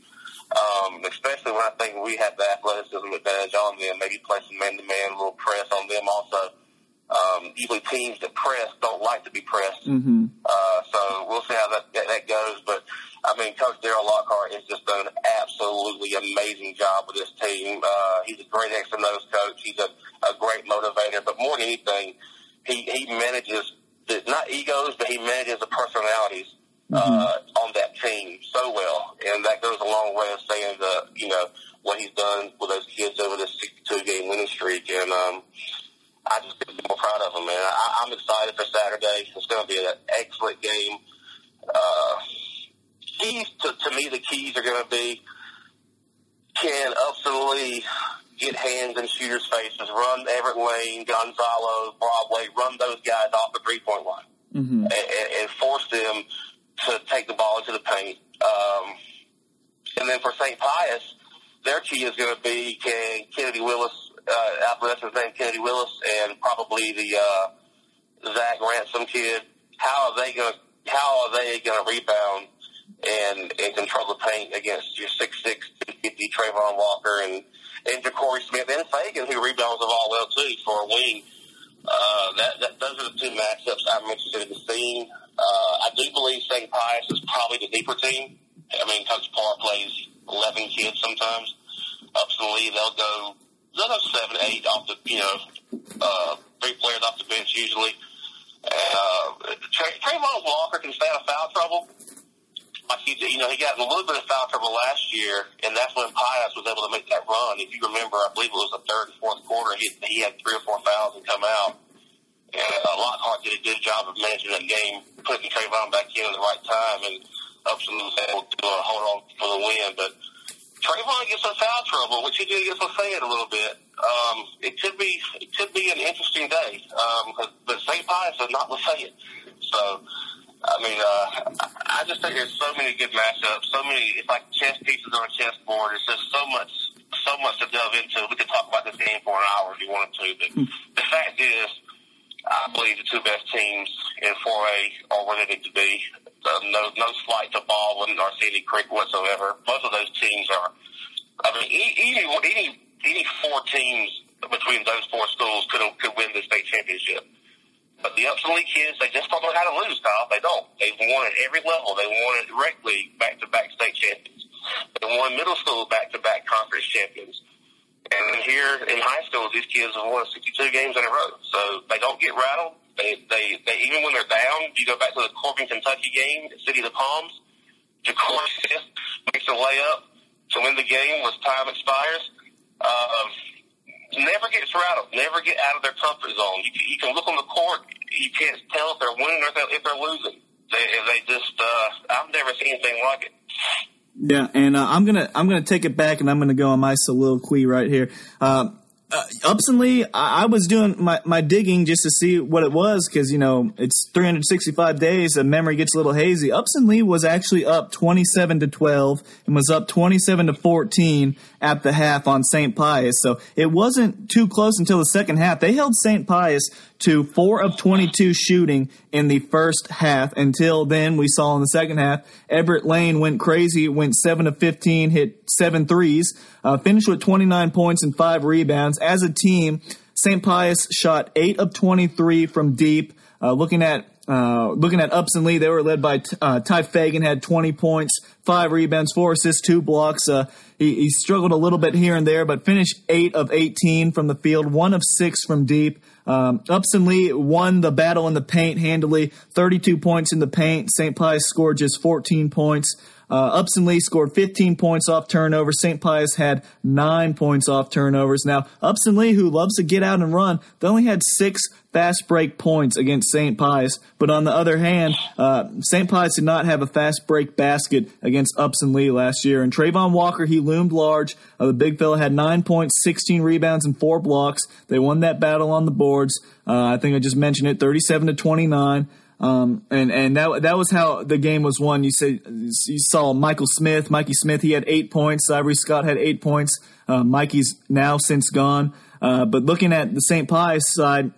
Um, especially when I think we have the athleticism advantage on them, maybe play some man to man, a little press on them also. Um, usually teams that press don't like to be pressed. Mm-hmm. Uh, so we'll see how that, that, that goes. But I mean, Coach Daryl Lockhart has just done an absolutely amazing job with this team. Uh, he's a great X and O's coach. He's a, a great motivator. But more than anything, he, he manages the, not egos, but he manages the personalities uh, mm-hmm. on that team so well, and that goes a long way of saying the you know what he's done with those kids over this 62 game winning streak, and um, I just couldn't be more proud of him, man. I, I'm excited for Saturday. It's going to be an excellent game. Uh, keys to, to me, the keys are going to be can Upson Lee get hands in shooters' faces, run Everett Lane, Gonzalo, Broadway, run those guys off the three point line, mm-hmm. and, and force them to take the ball into the paint. Um, and then for St. Pius, their key is going to be can Kennedy Willis uh, athletics named Kennedy Willis and probably the uh, Zach Ransom kid. How are they going to how are they going to rebound and and control the paint against your six six fifty Trayvon Walker and and Ja'Cory Smith and Fagan who rebounds the ball well too for a wing. Uh, that, that those are the two matchups I'm interested in seeing. Uh, I do believe St. Pius is probably the deeper team. I mean, Coach Parr plays 11 kids sometimes. Upson Lee, they'll go let us seven, eight off the, you know, uh, three players off the bench usually. Uh, Tra- Trayvon Walker can stay out of foul trouble. Like he, you know, he got in a little bit of foul trouble last year, and that's when Pius was able to make that run. If you remember, I believe it was the third and fourth quarter. He, he had three or four fouls and come out. And uh, Lockhart did a good job of managing that game, putting Trayvon back in at the right time, and was able to uh, hold on for the win. But Trayvon gets in foul trouble, which he did against Lafayette a little bit. Um, it could be it could be an interesting day, um, but St. Pius is not Lafayette. So, I mean, uh, I just think there's so many good matchups, so many. It's like chess pieces on a chessboard. It's just so much, so much to delve into. We could talk about this game for an hour if you wanted to, but the fact is, I believe the two best teams in 4A are where they need to be. Uh, no, no slight to Baldwin or Sandy Creek whatsoever. Most of those teams are. I mean, any any any four teams between those four schools could could win the state championship. But the Lee kids, they just don't know how to lose, Kyle. They don't. They've won at every level. They won at rec back to back state champions. They won middle school back to back conference champions. And here in high school, these kids have won 62 games in a row. So they don't get rattled. They, they, they, even when they're down, you go back to the Corbin, Kentucky game at City of the Palms. Ja'Cory Smith makes a layup to win the game as time expires. Um, never gets rattled. Never get out of their comfort zone. You, you can look on the court. You can't tell if they're winning or if they're, if they're losing. They, they just, uh, I've never seen anything like it. Yeah, and uh, I'm gonna I'm gonna take it back, and I'm gonna go on my soliloquy right here. Uh, uh, Upson Lee, I, I, was doing my, my digging just to see what it was because you know it's 365 days and memory gets a little hazy. Upson Lee was actually up 27 to 12 and was up 27 to 14 at the half on St. Pius. So it wasn't too close until the second half. They held St. Pius to four of 22 shooting in the first half. Until then, we saw in the second half, Everett Lane went crazy, went seven of 15, hit seven threes, uh, finished with 29 points and five rebounds. As a team, St. Pius shot eight of 23 from deep. Uh, looking at uh, looking at Upson Lee, they were led by uh, Ty Fagan, had 20 points, five rebounds, four assists, two blocks. Uh, he, he, struggled a little bit here and there, but finished eight of 18 from the field, one of six from deep. Um, Upson Lee won the battle in the paint handily, 32 points in the paint. St. Pius scored just 14 points. Uh, Upson Lee scored 15 points off turnovers. St. Pius had nine points off turnovers. Now, Upson Lee, who loves to get out and run, they only had six fast break points against St. Pius. But on the other hand, uh, St. Pius did not have a fast break basket against Upson Lee last year. And Trayvon Walker, he loomed large. Uh, the big fella had nine points, 16 rebounds, and four blocks. They won that battle on the boards. Uh, I think I just mentioned it, 37 to 29. Um, and, and that, that was how the game was won. You said, you saw Michael Smith, Mikey Smith, he had eight points. Ivory Scott had eight points. Uh, Mikey's now since gone. Uh, but looking at the St. Pius side,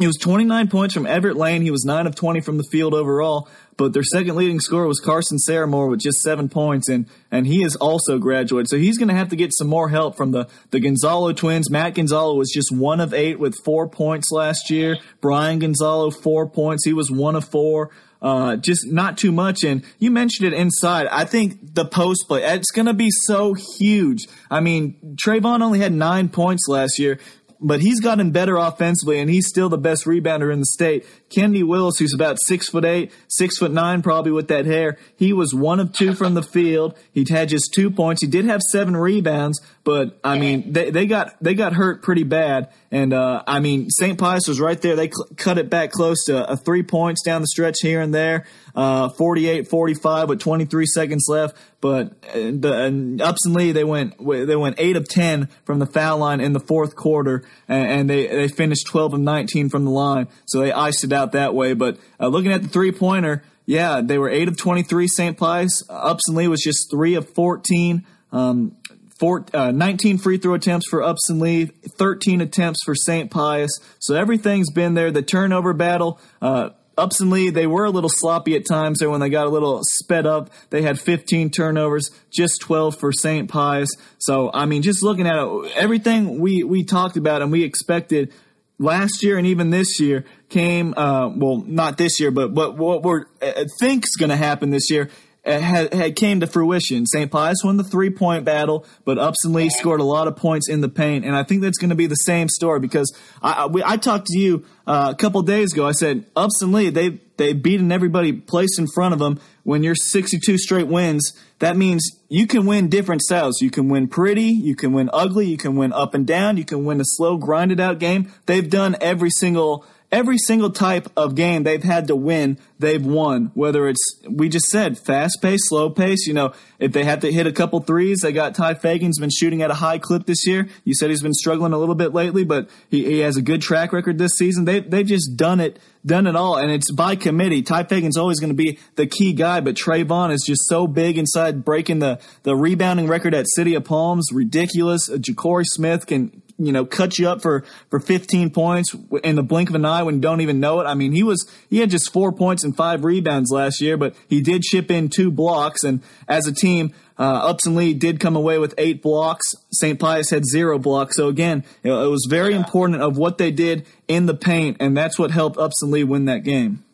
it was 29 points from Everett Lane. He was 9 of 20 from the field overall. But their second leading scorer was Carson Saramore with just seven points, and and he is also graduated. So he's going to have to get some more help from the the Gonzalo twins. Matt Gonzalo was just one of eight with four points last year. Brian Gonzalo four points. He was one of four. Uh, just not too much. And you mentioned it inside. I think the post play, it's going to be so huge. I mean, Trayvon only had nine points last year but he's gotten better offensively, and he's still the best rebounder in the state. Kennedy Willis, who's about six foot eight, six foot nine, probably with that hair, he was one of two from the field. He had just two points. He did have seven rebounds, but I mean, they, they got they got hurt pretty bad. And uh, I mean, St. Pius was right there. They cl- cut it back close to a three points down the stretch here and there, uh, 48-45 with 23 seconds left. But uh, the Upson Lee, they went they went eight of ten from the foul line in the fourth quarter, and, and they they finished 12 of 19 from the line. So they iced it out that way. But uh, looking at the three pointer, yeah, they were eight of 23. St. Pius Upson Lee was just three of 14. Um, Four, uh, 19 free throw attempts for Upson Lee, 13 attempts for St. Pius. So everything's been there. The turnover battle, uh, Upson Lee, they were a little sloppy at times there when they got a little sped up. They had 15 turnovers, just 12 for St. Pius. So, I mean, just looking at it, everything we, we talked about and we expected last year and even this year came, uh, well, not this year, but what, what we're, uh, think's going to happen this year had, had came to fruition. St. Pius won the three point battle, but Upson Lee scored a lot of points in the paint, and I think that's going to be the same story because I I, we, I talked to you uh, a couple days ago. I said Upson Lee they they beaten everybody placed in front of them. When you're 62 straight wins, that means you can win different styles. You can win pretty, you can win ugly, you can win up and down, you can win a slow, grinded out game. They've done every single every single type of game they've had to win, they've won. Whether it's we just said fast pace, slow pace. You know, if they have to hit a couple threes, they got Ty Fagan's been shooting at a high clip this year. You said he's been struggling a little bit lately, but he, he has a good track record this season. They they've just done it done it all, and it's by committee. Ty Fagan's always going to be the key guy, but Trayvon is just so big inside, breaking the the rebounding record at City of Palms, ridiculous. Uh, Ja'Cory Smith can you know, cut you up for, for 15 points in the blink of an eye when you don't even know it. I mean, he was, he had just four points and five rebounds last year, but he did chip in two blocks. And as a team, uh, Upson Lee did come away with eight blocks. St. Pius had zero blocks. So again, it was very important of what they did in the paint, and that's what helped Upson Lee win that game.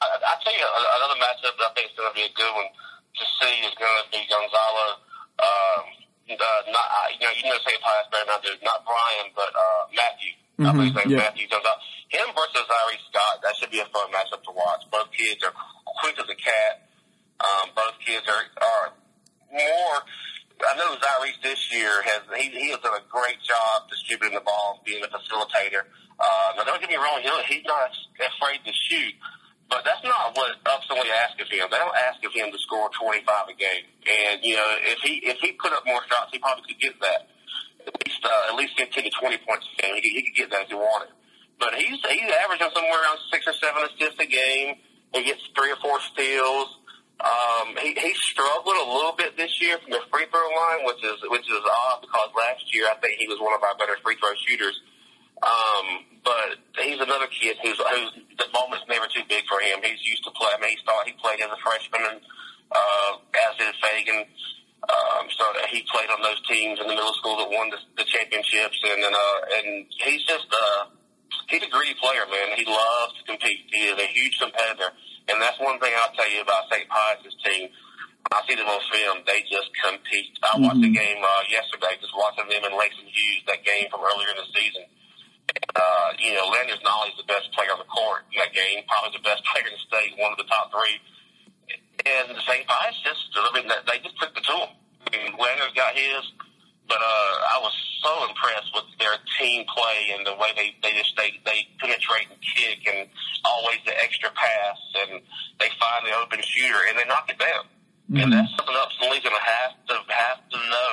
I, you, another matchup that I think is going to be a good one to see is going to be Gonzalo. Um, uh, not you know you know St. Pius better than I do. Not Brian, but uh, Matthew. Mm-hmm. I believe his name yeah. Matthew comes out. Him versus Irie Scott. That should be a fun matchup to watch. Both kids are quick as a cat. Um, both kids are are more. I know Zyrese this year has he, he has done a great job distributing the ball, being a facilitator. Uh, now don't get me wrong, know, he's not afraid to shoot, but that's not what Upson Lee ask of him. They don't ask of him to score 25 a game. And, you know, if he, if he put up more shots, he probably could get that. At least, uh, at least 15 to 20 points a game. He, he could get that if he wanted. But he's, he's averaging somewhere around six or seven assists a game. He gets three or four steals. Um, he, he struggled a little bit this year from the free throw line, which is, which is odd because last year I think he was one of our better free throw shooters. Um, but he's another kid who's, who's the moment's never too big for him. He's used to play. I mean, he started, he played as a freshman, and uh, as did Fagan. Um, so that he played on those teams in the middle school that won the, the championships, and and, uh, and he's just uh, he's a greedy player, man. He loves to compete. He is a huge competitor, and that's one thing I'll tell you about St. Pius' team. I see them on film; they just compete. I watched mm-hmm. the game uh, yesterday, just watching them and Langston Hughes that game from earlier in the season uh, you know, Landers Nolley's the best player on the court in that game, probably the best player in the state, one of the top three. and the St. Pius just, I mean, they just took the to them. I mean, Leonard got his, but uh, I was so impressed with their team play and the way they they just they they penetrate and kick and always the extra pass and they find the open shooter and they knock it down. Mm-hmm. And that's something Upson's going to have to have to know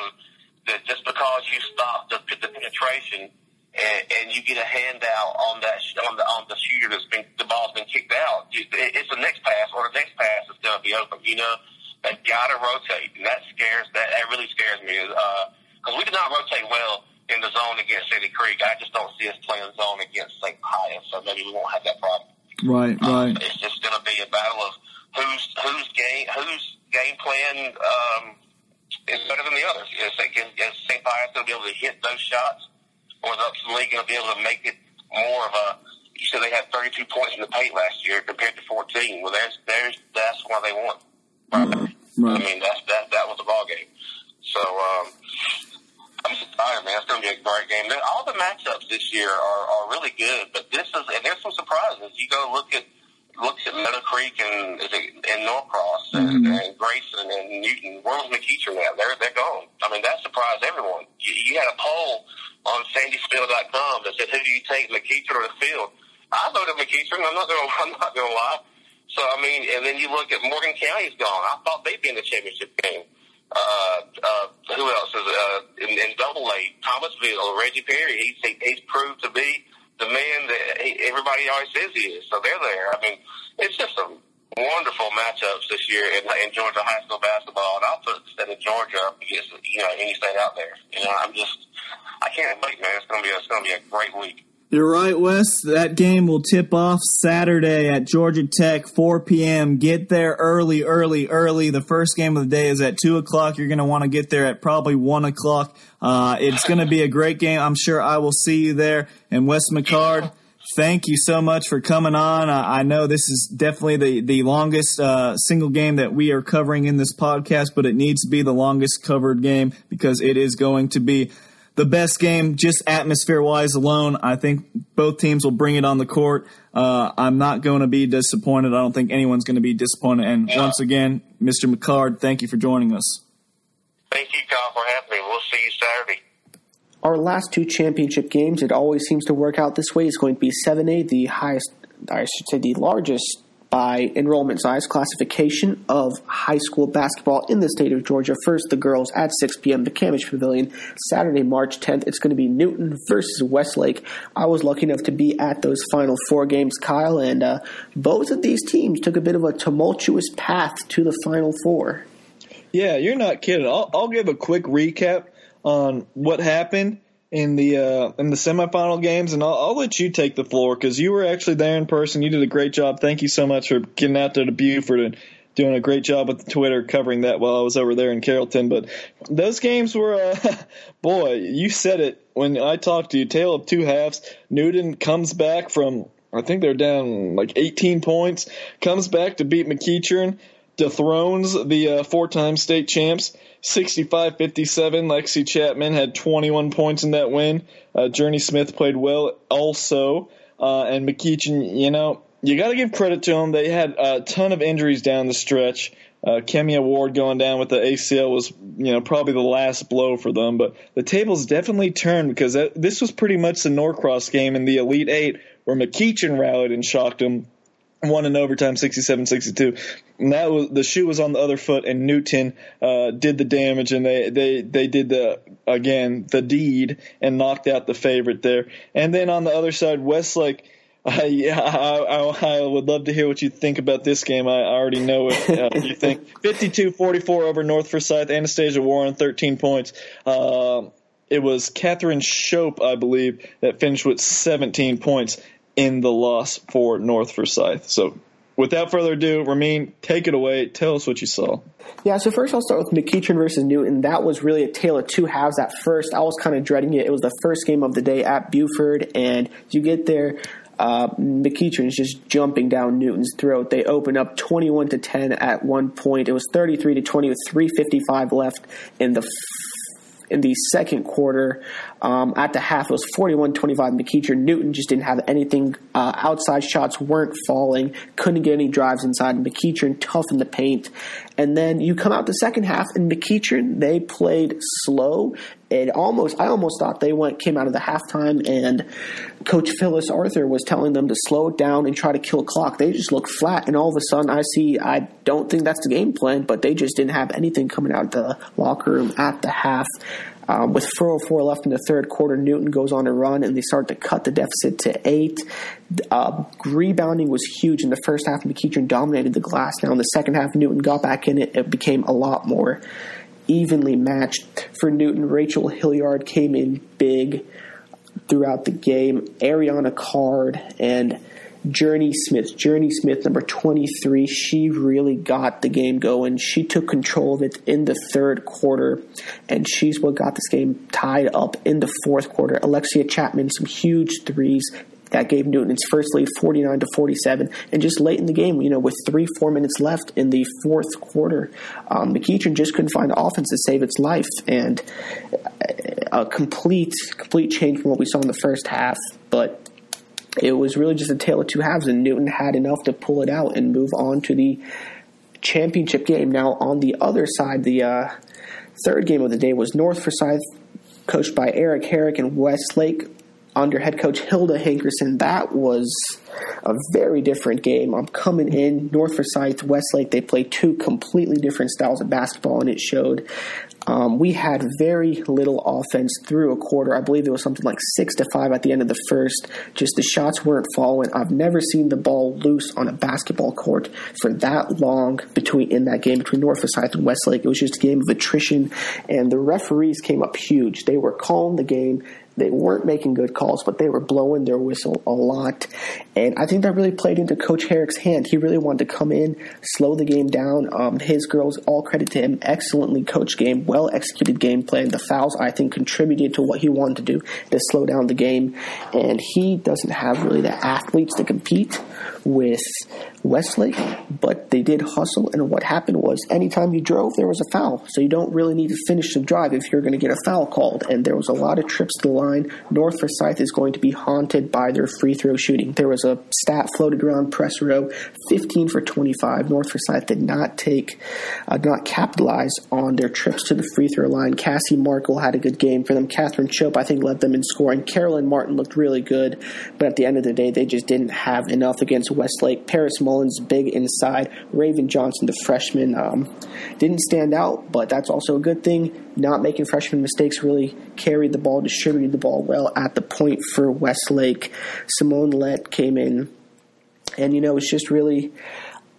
that just because you stop the, the penetration and, and you get a handout on that on the on the shooter that's been the ball's been kicked out, it's the next pass or the next pass is going to be open. You know, they got to rotate, and that scares that that really scares me. Because uh, we did not rotate well in the zone against Sandy Creek. I just don't see us playing zone against St. Pius, so maybe we won't have that problem. Right, um, right. It's just going to be a battle of who's whose game whose game plan um, is better than the others. Is, is St. Pius going to be able to hit those shots, or is Upson Lee going to be able to make it more of a? You said they had 32 points in the paint last year compared to 14. Well, there's there's that's what they want. Right. right. I mean, that's that that was the ball game. So um, I'm excited, man. It's going to be a great game. All the matchups this year are, are really good, but this is and there's some surprises. You go look at look at Meadow Creek and is it, and Norcross and, mm-hmm. and Grayson and Newton. Where was McEachern now? They're they're gone. I mean, that surprised everyone. You, you had a poll on SandySpiel.com that said, "Who do you take, McEachern or the field?" I voted McEachern. I'm not going. (laughs) I'm not going to lie. So I mean, and then you look at Morgan County's gone. I thought they'd be in the championship game. Uh, uh, who else is uh, in, in Double A? Thomasville, Reggie Perry. He's he, he's proved to be the man that he, everybody always says he is. So they're there. I mean, it's just some wonderful matchups this year in, in Georgia high school basketball, and I'll put the state of Georgia up against you know any state out there. You know, I'm just I can't wait, man. It's gonna be a, it's gonna be a great week. You're right, Wes. That game will tip off Saturday at Georgia Tech, 4 p.m. Get there early, early, early. The first game of the day is at 2 o'clock. You're going to want to get there at probably 1 o'clock. Uh, it's going to be a great game. I'm sure I will see you there. And Wes McCard, thank you so much for coming on. Uh, I know this is definitely the, the longest uh, single game that we are covering in this podcast, but it needs to be the longest covered game because it is going to be – the best game, just atmosphere wise alone. I think both teams will bring it on the court. Uh, I'm not going to be disappointed. I don't think anyone's going to be disappointed. And yeah. once again, Mr. McCard, thank you for joining us. Thank you, Kyle, for having me. We'll see you Saturday. Our last two championship games, it always seems to work out this way, is going to be 7A, the highest, I should say, the largest by enrollment size classification of high school basketball in the state of Georgia. First, the girls at 6 p.m. the McCamish Pavilion. Saturday, March 10th, it's going to be Newton versus Westlake. I was lucky enough to be at those final four games, Kyle, and uh, both of these teams took a bit of a tumultuous path to the final four. Yeah, you're not kidding. I'll, I'll give a quick recap on what happened in the uh, in the semifinal games, and I'll, I'll let you take the floor because you were actually there in person. You did a great job. Thank you so much for getting out there to Buford and doing a great job with the Twitter covering that while I was over there in Carrollton. But those games were, uh, (laughs) boy, you said it when I talked to you. Tale of two halves. Newton comes back from I think they're down like 18 points, comes back to beat McEachern, dethrones the uh, four-time state champs 65 57. Lexi Chapman had 21 points in that win. Uh, Journey Smith played well also. Uh, and McEachern, you know, you got to give credit to them. They had a ton of injuries down the stretch. Uh, Kemia Ward going down with the ACL was, you know, probably the last blow for them. But the tables definitely turned because that, this was pretty much the Norcross game in the Elite Eight where McEachern rallied and shocked them won in overtime 67-62 and that was the shoe was on the other foot and newton uh, did the damage and they, they, they did the again the deed and knocked out the favorite there and then on the other side westlake (laughs) uh, yeah, I, I, I, would love to hear what you think about this game. I already know what uh, (laughs) you think. 52-44 over North Forsyth. Anastasia Warren, 13 points. Uh, it was Catherine Shope, I believe, that finished with 17 points in the loss for North Forsyth. So without further ado, Ramin, take it away. Tell us what you saw. Yeah, so first I'll start with McEachern versus Newton. That was really a tale of two halves at first. I was kind of dreading it. It was the first game of the day at Buford, and you get there. Uh, McEachern is just jumping down Newton's throat. They open up 21 to 10 at one point. It was 33 to 20 with 3:55 left in the in the second quarter. Um, at the half, it was 41 25 McEachern. Newton just didn't have anything. Uh, outside shots weren't falling, couldn't get any drives inside. McEachern tough in the paint. And then you come out the second half, and McEachern, they played slow. It almost, I almost thought they went, came out of the halftime, and Coach Phyllis Arthur was telling them to slow it down and try to kill clock. They just looked flat, and all of a sudden, I see, I don't think that's the game plan, but they just didn't have anything coming out of the locker room at the half. Um, with 404 left in the third quarter, Newton goes on a run and they start to cut the deficit to eight. Uh, rebounding was huge in the first half. McEachern dominated the glass. Now in the second half, Newton got back in it. It became a lot more evenly matched for Newton. Rachel Hilliard came in big throughout the game. Ariana Card and Journey Smith. Journey Smith, number 23, she really got the game going. She took control of it in the third quarter, and she's what got this game tied up in the fourth quarter. Alexia Chapman, some huge threes. That gave Newton its first lead, 49 to 47. And just late in the game, you know, with three, four minutes left in the fourth quarter, um, McEachern just couldn't find the offense to save its life. And a complete, complete change from what we saw in the first half. But it was really just a tale of two halves, and Newton had enough to pull it out and move on to the championship game. Now, on the other side, the uh, third game of the day was North Forsyth, coached by Eric Herrick and Westlake under head coach Hilda Hankerson. That was a very different game. I'm coming in North Forsyth, Westlake. They play two completely different styles of basketball, and it showed. Um, we had very little offense through a quarter. I believe it was something like six to five at the end of the first. Just the shots weren't falling. I've never seen the ball loose on a basketball court for that long between in that game between North Forsyth and Westlake. It was just a game of attrition, and the referees came up huge. They were calling the game they weren't making good calls, but they were blowing their whistle a lot. And I think that really played into Coach Herrick's hand. He really wanted to come in, slow the game down. Um, his girls, all credit to him, excellently coached game, well executed game plan. The fouls, I think, contributed to what he wanted to do to slow down the game. And he doesn't have really the athletes to compete with Westlake, but they did hustle. And what happened was, anytime you drove, there was a foul. So you don't really need to finish the drive if you're going to get a foul called. And there was a lot of trips to the line. North Forsyth is going to be haunted by their free throw shooting. There was a stat floated around press row 15 for 25. North Forsyth did not take, uh, not capitalize on their trips to the free throw line. Cassie Markle had a good game for them. Catherine Chope, I think, led them in scoring. Carolyn Martin looked really good, but at the end of the day, they just didn't have enough against Westlake. Paris Mullins, big inside. Raven Johnson, the freshman, um, didn't stand out, but that's also a good thing. Not making freshman mistakes really carried the ball, distributed the ball well at the point for Westlake. Simone Lett came in, and you know, it's just really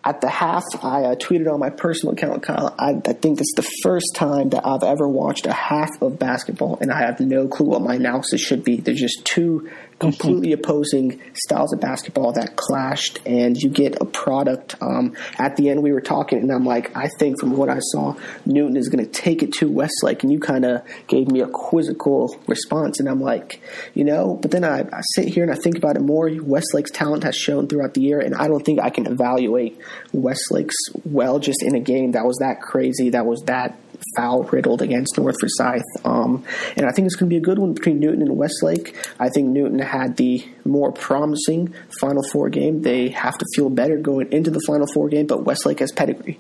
at the half, I uh, tweeted on my personal account, Kyle. I, I, think it's the first time that I've ever watched a half of basketball, and I have no clue what my analysis should be. There's just two completely opposing styles of basketball that clashed, and you get a product. Um, at the end, we were talking, and I'm like, I think from what I saw, Newton is going to take it to Westlake, and you kind of gave me a quizzical response, and I'm like, you know, but then I, I sit here and I think about it more. Westlake's talent has shown throughout the year, and I don't think I can evaluate Westlake's well just in a game that was that crazy, that was that foul riddled against North Forsyth. Um, and I think it's going to be a good one between Newton and Westlake. I think Newton had the more promising Final Four game. They have to feel better going into the Final Four game, but Westlake has pedigree.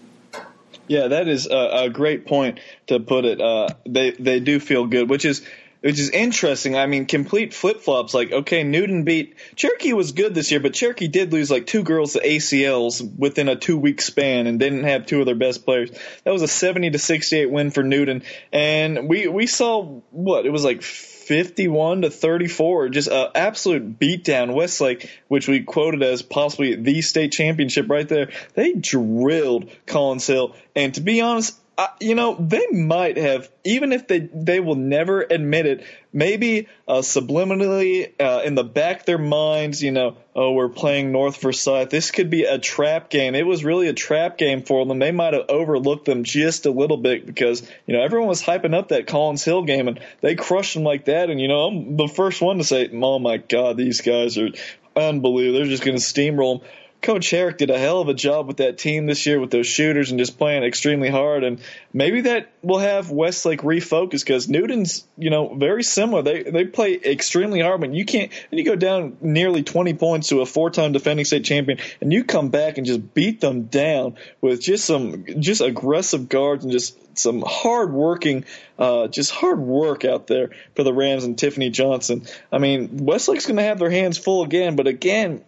Yeah, that is a, a great point to put it. Uh, they they do feel good, which is which is interesting. I mean, complete flip flops. Like, okay, Newton beat Cherokee was good this year, but Cherokee did lose like two girls to ACLs within a two week span and didn't have two of their best players. That was a seventy to sixty eight win for Newton, and we we saw what it was like. 51 to 34, just an absolute beatdown. Westlake, which we quoted as possibly the state championship right there, they drilled Collins Hill. And to be honest, you know, they might have, even if they they will never admit it, maybe uh, subliminally uh, in the back of their minds, you know, oh, we're playing North Forsyth. This could be a trap game. It was really a trap game for them. They might have overlooked them just a little bit because, you know, everyone was hyping up that Collins Hill game and they crushed them like that. And, you know, I'm the first one to say, oh my God, these guys are unbelievable. They're just going to steamroll them Coach Herrick did a hell of a job with that team this year with those shooters and just playing extremely hard. And maybe that will have Westlake refocus because Newton's, you know, very similar. They they play extremely hard, but you can't. And you go down nearly 20 points to a four-time defending state champion, and you come back and just beat them down with just some just aggressive guards and just some hard working, uh, just hard work out there for the Rams and Tiffany Johnson. I mean, Westlake's going to have their hands full again, but again,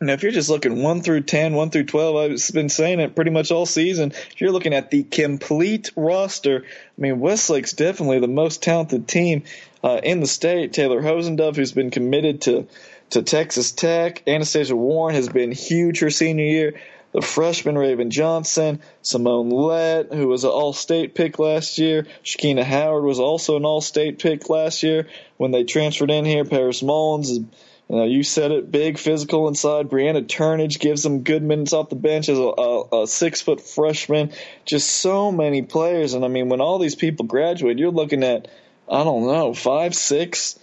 now, if you're just looking 1 through 10, 1 through 12, I've been saying it pretty much all season. If you're looking at the complete roster, I mean, Westlake's definitely the most talented team uh, in the state. Taylor Hosendove, who's been committed to, to Texas Tech. Anastasia Warren has been huge her senior year. The freshman Raven Johnson, Simone Lett, who was an all state pick last year. Shakina Howard was also an all state pick last year when they transferred in here. Paris Mullins you you said it, big physical inside. Brianna Turnage gives them good minutes off the bench as a, a, a six foot freshman. Just so many players, and I mean, when all these people graduate, you're looking at I don't know five, six,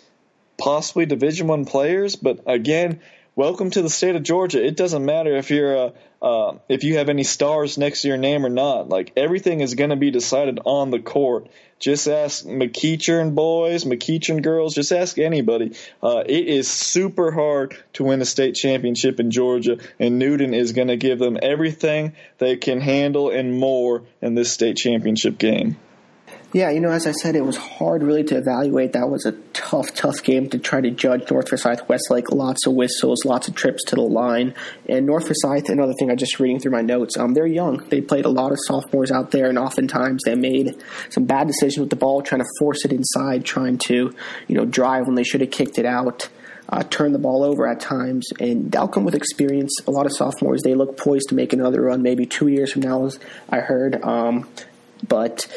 possibly Division One players. But again, welcome to the state of Georgia. It doesn't matter if you're a uh, if you have any stars next to your name or not. Like everything is going to be decided on the court. Just ask McEachern boys, McEachern girls. Just ask anybody. Uh, it is super hard to win a state championship in Georgia, and Newton is going to give them everything they can handle and more in this state championship game. Yeah, you know, as I said, it was hard really to evaluate. That was a tough, tough game to try to judge North Forsyth Westlake. Lots of whistles, lots of trips to the line. And North Forsyth, another thing I just reading through my notes, um, they're young. They played a lot of sophomores out there, and oftentimes they made some bad decisions with the ball, trying to force it inside, trying to, you know, drive when they should have kicked it out. Uh, turn the ball over at times, and that'll come with experience. A lot of sophomores they look poised to make another run, maybe two years from now, as I heard. Um, but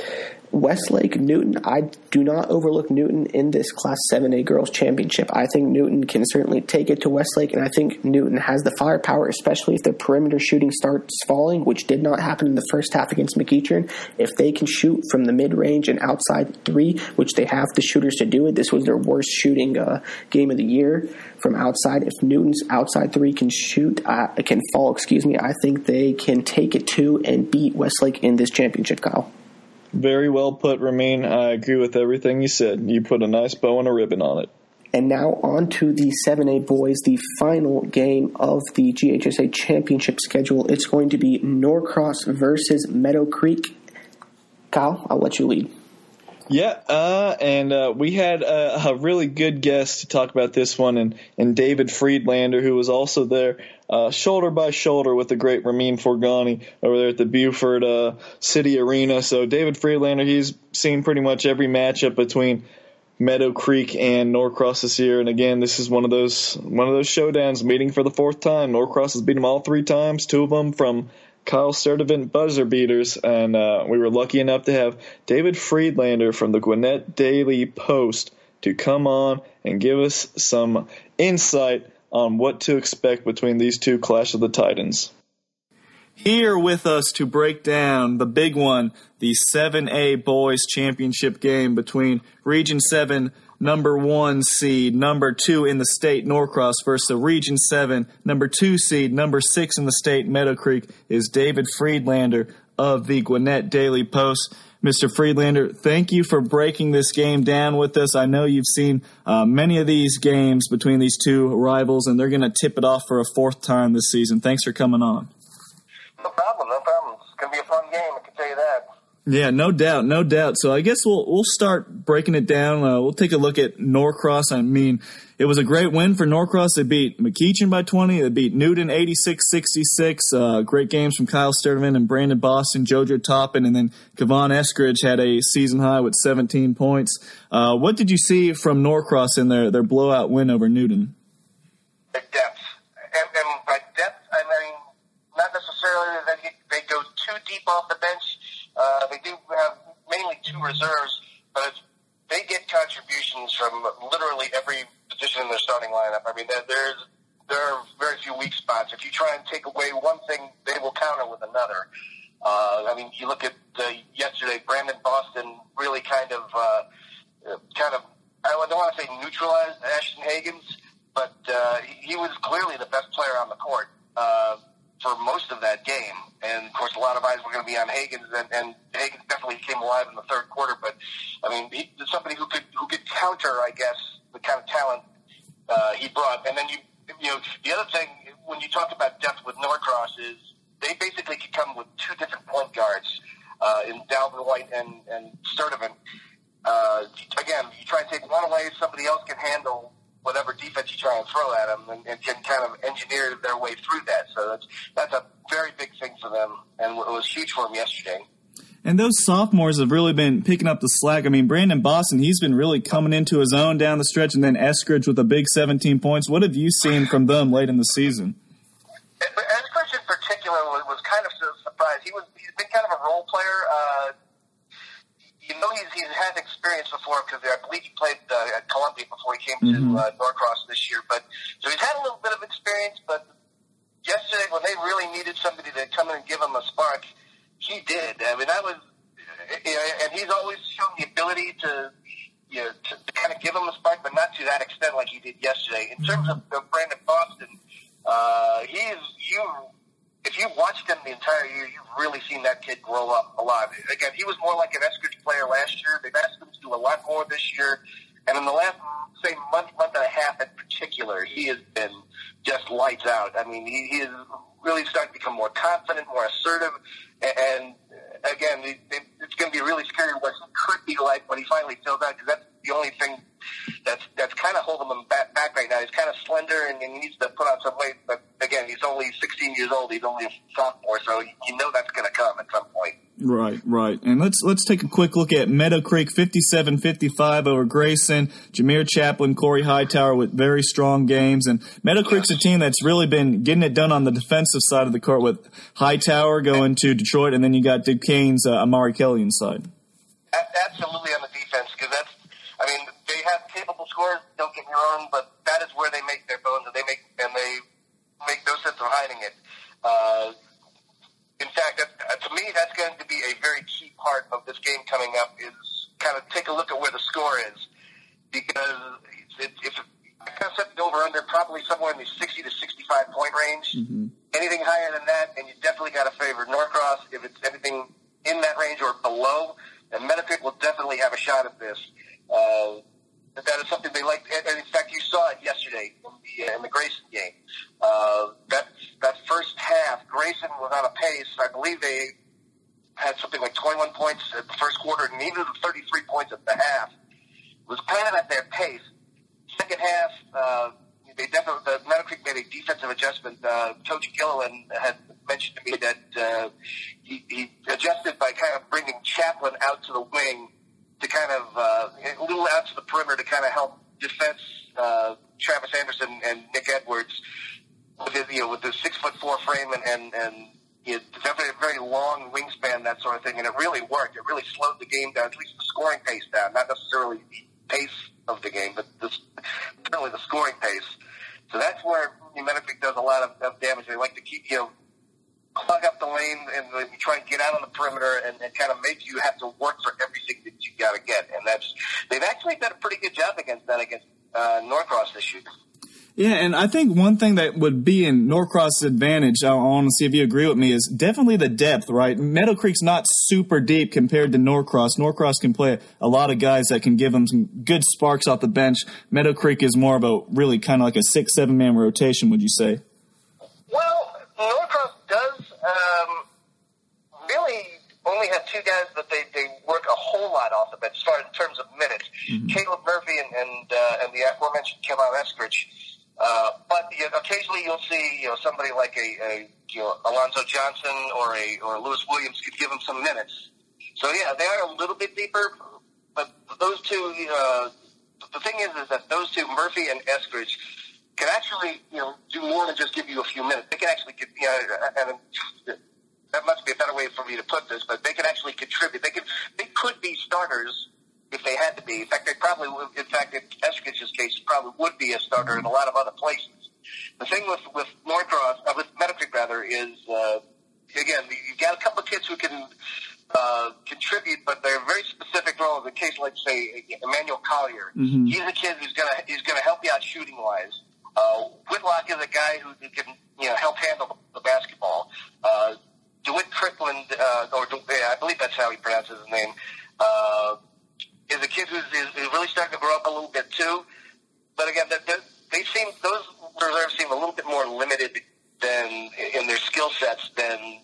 Westlake, Newton, I do not overlook Newton in this Class 7A Girls Championship. I think Newton can certainly take it to Westlake, and I think Newton has the firepower, especially if their perimeter shooting starts falling, which did not happen in the first half against McEachern. If they can shoot from the mid range and outside three, which they have the shooters to do it, this was their worst shooting uh, game of the year from outside. If Newton's outside three can shoot, uh, can fall, excuse me, I think they can take it to and beat Westlake in this championship, Kyle. Very well put, Ramin. I agree with everything you said. You put a nice bow and a ribbon on it. And now on to the 7A boys, the final game of the GHSA championship schedule. It's going to be Norcross versus Meadow Creek. Kyle, I'll let you lead. Yeah, uh, and uh, we had a, a, really good guest to talk about this one, and, and David Friedlander, who was also there, uh, shoulder by shoulder with the great Ramin Forgani over there at the Buford uh, City Arena. So David Friedlander, he's seen pretty much every matchup between Meadow Creek and Norcross this year, and again, this is one of those one of those showdowns, meeting for the fourth time. Norcross has beat them all three times, two of them from Kyle Sturdivant buzzer beaters, and uh, we were lucky enough to have David Friedlander from the Gwinnett Daily Post to come on and give us some insight on what to expect between these two Clash of the Titans. Here with us to break down the big one, the 7A Boys Championship game between Region 7 number one seed, number two in the state, Norcross, versus the Region 7, number two seed, number six in the state, Meadow Creek, is David Friedlander of the Gwinnett Daily Post. Mr. Friedlander, thank you for breaking this game down with us. I know you've seen uh, many of these games between these two rivals, and they're going to tip it off for a fourth time this season. Thanks for coming on. No problem, no problem. It's going to be a fun game, I can tell you that. Yeah, no doubt, no doubt. So I guess we'll we'll start breaking it down. Uh, we'll take a look at Norcross. I mean, it was a great win for Norcross. They beat McEachern by 20. They beat Newton 86-66. Uh, great games from Kyle Sturdivant and Brandon Boston, JoJo Toppin, and then Kevon Eskridge had a season high with 17 points. Uh, what did you see from Norcross in their, their blowout win over Newton? Depth. And, and by depth, I mean, not necessarily that they go too deep off the bench uh, they do have mainly two reserves, but they get contributions from literally every position in their starting lineup. I mean, there's there are very few weak spots. If you try and take away one thing, they will counter with another. Uh, I mean, you look at uh, yesterday, Brandon Boston really kind of, uh, kind of, I don't want to say neutralized Ashton Hagans, but uh, he was clearly the best player on the court. Uh, for most of that game. And of course, a lot of eyes were going to be on Hagans, and, and Hagans definitely came alive in the third quarter. But I mean, he, somebody who could who could counter, I guess, the kind of talent uh, he brought. And then you you know the other thing when you talk about depth with Norcross is they basically could come with two different point guards uh, in Dalvin White and and Sturdivant. Uh, again, you try and take one away, somebody else can handle whatever defense you try and throw at them, and, and can kind of engineer their way through that. So that's that's a very big thing for them, and it was huge for them yesterday. And those sophomores have really been picking up the slack. I mean, Brandon Boston, he's been really coming into his own down the stretch, and then Eskridge with a big 17 points. What have you seen from them late in the season? Eskridge in particular was, was kind of surprised. He was he's been kind of a role player. Uh, know he's he's had experience before because I believe he played uh, at Columbia before he came mm-hmm. to uh, Norcross this year. But so he's had a little bit of experience. But yesterday, when they really needed somebody to come in and give him a spark, he did. I mean, that was, you know, and he's always shown the ability to. You know, to, to kind of give him a spark, but not to that extent like he did yesterday. In terms of, of Brandon Boston, uh, he is you if you've watched him the entire year, you've really seen that kid grow up a lot. Again, he was more like an Eskridge player last year. They've asked him to do a lot more this year. And in the last, say, month, month and a half in particular, he has been just lights out. I mean, he, he is really starting to become more confident, more assertive. And, again, it, it, it's going to be really scary what he could be like when he finally fills out, because that's the only thing that's that's kind of holding him back, back right now. He's kind of slender and, and he needs to put on some weight. But again, he's only 16 years old. He's only a sophomore, so you know that's going to come at some point. Right, right. And let's let's take a quick look at Meadow Creek 57-55 over Grayson. Jameer Chaplin, Corey Hightower with very strong games. And Meadow Creek's yes. a team that's really been getting it done on the defensive side of the court with Hightower going to Detroit, and then you got Duquesne's uh, Amari Kelly inside. Absolutely on the scorers. Don't get me wrong, but that is where they make their bones, and they make and they make no sense of hiding it. Uh, in fact, that, uh, to me, that's going to be a very key part of this game coming up. Is kind of take a look at where the score is, because it, if I kind of set the over under probably somewhere in the 60 to 65 point range. Mm-hmm. Anything higher than that, and you definitely got to favor Norcross. If it's anything in that range or below, then Meadow will definitely have a shot at this. Uh, that is something they like. And in fact, you saw it yesterday in the, uh, in the Grayson game. Uh, that that first half, Grayson was on a pace. I believe they had something like 21 points at the even the 33 points at the half was kind of at their pace. Second half, uh, they definitely the Meadow Creek made a defensive adjustment. Uh, Coach Gilliland had mentioned to me that uh, he, he adjusted by kind of bringing Chaplin out to the wing to kind of uh, a little out to the perimeter to kind of help defense uh, Travis Anderson and Nick Edwards with his, you know with the six foot four frame and and, and you know, very very long wingspan that sort of thing and it really worked. It really slowed the game down, at least the scoring pace down, not necessarily the pace of the game, but the, certainly the scoring pace. So that's where New Meadow Creek does a lot of, of damage. They like to keep you know clog up the lane and we try and get out on the perimeter and, and kind of make you have to work for everything that you got to get. And that's they've actually done a pretty good job against that against uh, Norcross this year. Yeah, and I think one thing that would be in Norcross's advantage, I want to see if you agree with me, is definitely the depth, right? Meadow Creek's not super deep compared to Norcross. Norcross can play a lot of guys that can give them some good sparks off the bench. Meadow Creek is more of a really kind of like a six, seven man rotation, would you say? Well, Norcross does um, really only have two guys that they, they work a whole lot off of as far in terms of minutes. Mm-hmm. Caleb Murphy and and, uh, and the aforementioned Kevin Eskridge. Uh, but you know, occasionally you'll see you know somebody like a, a you know Alonzo Johnson or a or Lewis Williams could give them some minutes. So yeah, they are a little bit deeper, but those two. Uh, the thing is, is that those two, Murphy and Eskridge, can actually, you know, do more than just give you a few minutes. They can actually, you know, and that must be a better way for me to put this, but they can actually contribute. They could, they could be starters if they had to be. In fact, they probably would. In fact, in Eskridge's case, probably would be a starter in a lot of other places. The thing with with Norcross, uh, with Meadow Creek rather, is uh, again you've got a couple of kids who can uh, contribute, but they're very specific roles. In case like say Emmanuel Collier, mm-hmm. he's a kid who's gonna he's gonna help you out shooting wise. Uh, Whitlock is a guy who, can you know help handle the basketball. Uh, DeWitt Crickland, uh, or De, I believe that's how he pronounces his name. Uh, is a kid who's is really starting to grow up a little bit too. But again, the, they seem those reserves seem a little bit more limited than in their skill sets than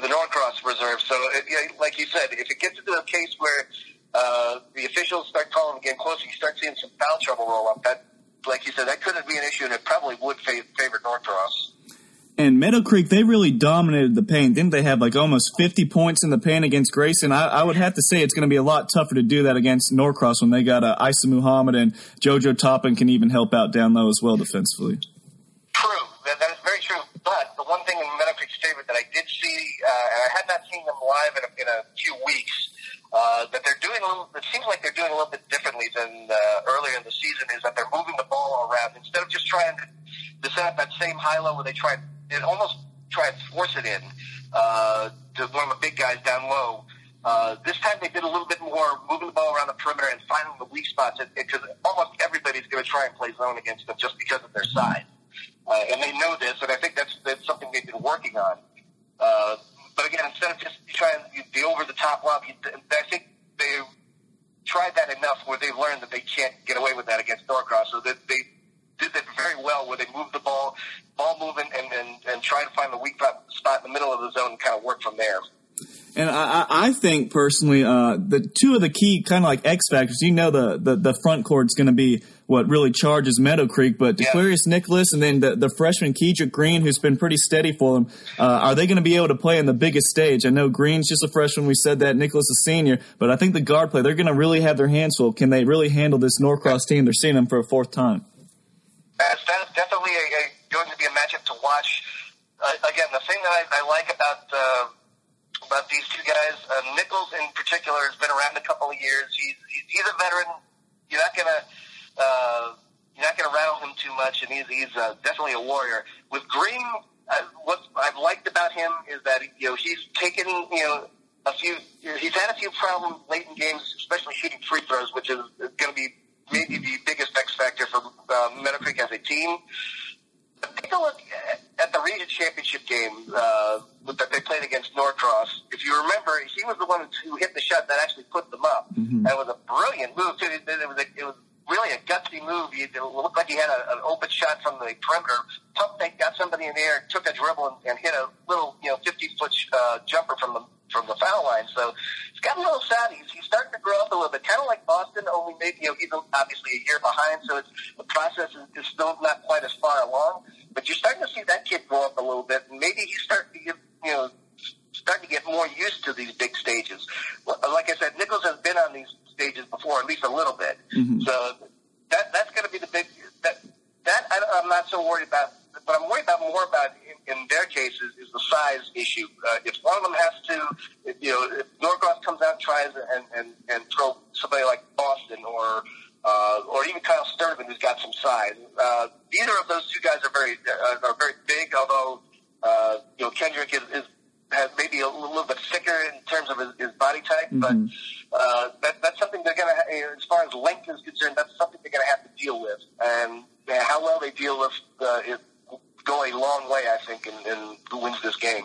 the Norcross reserve. So, it, like you said, if it gets into a case where uh, the officials start calling game closer, you start seeing some foul trouble roll up. That, like you said, that couldn't be an issue, and it probably would favor Norcross. And Meadow Creek, they really dominated the paint. Didn't they have like almost 50 points in the paint against Grayson? I, I would have to say it's going to be a lot tougher to do that against Norcross when they got uh, Isa Muhammad and JoJo Toppin can even help out down low as well defensively. True. That, that is very true. But the one thing in Meadow Creek's favor that I did see, uh, and I had not seen them live in a, in a few weeks, uh, that they're doing a little, it seems like they're doing a little bit differently than uh, earlier in the season is that they're moving the ball around. Instead of just trying to, set up that same high low where they try and almost try and force it in uh, to one of the big guys down low. Uh, this time they did a little bit more moving the ball around the perimeter and finding the weak spots because almost everybody's going to try and play zone against them just because of their size. Uh, and they know this, and I think that's, that's something they've been working on. Uh, but again, instead of just trying the over the top lob, I think they tried that enough where they've learned that they can't get away with that against Norcross. So that they did that very well where they moved the ball, ball moving, and, and, and try to find the weak spot in the middle of the zone and kind of work from there. And I, I think personally, uh, the two of the key kind of like X factors. You know, the the, the front court's going to be what really charges Meadow Creek, but Declarius yeah. Nicholas and then the, the freshman Kedrick Green, who's been pretty steady for them. Uh, are they going to be able to play in the biggest stage? I know Green's just a freshman. We said that Nicholas is senior, but I think the guard play they're going to really have their hands full. Can they really handle this Norcross team? They're seeing them for a fourth time. That's, that's definitely a, a, going to be a matchup to watch. Uh, again, the thing that I, I like about uh, about these two guys, uh, Nichols in particular, has been around a couple of years. He's he's a veteran. You're not gonna uh, you're not gonna rattle him too much, and he's he's uh, definitely a warrior. With Green, uh, what I've liked about him is that you know he's taken you know a few. He's had a few problems late in games, especially shooting free throws, which is going to be maybe the biggest X factor for uh, Meadow Creek as a team. But take a look at the region championship game uh, that they played against Norcross. If you remember, he was the one who hit the shot that actually put them up, mm-hmm. and it was a brilliant move. Too. It, was a, it was really a gutsy move. It looked like he had a, an open shot from the perimeter. Pump fake, got somebody in the air, took a dribble, and, and hit a little, you know, 50 foot uh, jumper from the from the foul line. So he's got a little savvy. He's, he's starting to grow up a little bit, kind of like Boston. Only maybe you know he's obviously a year behind, so it's, the process is, is still not quite as far along. But you're starting to see that kid grow up a little bit, and maybe he's starting to get you know starting to get more used to these big stages. Like I said, Nichols has been on these stages before, at least a little bit. Mm-hmm. So that that's going to be the big that that I, I'm not so worried about. But I'm worried about more about in, in their cases is the size issue. Uh, if one of them has to, if, you know, if Norcross comes out and tries and and and throw somebody like Boston or uh, or even Kyle Sturdivant, who's got some size. Uh, neither of those two guys are very uh, are very big, although uh, you know Kendrick is, is has maybe a little bit thicker in terms of his, his body type, mm-hmm. but uh, that, that's something they're going to, as far as length is concerned, that's something they're going to have to deal with, and uh, how well they deal with uh, it go a long way, I think, in, in who wins this game.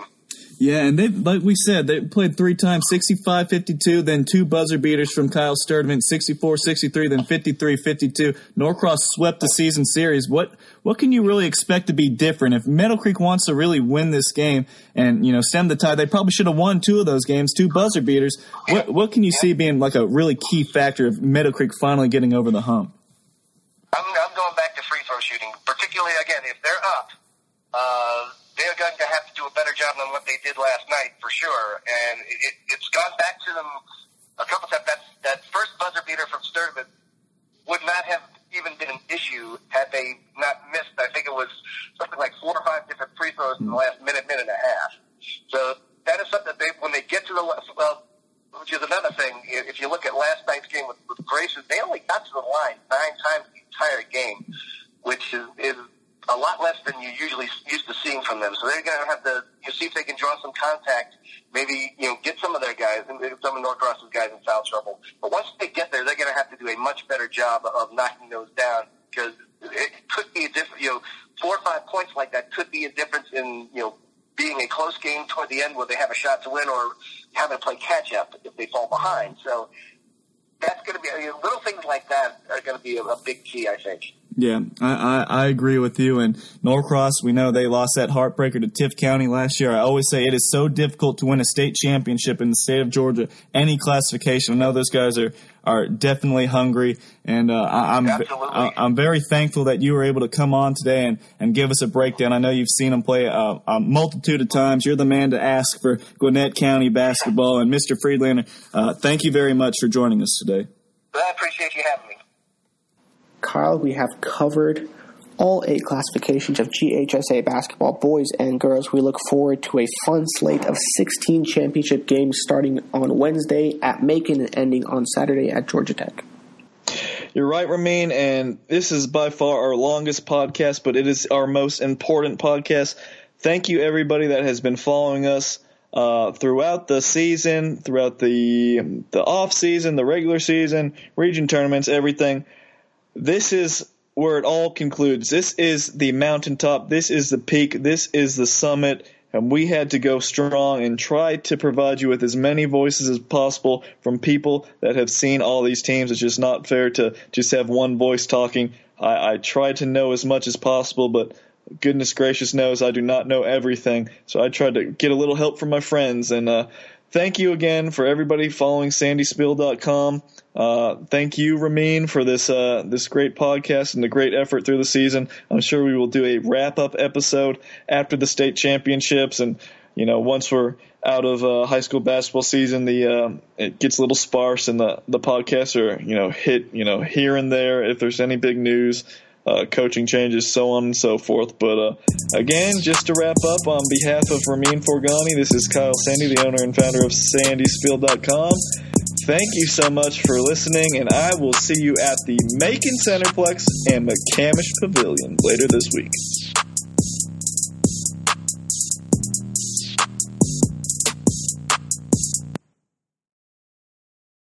Yeah, and they like we said, they played three times 65 52, then two buzzer beaters from Kyle Sturdivant, 64 63, then 53 52. Norcross swept the season series. What what can you really expect to be different? If Meadow Creek wants to really win this game and, you know, stem the tide, they probably should have won two of those games, two buzzer beaters. What what can you see being like a really key factor of Meadow Creek finally getting over the hump? I'm, I'm going back to free throw shooting, particularly again if they're up. Uh, they're going to have to do a better job than what they did last night for sure. And it, it's gone back to them a couple times. That that first buzzer beater from Sturdivant would not have even been an issue had they not missed. I think it was something like four or five different free throws in the last minute, minute and a half. So that is something that they when they get to the well. Which is another thing. If you look at last night's game with, with Grayson, they only got to the line nine times the entire game, which is, is a lot less than you usually used to seeing from them. So they're going to have to you know, see if they can draw some contact, maybe you know get some of their guys some of Norcross's guys in foul trouble. But once they get there, they're going to have to do a much better job of knocking those down because it could be a different, you know, four or five points like that could be a difference in you know being a close game toward the end where they have a shot to win or having to play catch up if they fall behind. So that's going to be I mean, little things like that are going to be a, a big key, I think. Yeah, I, I, I, agree with you. And Norcross, we know they lost that heartbreaker to Tift County last year. I always say it is so difficult to win a state championship in the state of Georgia, any classification. I know those guys are, are definitely hungry, and uh, I, am I'm, I'm very thankful that you were able to come on today and, and give us a breakdown. I know you've seen them play a, a multitude of times. You're the man to ask for Gwinnett County basketball. And Mr. Friedlander, uh, thank you very much for joining us today. I appreciate you having me. Kyle, we have covered all eight classifications of GHSA basketball, boys and girls. We look forward to a fun slate of 16 championship games starting on Wednesday at Macon and ending on Saturday at Georgia Tech. You're right, Ramin, and this is by far our longest podcast, but it is our most important podcast. Thank you, everybody that has been following us uh, throughout the season, throughout the the off season, the regular season, region tournaments, everything this is where it all concludes. This is the mountaintop. This is the peak. This is the summit. And we had to go strong and try to provide you with as many voices as possible from people that have seen all these teams. It's just not fair to just have one voice talking. I, I tried to know as much as possible, but goodness gracious knows I do not know everything. So I tried to get a little help from my friends. And uh, thank you again for everybody following sandyspiel.com. Uh, thank you, Ramin, for this uh, this great podcast and the great effort through the season. I'm sure we will do a wrap up episode after the state championships, and you know once we're out of uh, high school basketball season, the uh, it gets a little sparse, and the the podcasts are you know hit you know here and there if there's any big news. Uh, coaching changes, so on and so forth. But uh, again, just to wrap up, on behalf of Ramin Forghani, this is Kyle Sandy, the owner and founder of SandySpiel.com. Thank you so much for listening, and I will see you at the Macon Centreplex and McCamish Pavilion later this week.